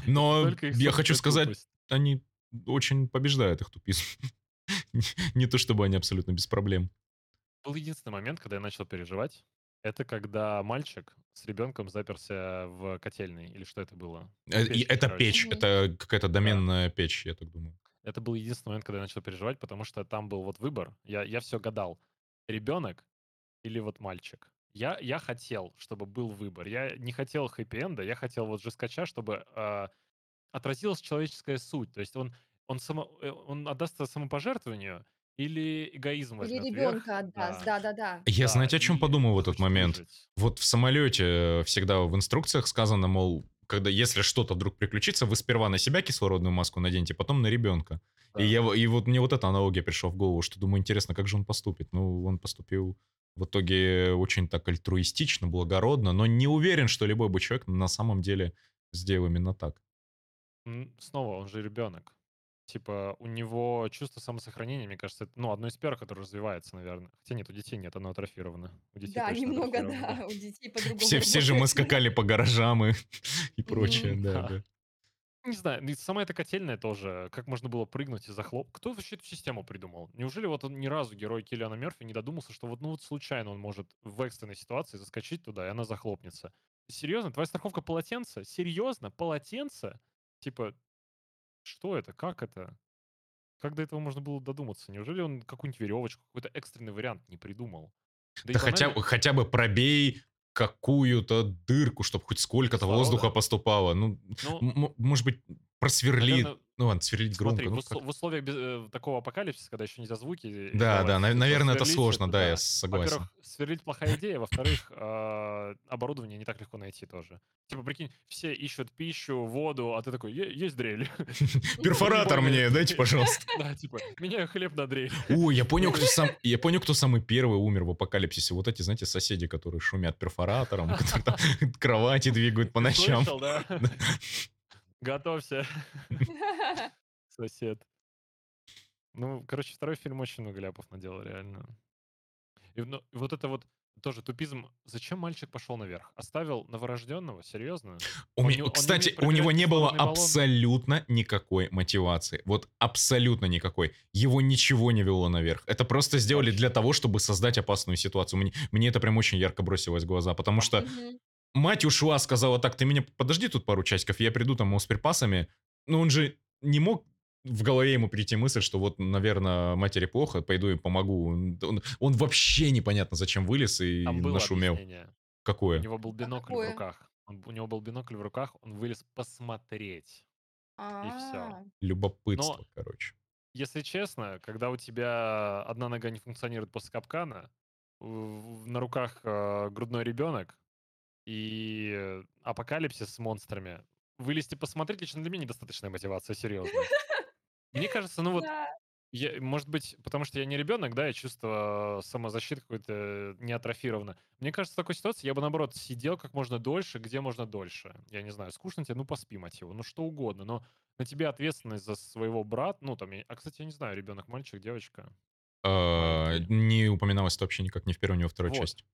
[SPEAKER 1] Но я хочу сказать,
[SPEAKER 3] тупость.
[SPEAKER 1] они очень побеждают их тупизм. Не- то чтобы они абсолютно без проблем.
[SPEAKER 3] Был единственный момент, когда я начал переживать. Это когда мальчик с ребенком заперся в котельной. Или что это было?
[SPEAKER 1] Э,
[SPEAKER 3] печке,
[SPEAKER 1] Это
[SPEAKER 3] короче.
[SPEAKER 1] печь, это какая-то
[SPEAKER 3] Да.
[SPEAKER 1] доменная печь, я так думаю.
[SPEAKER 3] Это был единственный момент, когда я начал переживать, потому что там был вот выбор. Я, я все гадал. Ребенок или вот мальчик. Я, я хотел, чтобы был выбор. Я не хотел хэппи-энда, я хотел вот жесткача, чтобы а, отразилась человеческая суть. То есть он, он, само, э, он отдастся самопожертвованию или эгоизм
[SPEAKER 2] Или
[SPEAKER 3] возьмет
[SPEAKER 2] ребенка отдаст.
[SPEAKER 3] Да,
[SPEAKER 2] Да-да-да.
[SPEAKER 1] Я,
[SPEAKER 3] да,
[SPEAKER 1] знаете, о чем подумал в этот момент?
[SPEAKER 3] выжить.
[SPEAKER 1] Вот в самолете всегда в инструкциях сказано, мол, когда если что-то вдруг приключится, вы сперва на себя кислородную маску наденьте, потом на ребенка.
[SPEAKER 3] Да.
[SPEAKER 1] И, я, и вот мне вот эта аналогия пришла в голову, что думаю, интересно, как же он поступит. Ну, он поступил в итоге очень так альтруистично, благородно, но не уверен, что любой бы человек на самом деле сделал именно так.
[SPEAKER 3] М, Снова, он же ребенок. Типа, у него чувство самосохранения, мне кажется, это, ну, одно из первых, которое развивается, наверное. Хотя нет, у детей нет, оно атрофировано. У детей
[SPEAKER 2] Да,
[SPEAKER 3] точно
[SPEAKER 2] немного,
[SPEAKER 3] атрофировано, да.
[SPEAKER 2] да, у детей по-другому
[SPEAKER 1] Все, все же мы
[SPEAKER 2] работает.
[SPEAKER 1] скакали по гаражам и, и прочее,
[SPEAKER 2] Мгм.
[SPEAKER 1] да,
[SPEAKER 3] Да.
[SPEAKER 1] да.
[SPEAKER 3] Не знаю, ну и сама эта котельная тоже, как можно было прыгнуть и захлоп. Кто вообще эту систему придумал? Неужели вот он ни разу герой Киллиана Мерфи не додумался, что вот ну вот случайно он может в экстренной ситуации заскочить туда, и она захлопнется? Серьезно? Твоя страховка полотенца? Серьезно? Полотенце? Типа, что это? Как это? Как до этого можно было додуматься? Неужели он какую-нибудь веревочку, какой-то экстренный вариант не придумал? Да,
[SPEAKER 1] Да хотя,
[SPEAKER 3] банально
[SPEAKER 1] хотя бы пробей какую-то дырку, чтобы хоть сколько-то воздуха поступало. Ну,
[SPEAKER 3] Ну,
[SPEAKER 1] может быть, просверли.
[SPEAKER 3] наверное,
[SPEAKER 1] Ну ладно, сверлить громко.
[SPEAKER 3] смотри, в,
[SPEAKER 1] ну,
[SPEAKER 3] усло-
[SPEAKER 1] как-
[SPEAKER 3] в условиях без- э, такого апокалипсиса, когда еще нельзя звуки
[SPEAKER 1] Да, да, на-
[SPEAKER 3] типа,
[SPEAKER 1] наверное, это сложно,
[SPEAKER 3] это,
[SPEAKER 1] да, я согласен.
[SPEAKER 3] Во-первых, сверлить плохая идея, во-вторых, а, оборудование не так легко найти тоже. Типа, прикинь, все ищут пищу, воду, а ты такой, «Е- есть дрель.
[SPEAKER 1] Перфоратор
[SPEAKER 3] более.
[SPEAKER 1] мне дайте, пожалуйста.
[SPEAKER 3] Да, типа, меняю хлеб на дрель.
[SPEAKER 1] О, я понял, кто сам, я понял, кто самый первый умер в апокалипсисе. Вот эти, знаете, соседи, которые шумят перфоратором, которые там кровати двигают по ночам.
[SPEAKER 3] слышал, да? Готовься, сосед. Ну, короче, второй фильм очень много ляпов наделал, реально. И, ну, вот это вот тоже тупизм. Зачем мальчик пошел наверх? Оставил новорожденного? Серьезно?
[SPEAKER 1] У
[SPEAKER 3] Он
[SPEAKER 1] ме-
[SPEAKER 3] не- он
[SPEAKER 1] Кстати,
[SPEAKER 3] умеет
[SPEAKER 1] у него не было
[SPEAKER 3] баллон?
[SPEAKER 1] абсолютно никакой мотивации. Вот абсолютно никакой. Его ничего не вело наверх. Это просто сделали для того, чтобы создать опасную ситуацию. Мне, мне это прям очень ярко бросилось в глаза, потому что. Мать ушла, сказала, так, ты меня подожди тут пару часиков, я приду там с припасами. Но он же не мог в голове ему прийти мысль, что вот, наверное, матери плохо, пойду и помогу. Он, он вообще непонятно зачем вылез и
[SPEAKER 3] Там было
[SPEAKER 1] нашумел.
[SPEAKER 3] объяснение. У
[SPEAKER 1] Какое?
[SPEAKER 3] него был бинокль в
[SPEAKER 2] какое?
[SPEAKER 3] руках. Он- у него был бинокль в руках, он вылез посмотреть. И все.
[SPEAKER 2] А,
[SPEAKER 1] Любопытство,
[SPEAKER 3] Но-
[SPEAKER 1] короче.
[SPEAKER 3] Если честно, когда у тебя одна нога не функционирует после капкана, в- в- на руках э, грудной ребенок и э, апокалипсис с монстрами, вылезти посмотреть лично для меня недостаточная мотивация, серьезно. Мне кажется, ну вот,
[SPEAKER 2] да.
[SPEAKER 3] я, может быть, потому что я не ребенок, да, и чувство самозащиты какое-то не атрофировано. Мне кажется, в такой ситуации я бы, наоборот, сидел как можно дольше, где можно дольше. Я не знаю, скучно тебе, ну поспи, мать его, ну что угодно, но на тебе ответственность за своего брата, ну там, я- а, кстати, я не знаю, ребенок, мальчик, девочка.
[SPEAKER 1] А. Не упоминалось это вообще никак ни в первой, ни во второй
[SPEAKER 3] Вот.
[SPEAKER 1] части.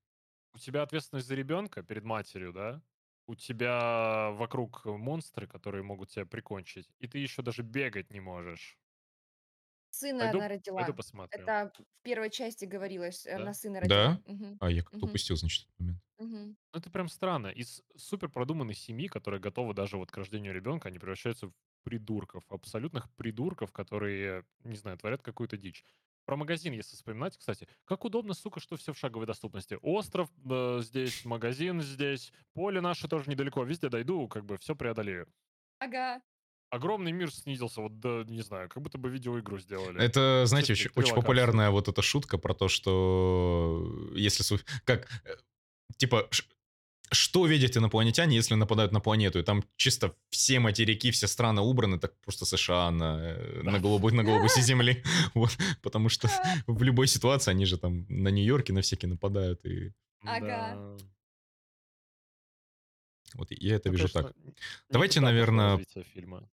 [SPEAKER 3] У тебя ответственность за ребенка перед матерью, да? У тебя вокруг монстры, которые могут тебя прикончить, и ты еще даже бегать не можешь.
[SPEAKER 2] Сына
[SPEAKER 3] Пойду
[SPEAKER 2] она
[SPEAKER 3] пойду
[SPEAKER 2] родила.
[SPEAKER 3] посмотрю.
[SPEAKER 2] Это в первой части говорилось, э, она
[SPEAKER 3] Да?
[SPEAKER 2] сына родила.
[SPEAKER 1] Да?
[SPEAKER 2] Мгм.
[SPEAKER 1] А я как-то
[SPEAKER 2] Мгм.
[SPEAKER 1] упустил, значит, этот момент.
[SPEAKER 2] Мгм.
[SPEAKER 3] Ну, это прям странно. Из супер продуманной семьи, которая готова даже вот к рождению ребенка, они превращаются в придурков. Абсолютных придурков, которые, не знаю, творят какую-то дичь. Про магазин, если вспоминать, кстати, как удобно, сука, что все в шаговой доступности. Остров э, здесь, магазин здесь, поле наше тоже недалеко. Везде дойду, как бы все преодолею.
[SPEAKER 2] Ага.
[SPEAKER 3] Огромный мир снизился, вот, да, не знаю, как будто бы видеоигру сделали.
[SPEAKER 1] Это, знаете, очень, очень популярная вот эта шутка про то, что если... су- Как, э, типа, что видят инопланетяне, если нападают на планету? И там чисто все материки, все страны убраны, так просто США на, э, на, голубой, на глобусе Земли. Вот, потому что
[SPEAKER 2] А,
[SPEAKER 1] в любой ситуации они же там на Нью-Йорке на всякие нападают. И
[SPEAKER 2] Ага.
[SPEAKER 3] Да.
[SPEAKER 1] вот я это
[SPEAKER 3] Ну,
[SPEAKER 1] вижу
[SPEAKER 3] конечно,
[SPEAKER 1] так. Давайте, наверное,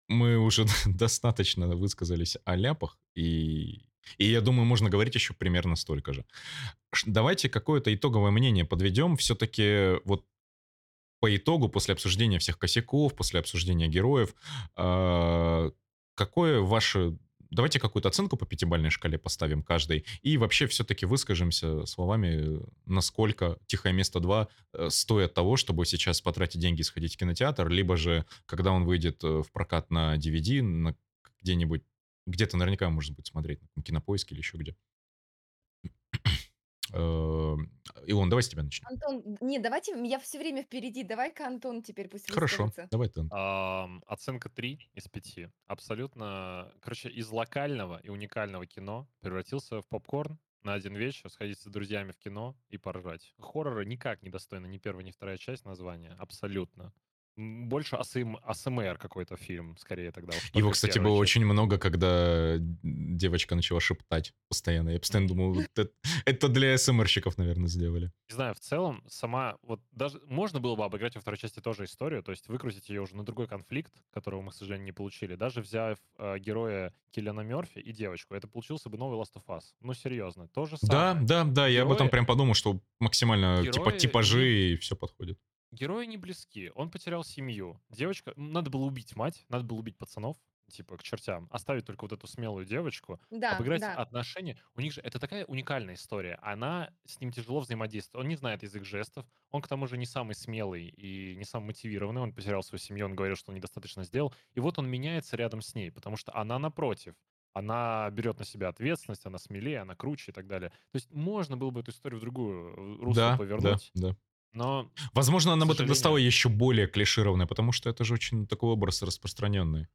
[SPEAKER 1] мы уже достаточно высказались о ляпах, и, и я думаю, можно говорить еще примерно столько же. Давайте какое-то итоговое мнение подведем. Все-таки вот по итогу, после обсуждения всех косяков, после обсуждения героев, а, какое ваше... Давайте какую-то оценку по пятибалльной шкале поставим каждый. И вообще все-таки выскажемся словами, насколько «Тихое место 2» э, стоит того, чтобы сейчас потратить деньги и сходить в кинотеатр, либо же, когда он выйдет э, в прокат на DVD, на где-нибудь, где-то наверняка можно будет смотреть, на Кинопоиске или еще где. Э, Илон, давай с тебя начнем.
[SPEAKER 2] Антон, не, давайте, я все время впереди. Давай-ка Антон теперь пусть
[SPEAKER 1] Хорошо,
[SPEAKER 2] высказывается.
[SPEAKER 1] давай ты.
[SPEAKER 3] Ам, оценка 3 из 5. Абсолютно, короче, из локального и уникального кино превратился в попкорн на один вечер, сходить с друзьями в кино и поржать. Хоррора никак не достойна ни первая, ни вторая часть названия. Абсолютно. Больше АСМ, АСМР какой-то фильм, скорее тогда. уж
[SPEAKER 1] Его, кстати, было
[SPEAKER 3] часть.
[SPEAKER 1] очень много, когда девочка начала шептать постоянно. Я постоянно думал, вот это, это для СМРщиков, наверное, сделали.
[SPEAKER 3] Не знаю, в целом, сама, вот даже можно было бы обыграть во второй части тоже историю, то есть выкрутить ее уже на другой конфликт, которого мы, к сожалению, не получили, даже взяв э, героя Киллиана Мерфи и девочку, это получился бы новый Last of Us. Ну, серьезно, то же
[SPEAKER 1] Да,
[SPEAKER 3] самое.
[SPEAKER 1] да, да, я об этом
[SPEAKER 3] Герои-
[SPEAKER 1] прям подумал, что максимально типа
[SPEAKER 3] Герои
[SPEAKER 1] типажи и все подходит.
[SPEAKER 3] Герои не близки, он потерял семью. Девочка, надо было убить мать, надо было убить пацанов, типа, к чертям, оставить только вот эту смелую девочку,
[SPEAKER 2] Да,
[SPEAKER 3] обыграть
[SPEAKER 2] да.
[SPEAKER 3] отношения. У них же это такая уникальная история. Она с ним тяжело взаимодействует. Он не знает язык жестов. Он к тому же не самый смелый и не самый мотивированный. Он потерял свою семью, он говорил, что он недостаточно сделал. И вот он меняется рядом с ней, потому что она напротив. Она берет на себя ответственность, она смелее, она круче и так далее. То есть можно было бы эту историю в другую э, русло
[SPEAKER 1] Да, да,
[SPEAKER 3] повернуть,
[SPEAKER 1] да.
[SPEAKER 3] Но
[SPEAKER 1] Возможно, она бы тогда стала еще более клишированной, потому что это же очень такой образ распространенный.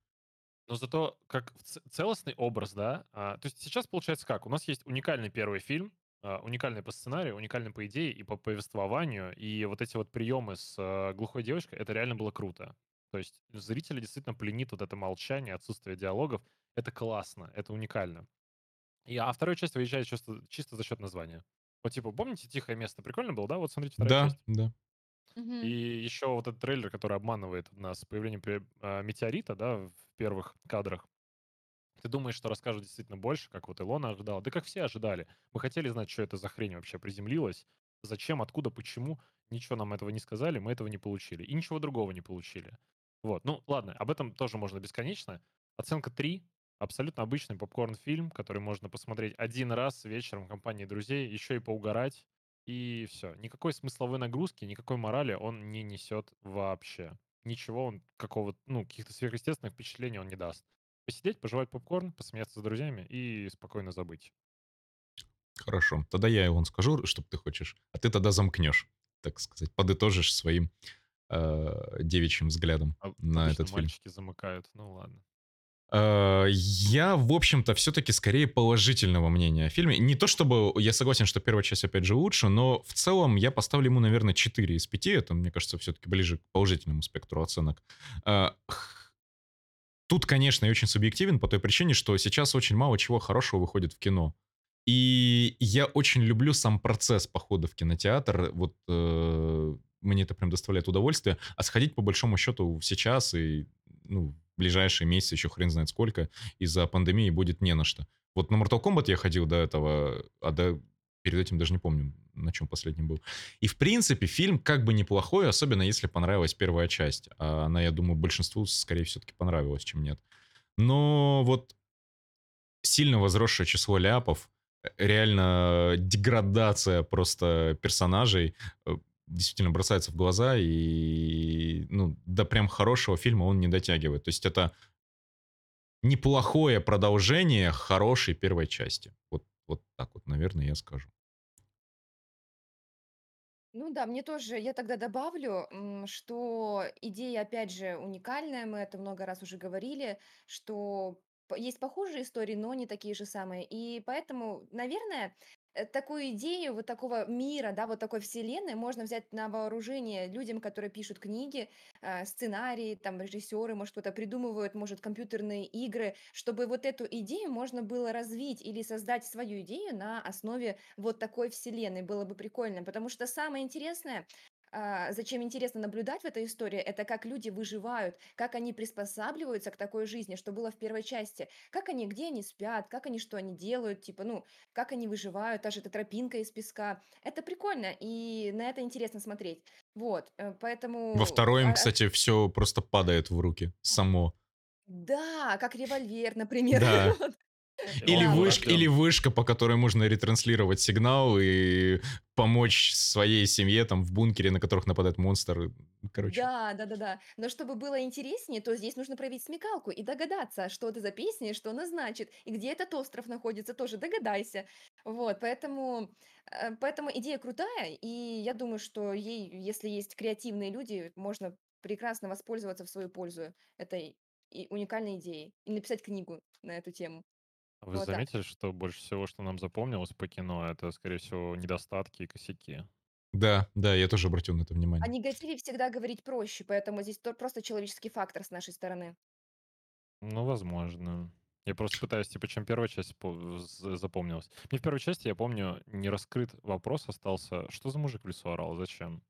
[SPEAKER 3] Но зато как в ц- целостный образ, да. а, то есть сейчас получается как? У нас есть уникальный первый фильм, а, уникальный по сценарию, уникальный по идее и по повествованию. И вот эти вот приемы с а, глухой девочкой, это реально было круто. То есть зрителя действительно пленит вот это молчание, отсутствие диалогов. Это классно, это уникально. И, а вторая часть выезжает чисто, чисто за счет названия. Вот типа, помните «Тихое место»? Прикольно было, да? Вот смотрите вторая
[SPEAKER 1] Да,
[SPEAKER 3] часть.
[SPEAKER 1] да.
[SPEAKER 2] Мгм.
[SPEAKER 3] И еще вот этот трейлер, который обманывает нас появлением а, метеорита, да, в первых кадрах. Ты думаешь, что расскажут действительно больше, как вот Илона ожидала. Да как все ожидали. Мы хотели знать, что это за хрень вообще приземлилась. Зачем, откуда, почему. Ничего нам этого не сказали, мы этого не получили. И ничего другого не получили. Вот. Ну, ладно, об этом тоже можно бесконечно. Оценка 3. Абсолютно обычный попкорн-фильм, который можно посмотреть один раз вечером в компании друзей, еще и поугарать. И все. Никакой смысловой нагрузки, никакой морали он не несет вообще. Ничего он какого ну, каких-то сверхъестественных впечатлений он не даст. Посидеть, пожевать попкорн, посмеяться с друзьями и спокойно забыть.
[SPEAKER 1] Хорошо. Тогда я, Илон, скажу, что ты хочешь, а ты тогда замкнешь, так сказать, подытожишь своим э, девичьим взглядом
[SPEAKER 3] А
[SPEAKER 1] на этот фильм.
[SPEAKER 3] мальчики замыкают. Ну ладно.
[SPEAKER 1] Э, Я, в общем-то, все-таки скорее положительного мнения о фильме. Не то чтобы я согласен, что первая часть, опять же, лучше, но в целом я поставлю ему, наверное, 4 из 5. Это, мне кажется, все-таки ближе к положительному спектру оценок. Э, Тут, конечно, я очень субъективен по той причине, что сейчас очень мало чего хорошего выходит в кино. И я очень люблю сам процесс похода в кинотеатр. Вот э, мне это прям доставляет удовольствие. А сходить, по большому счету, сейчас и ну, ближайшие месяцы, еще хрен знает сколько, из-за пандемии будет не на что. Вот на Mortal Kombat я ходил до этого, а до... перед этим даже не помню, на чем последним был. И, в принципе, фильм как бы неплохой, особенно если понравилась первая часть. А она, я думаю, большинству, скорее, все-таки понравилась, чем нет. Но вот сильно возросшее число ляпов, э, реально деградация просто персонажей э, действительно бросается в глаза, и, ну, до прям хорошего фильма он не дотягивает. То есть это неплохое продолжение хорошей первой части. Вот, вот так вот, наверное, я скажу.
[SPEAKER 2] Ну да, мне тоже, я тогда добавлю, что идея, опять же, уникальная, мы это много раз уже говорили, что есть похожие истории, но не такие же самые. И поэтому, наверное, э, такую идею вот такого мира, да, вот такой вселенной можно взять на вооружение людям, которые пишут книги, э, сценарии, там, режиссеры, может, кто-то придумывают, может, компьютерные игры, чтобы вот эту идею можно было развить или создать свою идею на основе вот такой вселенной. Было бы прикольно, потому что самое интересное, а, зачем интересно наблюдать в этой истории, это как люди выживают, как они приспосабливаются к такой жизни, что было в первой части, как они, где они спят, как они, что они делают, типа, ну, как они выживают, та же эта тропинка из песка. Это прикольно, и на это интересно смотреть. Вот, э,
[SPEAKER 1] Во
[SPEAKER 2] поэтому...
[SPEAKER 1] втором,
[SPEAKER 2] а, а,
[SPEAKER 1] кстати, все просто падает в руки само.
[SPEAKER 2] Да, как револьвер, например.
[SPEAKER 1] Да. Или,
[SPEAKER 2] Да,
[SPEAKER 1] вышка, или вышка, по которой можно ретранслировать сигнал и помочь своей семье там в бункере, на которых нападает монстр. Короче.
[SPEAKER 2] Да, да-да-да. Но чтобы было интереснее, то здесь нужно проявить смекалку и догадаться, что это за песня что она значит, и где этот остров находится, тоже догадайся. Вот, поэтому, э, поэтому идея крутая, и я думаю, что ей, если есть креативные люди, можно прекрасно воспользоваться в свою пользу этой уникальной идеей и написать книгу на эту тему.
[SPEAKER 3] А Вы
[SPEAKER 2] Вот так.
[SPEAKER 3] заметили, что больше всего, что нам запомнилось по кино, это, скорее всего, недостатки и косяки?
[SPEAKER 1] Да, да, я тоже обратил на это
[SPEAKER 2] О
[SPEAKER 1] внимание.
[SPEAKER 2] негативе всегда говорить проще, поэтому здесь то- просто человеческий фактор с нашей стороны.
[SPEAKER 3] Ну, возможно. Я просто пытаюсь, типа, чем первая часть по- з- запомнилась. Мне в первой части, я помню, не раскрыт вопрос остался, что за мужик в лесу орал, зачем?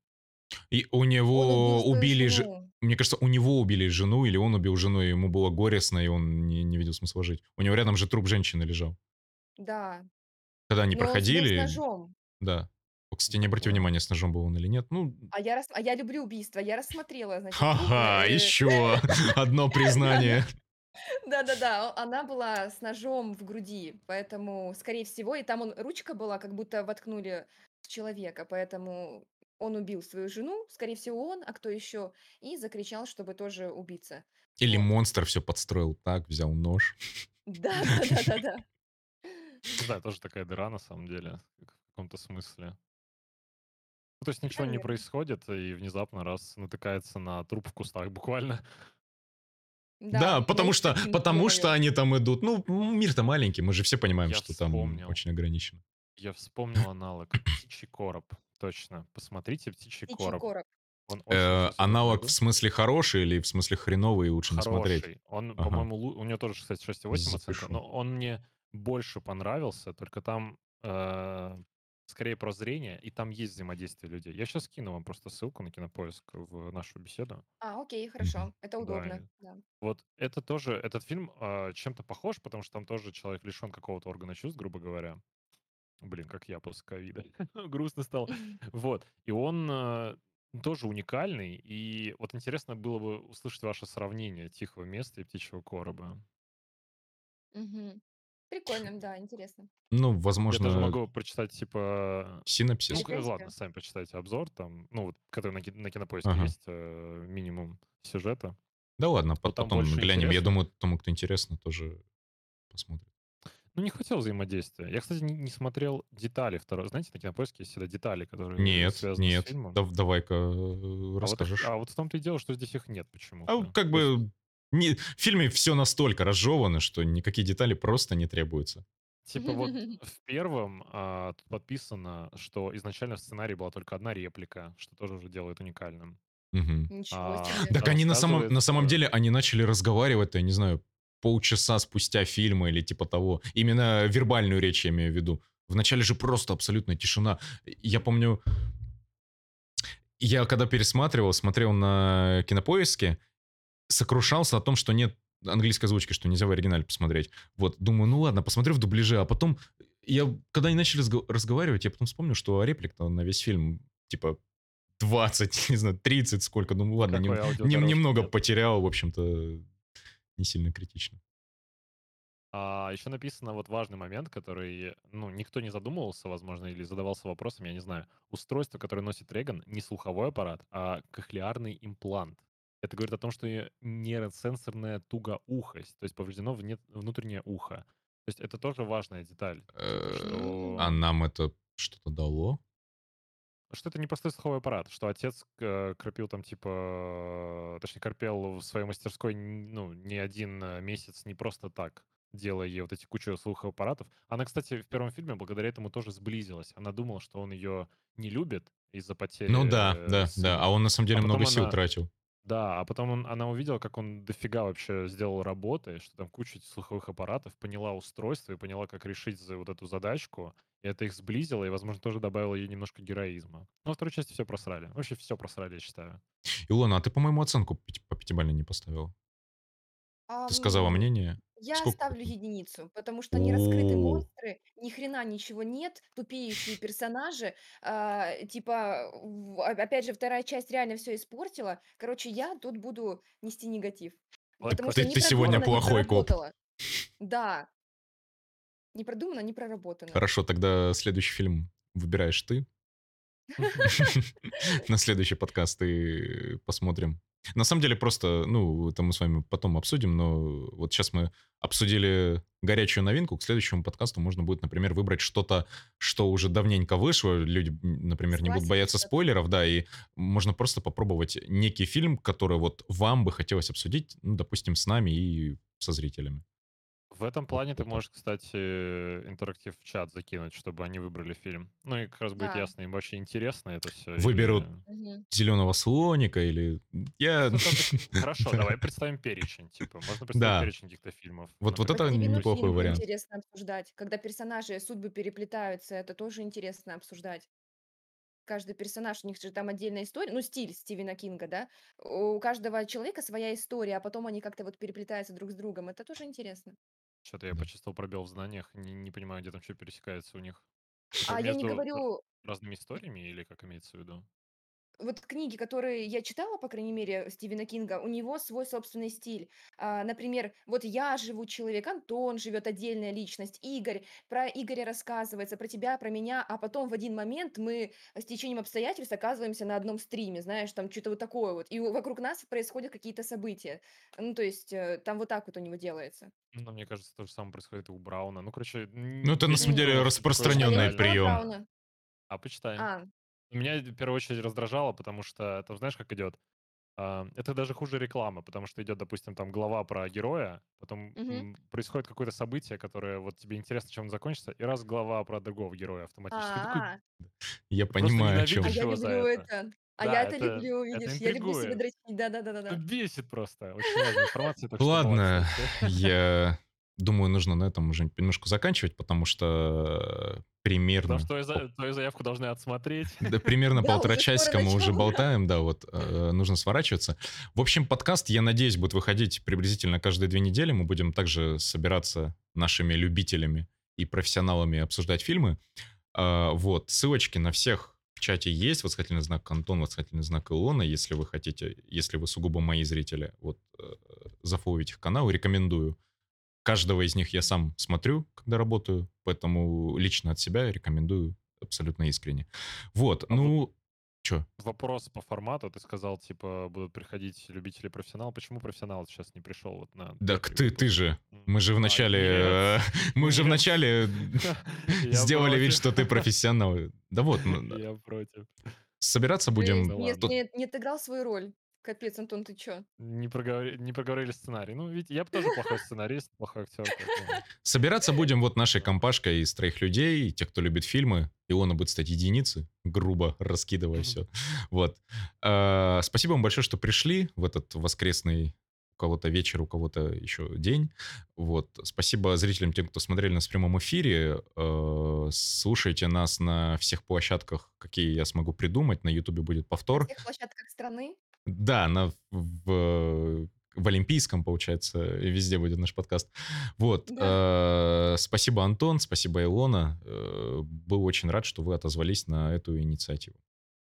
[SPEAKER 1] И у
[SPEAKER 2] убил
[SPEAKER 1] него убили же... Мне кажется, у него убили жену, или он убил жену, и ему было горестно, и он не, не видел смысла жить. У него рядом же труп женщины лежал.
[SPEAKER 2] Да.
[SPEAKER 1] Когда они
[SPEAKER 2] Но был с
[SPEAKER 1] проходили,
[SPEAKER 2] ножом.
[SPEAKER 1] да. Кстати, не обратил внимания, с ножом был он или нет. Ну,
[SPEAKER 2] А я, рас... а я люблю убийства. Я рассмотрела, значит,
[SPEAKER 1] ха-ха,
[SPEAKER 2] э,
[SPEAKER 1] еще одно признание.
[SPEAKER 2] Да-да-да, она была с ножом в груди, поэтому, скорее всего, и там он, ручка была, как будто воткнули человека, поэтому он убил свою жену, скорее всего, он, а кто еще, и закричал, чтобы тоже убиться.
[SPEAKER 1] Или
[SPEAKER 2] Вот.
[SPEAKER 1] монстр все подстроил так, взял нож.
[SPEAKER 2] Да-да-да-да-да.
[SPEAKER 3] Не знаю, тоже такая дыра, на самом деле, в каком-то смысле. Ну, то есть ничего не происходит, и внезапно раз натыкается на труп в кустах буквально.
[SPEAKER 1] Да,
[SPEAKER 2] Да,
[SPEAKER 1] потому
[SPEAKER 2] ну,
[SPEAKER 1] что, потому что они там идут. Ну, мир-то маленький, мы же все понимаем,
[SPEAKER 3] Я
[SPEAKER 1] что там
[SPEAKER 3] вспомнил.
[SPEAKER 1] очень ограничено.
[SPEAKER 3] Я вспомнил аналог. Птичий короб. Точно. Посмотрите «Птичий
[SPEAKER 2] Птичий
[SPEAKER 3] короб».
[SPEAKER 2] короб.
[SPEAKER 3] Он
[SPEAKER 1] Э, аналог в смысле хороший или в смысле хреновый, и лучше не смотреть?
[SPEAKER 3] Он,
[SPEAKER 1] Ага.
[SPEAKER 3] по-моему, лу- у него тоже, кстати, 6,8 оценка, но он мне больше понравился, только там э, скорее про зрение, и там есть взаимодействие людей. Я сейчас скину вам просто ссылку на кинопоиск в нашу беседу.
[SPEAKER 2] А, окей, хорошо, это удобно, да.
[SPEAKER 3] вот это тоже, этот фильм а, чем-то похож, потому что там тоже человек лишен какого-то органа чувств, грубо говоря. Блин, как я после ковида. Грустно стало. Вот. И он э, тоже уникальный. И вот интересно было бы услышать ваше сравнение «Тихого места» и «Птичьего короба».
[SPEAKER 2] Мгм. Прикольно, да, интересно.
[SPEAKER 1] Ну,
[SPEAKER 3] Я даже
[SPEAKER 1] возможно,
[SPEAKER 3] могу прочитать, типа... Ну,
[SPEAKER 1] синапсис.
[SPEAKER 3] к- ладно, сами почитайте обзор, там, ну, вот, который на, ки- на кинопоиске
[SPEAKER 1] Ага.
[SPEAKER 3] есть, э, минимум сюжета.
[SPEAKER 1] Да ладно, по-
[SPEAKER 3] там
[SPEAKER 1] потом
[SPEAKER 3] больше
[SPEAKER 1] глянем. Я
[SPEAKER 3] интересно.
[SPEAKER 1] думаю, тому, кто интересно, тоже посмотрит.
[SPEAKER 3] Ну, не хотел взаимодействия. Я, кстати, не, не смотрел детали второй. Знаете, на кинопоиске есть всегда детали, которые
[SPEAKER 1] Нет,
[SPEAKER 3] связаны с
[SPEAKER 1] нет.
[SPEAKER 3] фильмом.
[SPEAKER 1] Дав- давай-ка э,
[SPEAKER 3] А вот,
[SPEAKER 1] расскажешь.
[SPEAKER 3] а вот в том-то и дело, что здесь их нет
[SPEAKER 1] А
[SPEAKER 3] почему-то.
[SPEAKER 1] как
[SPEAKER 3] То есть,
[SPEAKER 1] бы не, в фильме все настолько разжевано, что никакие детали просто не требуются.
[SPEAKER 3] типа вот в первом а, тут подписано, что изначально в сценарии была только одна реплика, что тоже уже делает уникальным.
[SPEAKER 1] Мгм.
[SPEAKER 2] Ничего
[SPEAKER 3] А,
[SPEAKER 2] себе.
[SPEAKER 1] Так они на самом, на самом деле, они начали разговаривать, я не знаю, полчаса спустя фильма или типа того. Именно вербальную речь я имею в виду. Вначале же просто абсолютная тишина. Я помню, я когда пересматривал, смотрел на кинопоиске, сокрушался о том, что нет английской озвучки, что нельзя в оригинале посмотреть. Вот, думаю, ну ладно, посмотрю в дубляже, а потом я, когда они начали разго- разговаривать, я потом вспомнил, что реплик-то на весь фильм, типа, 20, не знаю, 30, сколько, думаю, ладно,
[SPEAKER 3] Никакой
[SPEAKER 1] нем- нем- немного
[SPEAKER 3] нет.
[SPEAKER 1] потерял, в общем-то, не сильно критично.
[SPEAKER 3] А еще написано вот важный момент, который, ну, никто не задумывался, возможно, или задавался вопросом, я не знаю. Устройство, которое носит Реган, не слуховой аппарат, а кохлеарный имплант. Это говорит о том, что нейросенсорная тугоухость, то есть повреждено внутреннее ухо. То есть это тоже важная деталь.
[SPEAKER 1] Э,
[SPEAKER 3] что...
[SPEAKER 1] А нам это что-то дало?
[SPEAKER 3] Что это не простой слуховой аппарат, что отец э, крепил там, типа, точнее, корпел в своей мастерской, ну, не один э, месяц, не просто так, делая ей вот эти кучу слуховых аппаратов. Она, кстати, в первом фильме благодаря этому тоже сблизилась. Она думала, что он ее не любит из-за потери
[SPEAKER 1] Ну да,
[SPEAKER 3] э,
[SPEAKER 1] да, да.
[SPEAKER 3] сына.
[SPEAKER 1] А он на самом деле
[SPEAKER 3] А
[SPEAKER 1] много сил
[SPEAKER 3] она-
[SPEAKER 1] тратил.
[SPEAKER 3] Да, а потом он- она увидела, как он дофига вообще сделал работы, что там куча слуховых аппаратов, поняла устройство и поняла, как решить за вот эту задачку. И это их сблизило, и, возможно, тоже добавило ей немножко героизма. Но во второй части все просрали. Вообще все просрали, я считаю.
[SPEAKER 1] Илона, а ты, по-моему, оценку по пятибалльной не поставила. Ты сказала мнение.
[SPEAKER 2] Я
[SPEAKER 1] Сколько
[SPEAKER 2] ставлю единицу, потому что не раскрыты монстры, ни хрена ничего нет, тупеющие персонажи, а, типа, а- опять же, вторая часть реально все испортила. Короче, я тут буду нести негатив, потому
[SPEAKER 3] Clover
[SPEAKER 2] что
[SPEAKER 1] Ты- ты сегодня плохой коп.
[SPEAKER 2] Да, не продумано, не проработано.
[SPEAKER 1] Хорошо, тогда следующий фильм выбираешь ты. На следующий подкаст и посмотрим. На самом деле просто, ну, это мы с вами потом обсудим, но вот сейчас мы обсудили горячую новинку. К следующему подкасту можно будет, например, выбрать что-то, что уже давненько вышло. Люди, например, не будут бояться спойлеров, да, и можно просто попробовать некий фильм, который вот вам бы хотелось обсудить, ну, допустим, с нами и со зрителями.
[SPEAKER 3] В этом плане ты можешь, кстати, интерактив в чат закинуть, чтобы они выбрали фильм. Ну и как раз будет
[SPEAKER 2] Да.
[SPEAKER 3] ясно, им вообще интересно это все.
[SPEAKER 1] Выберут
[SPEAKER 2] Мгм.
[SPEAKER 1] зеленого слоника или... Я...
[SPEAKER 3] Ну, Хорошо,
[SPEAKER 1] Да.
[SPEAKER 3] давай представим перечень. Типа, можно представить
[SPEAKER 1] Да.
[SPEAKER 3] перечень каких-то фильмов.
[SPEAKER 1] Вот- вот это неплохой вариант.
[SPEAKER 2] интересно обсуждать. Когда персонажи, судьбы переплетаются, это тоже интересно обсуждать. Каждый персонаж, у них же там отдельная история, ну, стиль Стивена Кинга, да? У каждого человека своя история, а потом они как-то вот переплетаются друг с другом. Это тоже интересно.
[SPEAKER 3] Что-то я
[SPEAKER 1] Да.
[SPEAKER 3] почувствовал пробел в знаниях. Не, не понимаю, где там что пересекается у них. Типа
[SPEAKER 2] А я не
[SPEAKER 3] между
[SPEAKER 2] говорю,
[SPEAKER 3] разными историями или как имеется в виду?
[SPEAKER 2] Вот книги, которые я читала, по крайней мере, Стивена Кинга, у него свой собственный стиль. А, например, вот я живу человек, Антон живет отдельная личность, Игорь, про Игоря рассказывается, про тебя, про меня, а потом в один момент мы с течением обстоятельств оказываемся на одном стриме, знаешь, там что-то вот такое вот, и вокруг нас происходят какие-то события. Ну, то есть э, там вот так вот у него делается.
[SPEAKER 3] Ну, мне кажется, то же самое происходит и у Брауна. Ну, короче,
[SPEAKER 1] Ну, это на самом деле распространенный прием.
[SPEAKER 3] А, почитай.
[SPEAKER 2] А,
[SPEAKER 3] Меня в первую очередь раздражало, потому что, там знаешь, как идет? А, Это даже хуже рекламы, потому что идет, допустим, там глава про героя, потом м, происходит какое-то событие, которое вот тебе интересно, чем он закончится, и раз глава про другого героя автоматически.
[SPEAKER 2] А,
[SPEAKER 1] Я
[SPEAKER 3] ты просто
[SPEAKER 1] понимаю, о
[SPEAKER 2] а
[SPEAKER 1] чем.
[SPEAKER 3] ненавидишь
[SPEAKER 2] я люблю
[SPEAKER 3] это.
[SPEAKER 2] это. А
[SPEAKER 3] Да,
[SPEAKER 2] я это
[SPEAKER 3] это,
[SPEAKER 2] люблю,
[SPEAKER 3] это
[SPEAKER 2] видишь, я люблю себя дрочить,
[SPEAKER 3] Это
[SPEAKER 2] да-да-да-да.
[SPEAKER 3] бесит просто. Очень важная информация, так что молодцы
[SPEAKER 1] Ладно, я думаю, нужно на этом уже немножко заканчивать, потому что
[SPEAKER 3] Потому
[SPEAKER 1] примерно,
[SPEAKER 3] что твою, за- твою заявку должны отсмотреть.
[SPEAKER 1] да, примерно полтора часика мы уже болтаем, да, вот э, нужно сворачиваться. В общем, подкаст, я надеюсь, будет выходить приблизительно каждые две недели. Мы будем также собираться нашими любителями и профессионалами обсуждать фильмы. А, Вот, ссылочки на всех в чате есть, восклицательный знак Антон, восклицательный знак Илона, если вы хотите, если вы сугубо мои зрители, вот, э, зафоловить их канал, рекомендую. Каждого из них я сам смотрю, когда работаю, поэтому лично от себя рекомендую абсолютно искренне. Вот,
[SPEAKER 3] А вот
[SPEAKER 1] ну, чё?
[SPEAKER 3] вопрос по формату. Ты сказал, типа, будут приходить любители профессионал. Почему профессионал сейчас не пришел вот на
[SPEAKER 1] Так
[SPEAKER 3] первый
[SPEAKER 1] ты, ты же, мы же в
[SPEAKER 3] А,
[SPEAKER 1] мы же в
[SPEAKER 3] нет.
[SPEAKER 1] начале
[SPEAKER 3] Я
[SPEAKER 1] сделали вид, что ты профессионал. Да вот, м,
[SPEAKER 3] Я против.
[SPEAKER 1] собираться будем...
[SPEAKER 3] Ну
[SPEAKER 2] не отыграл свою роль. Капец, Антон, ты чё?
[SPEAKER 3] Не, проговори- не проговорили сценарий. Ну, ведь я бы тоже плохой сценарист, плохой актер.
[SPEAKER 1] Собираться будем вот нашей компашкой из троих людей, тех, кто любит фильмы. Илона будет стать единицы, грубо раскидывая все. Вот. А, Спасибо вам большое, что пришли в этот воскресный у кого-то вечер, у кого-то еще день. Вот. Спасибо зрителям, тем, кто смотрели нас в прямом эфире. Э, Слушайте нас на всех площадках, какие я смогу придумать. На Ютубе будет
[SPEAKER 2] На
[SPEAKER 1] повтор.
[SPEAKER 2] всех площадках страны?
[SPEAKER 1] Да, на, в, в Олимпийском, получается, везде будет наш подкаст. Вот. э, Спасибо, Антон, спасибо, Илона. Э, Был очень рад, что вы отозвались на эту инициативу.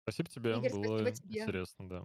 [SPEAKER 3] Спасибо тебе,
[SPEAKER 2] Игорь,
[SPEAKER 3] было
[SPEAKER 2] спасибо тебе.
[SPEAKER 3] интересно, да.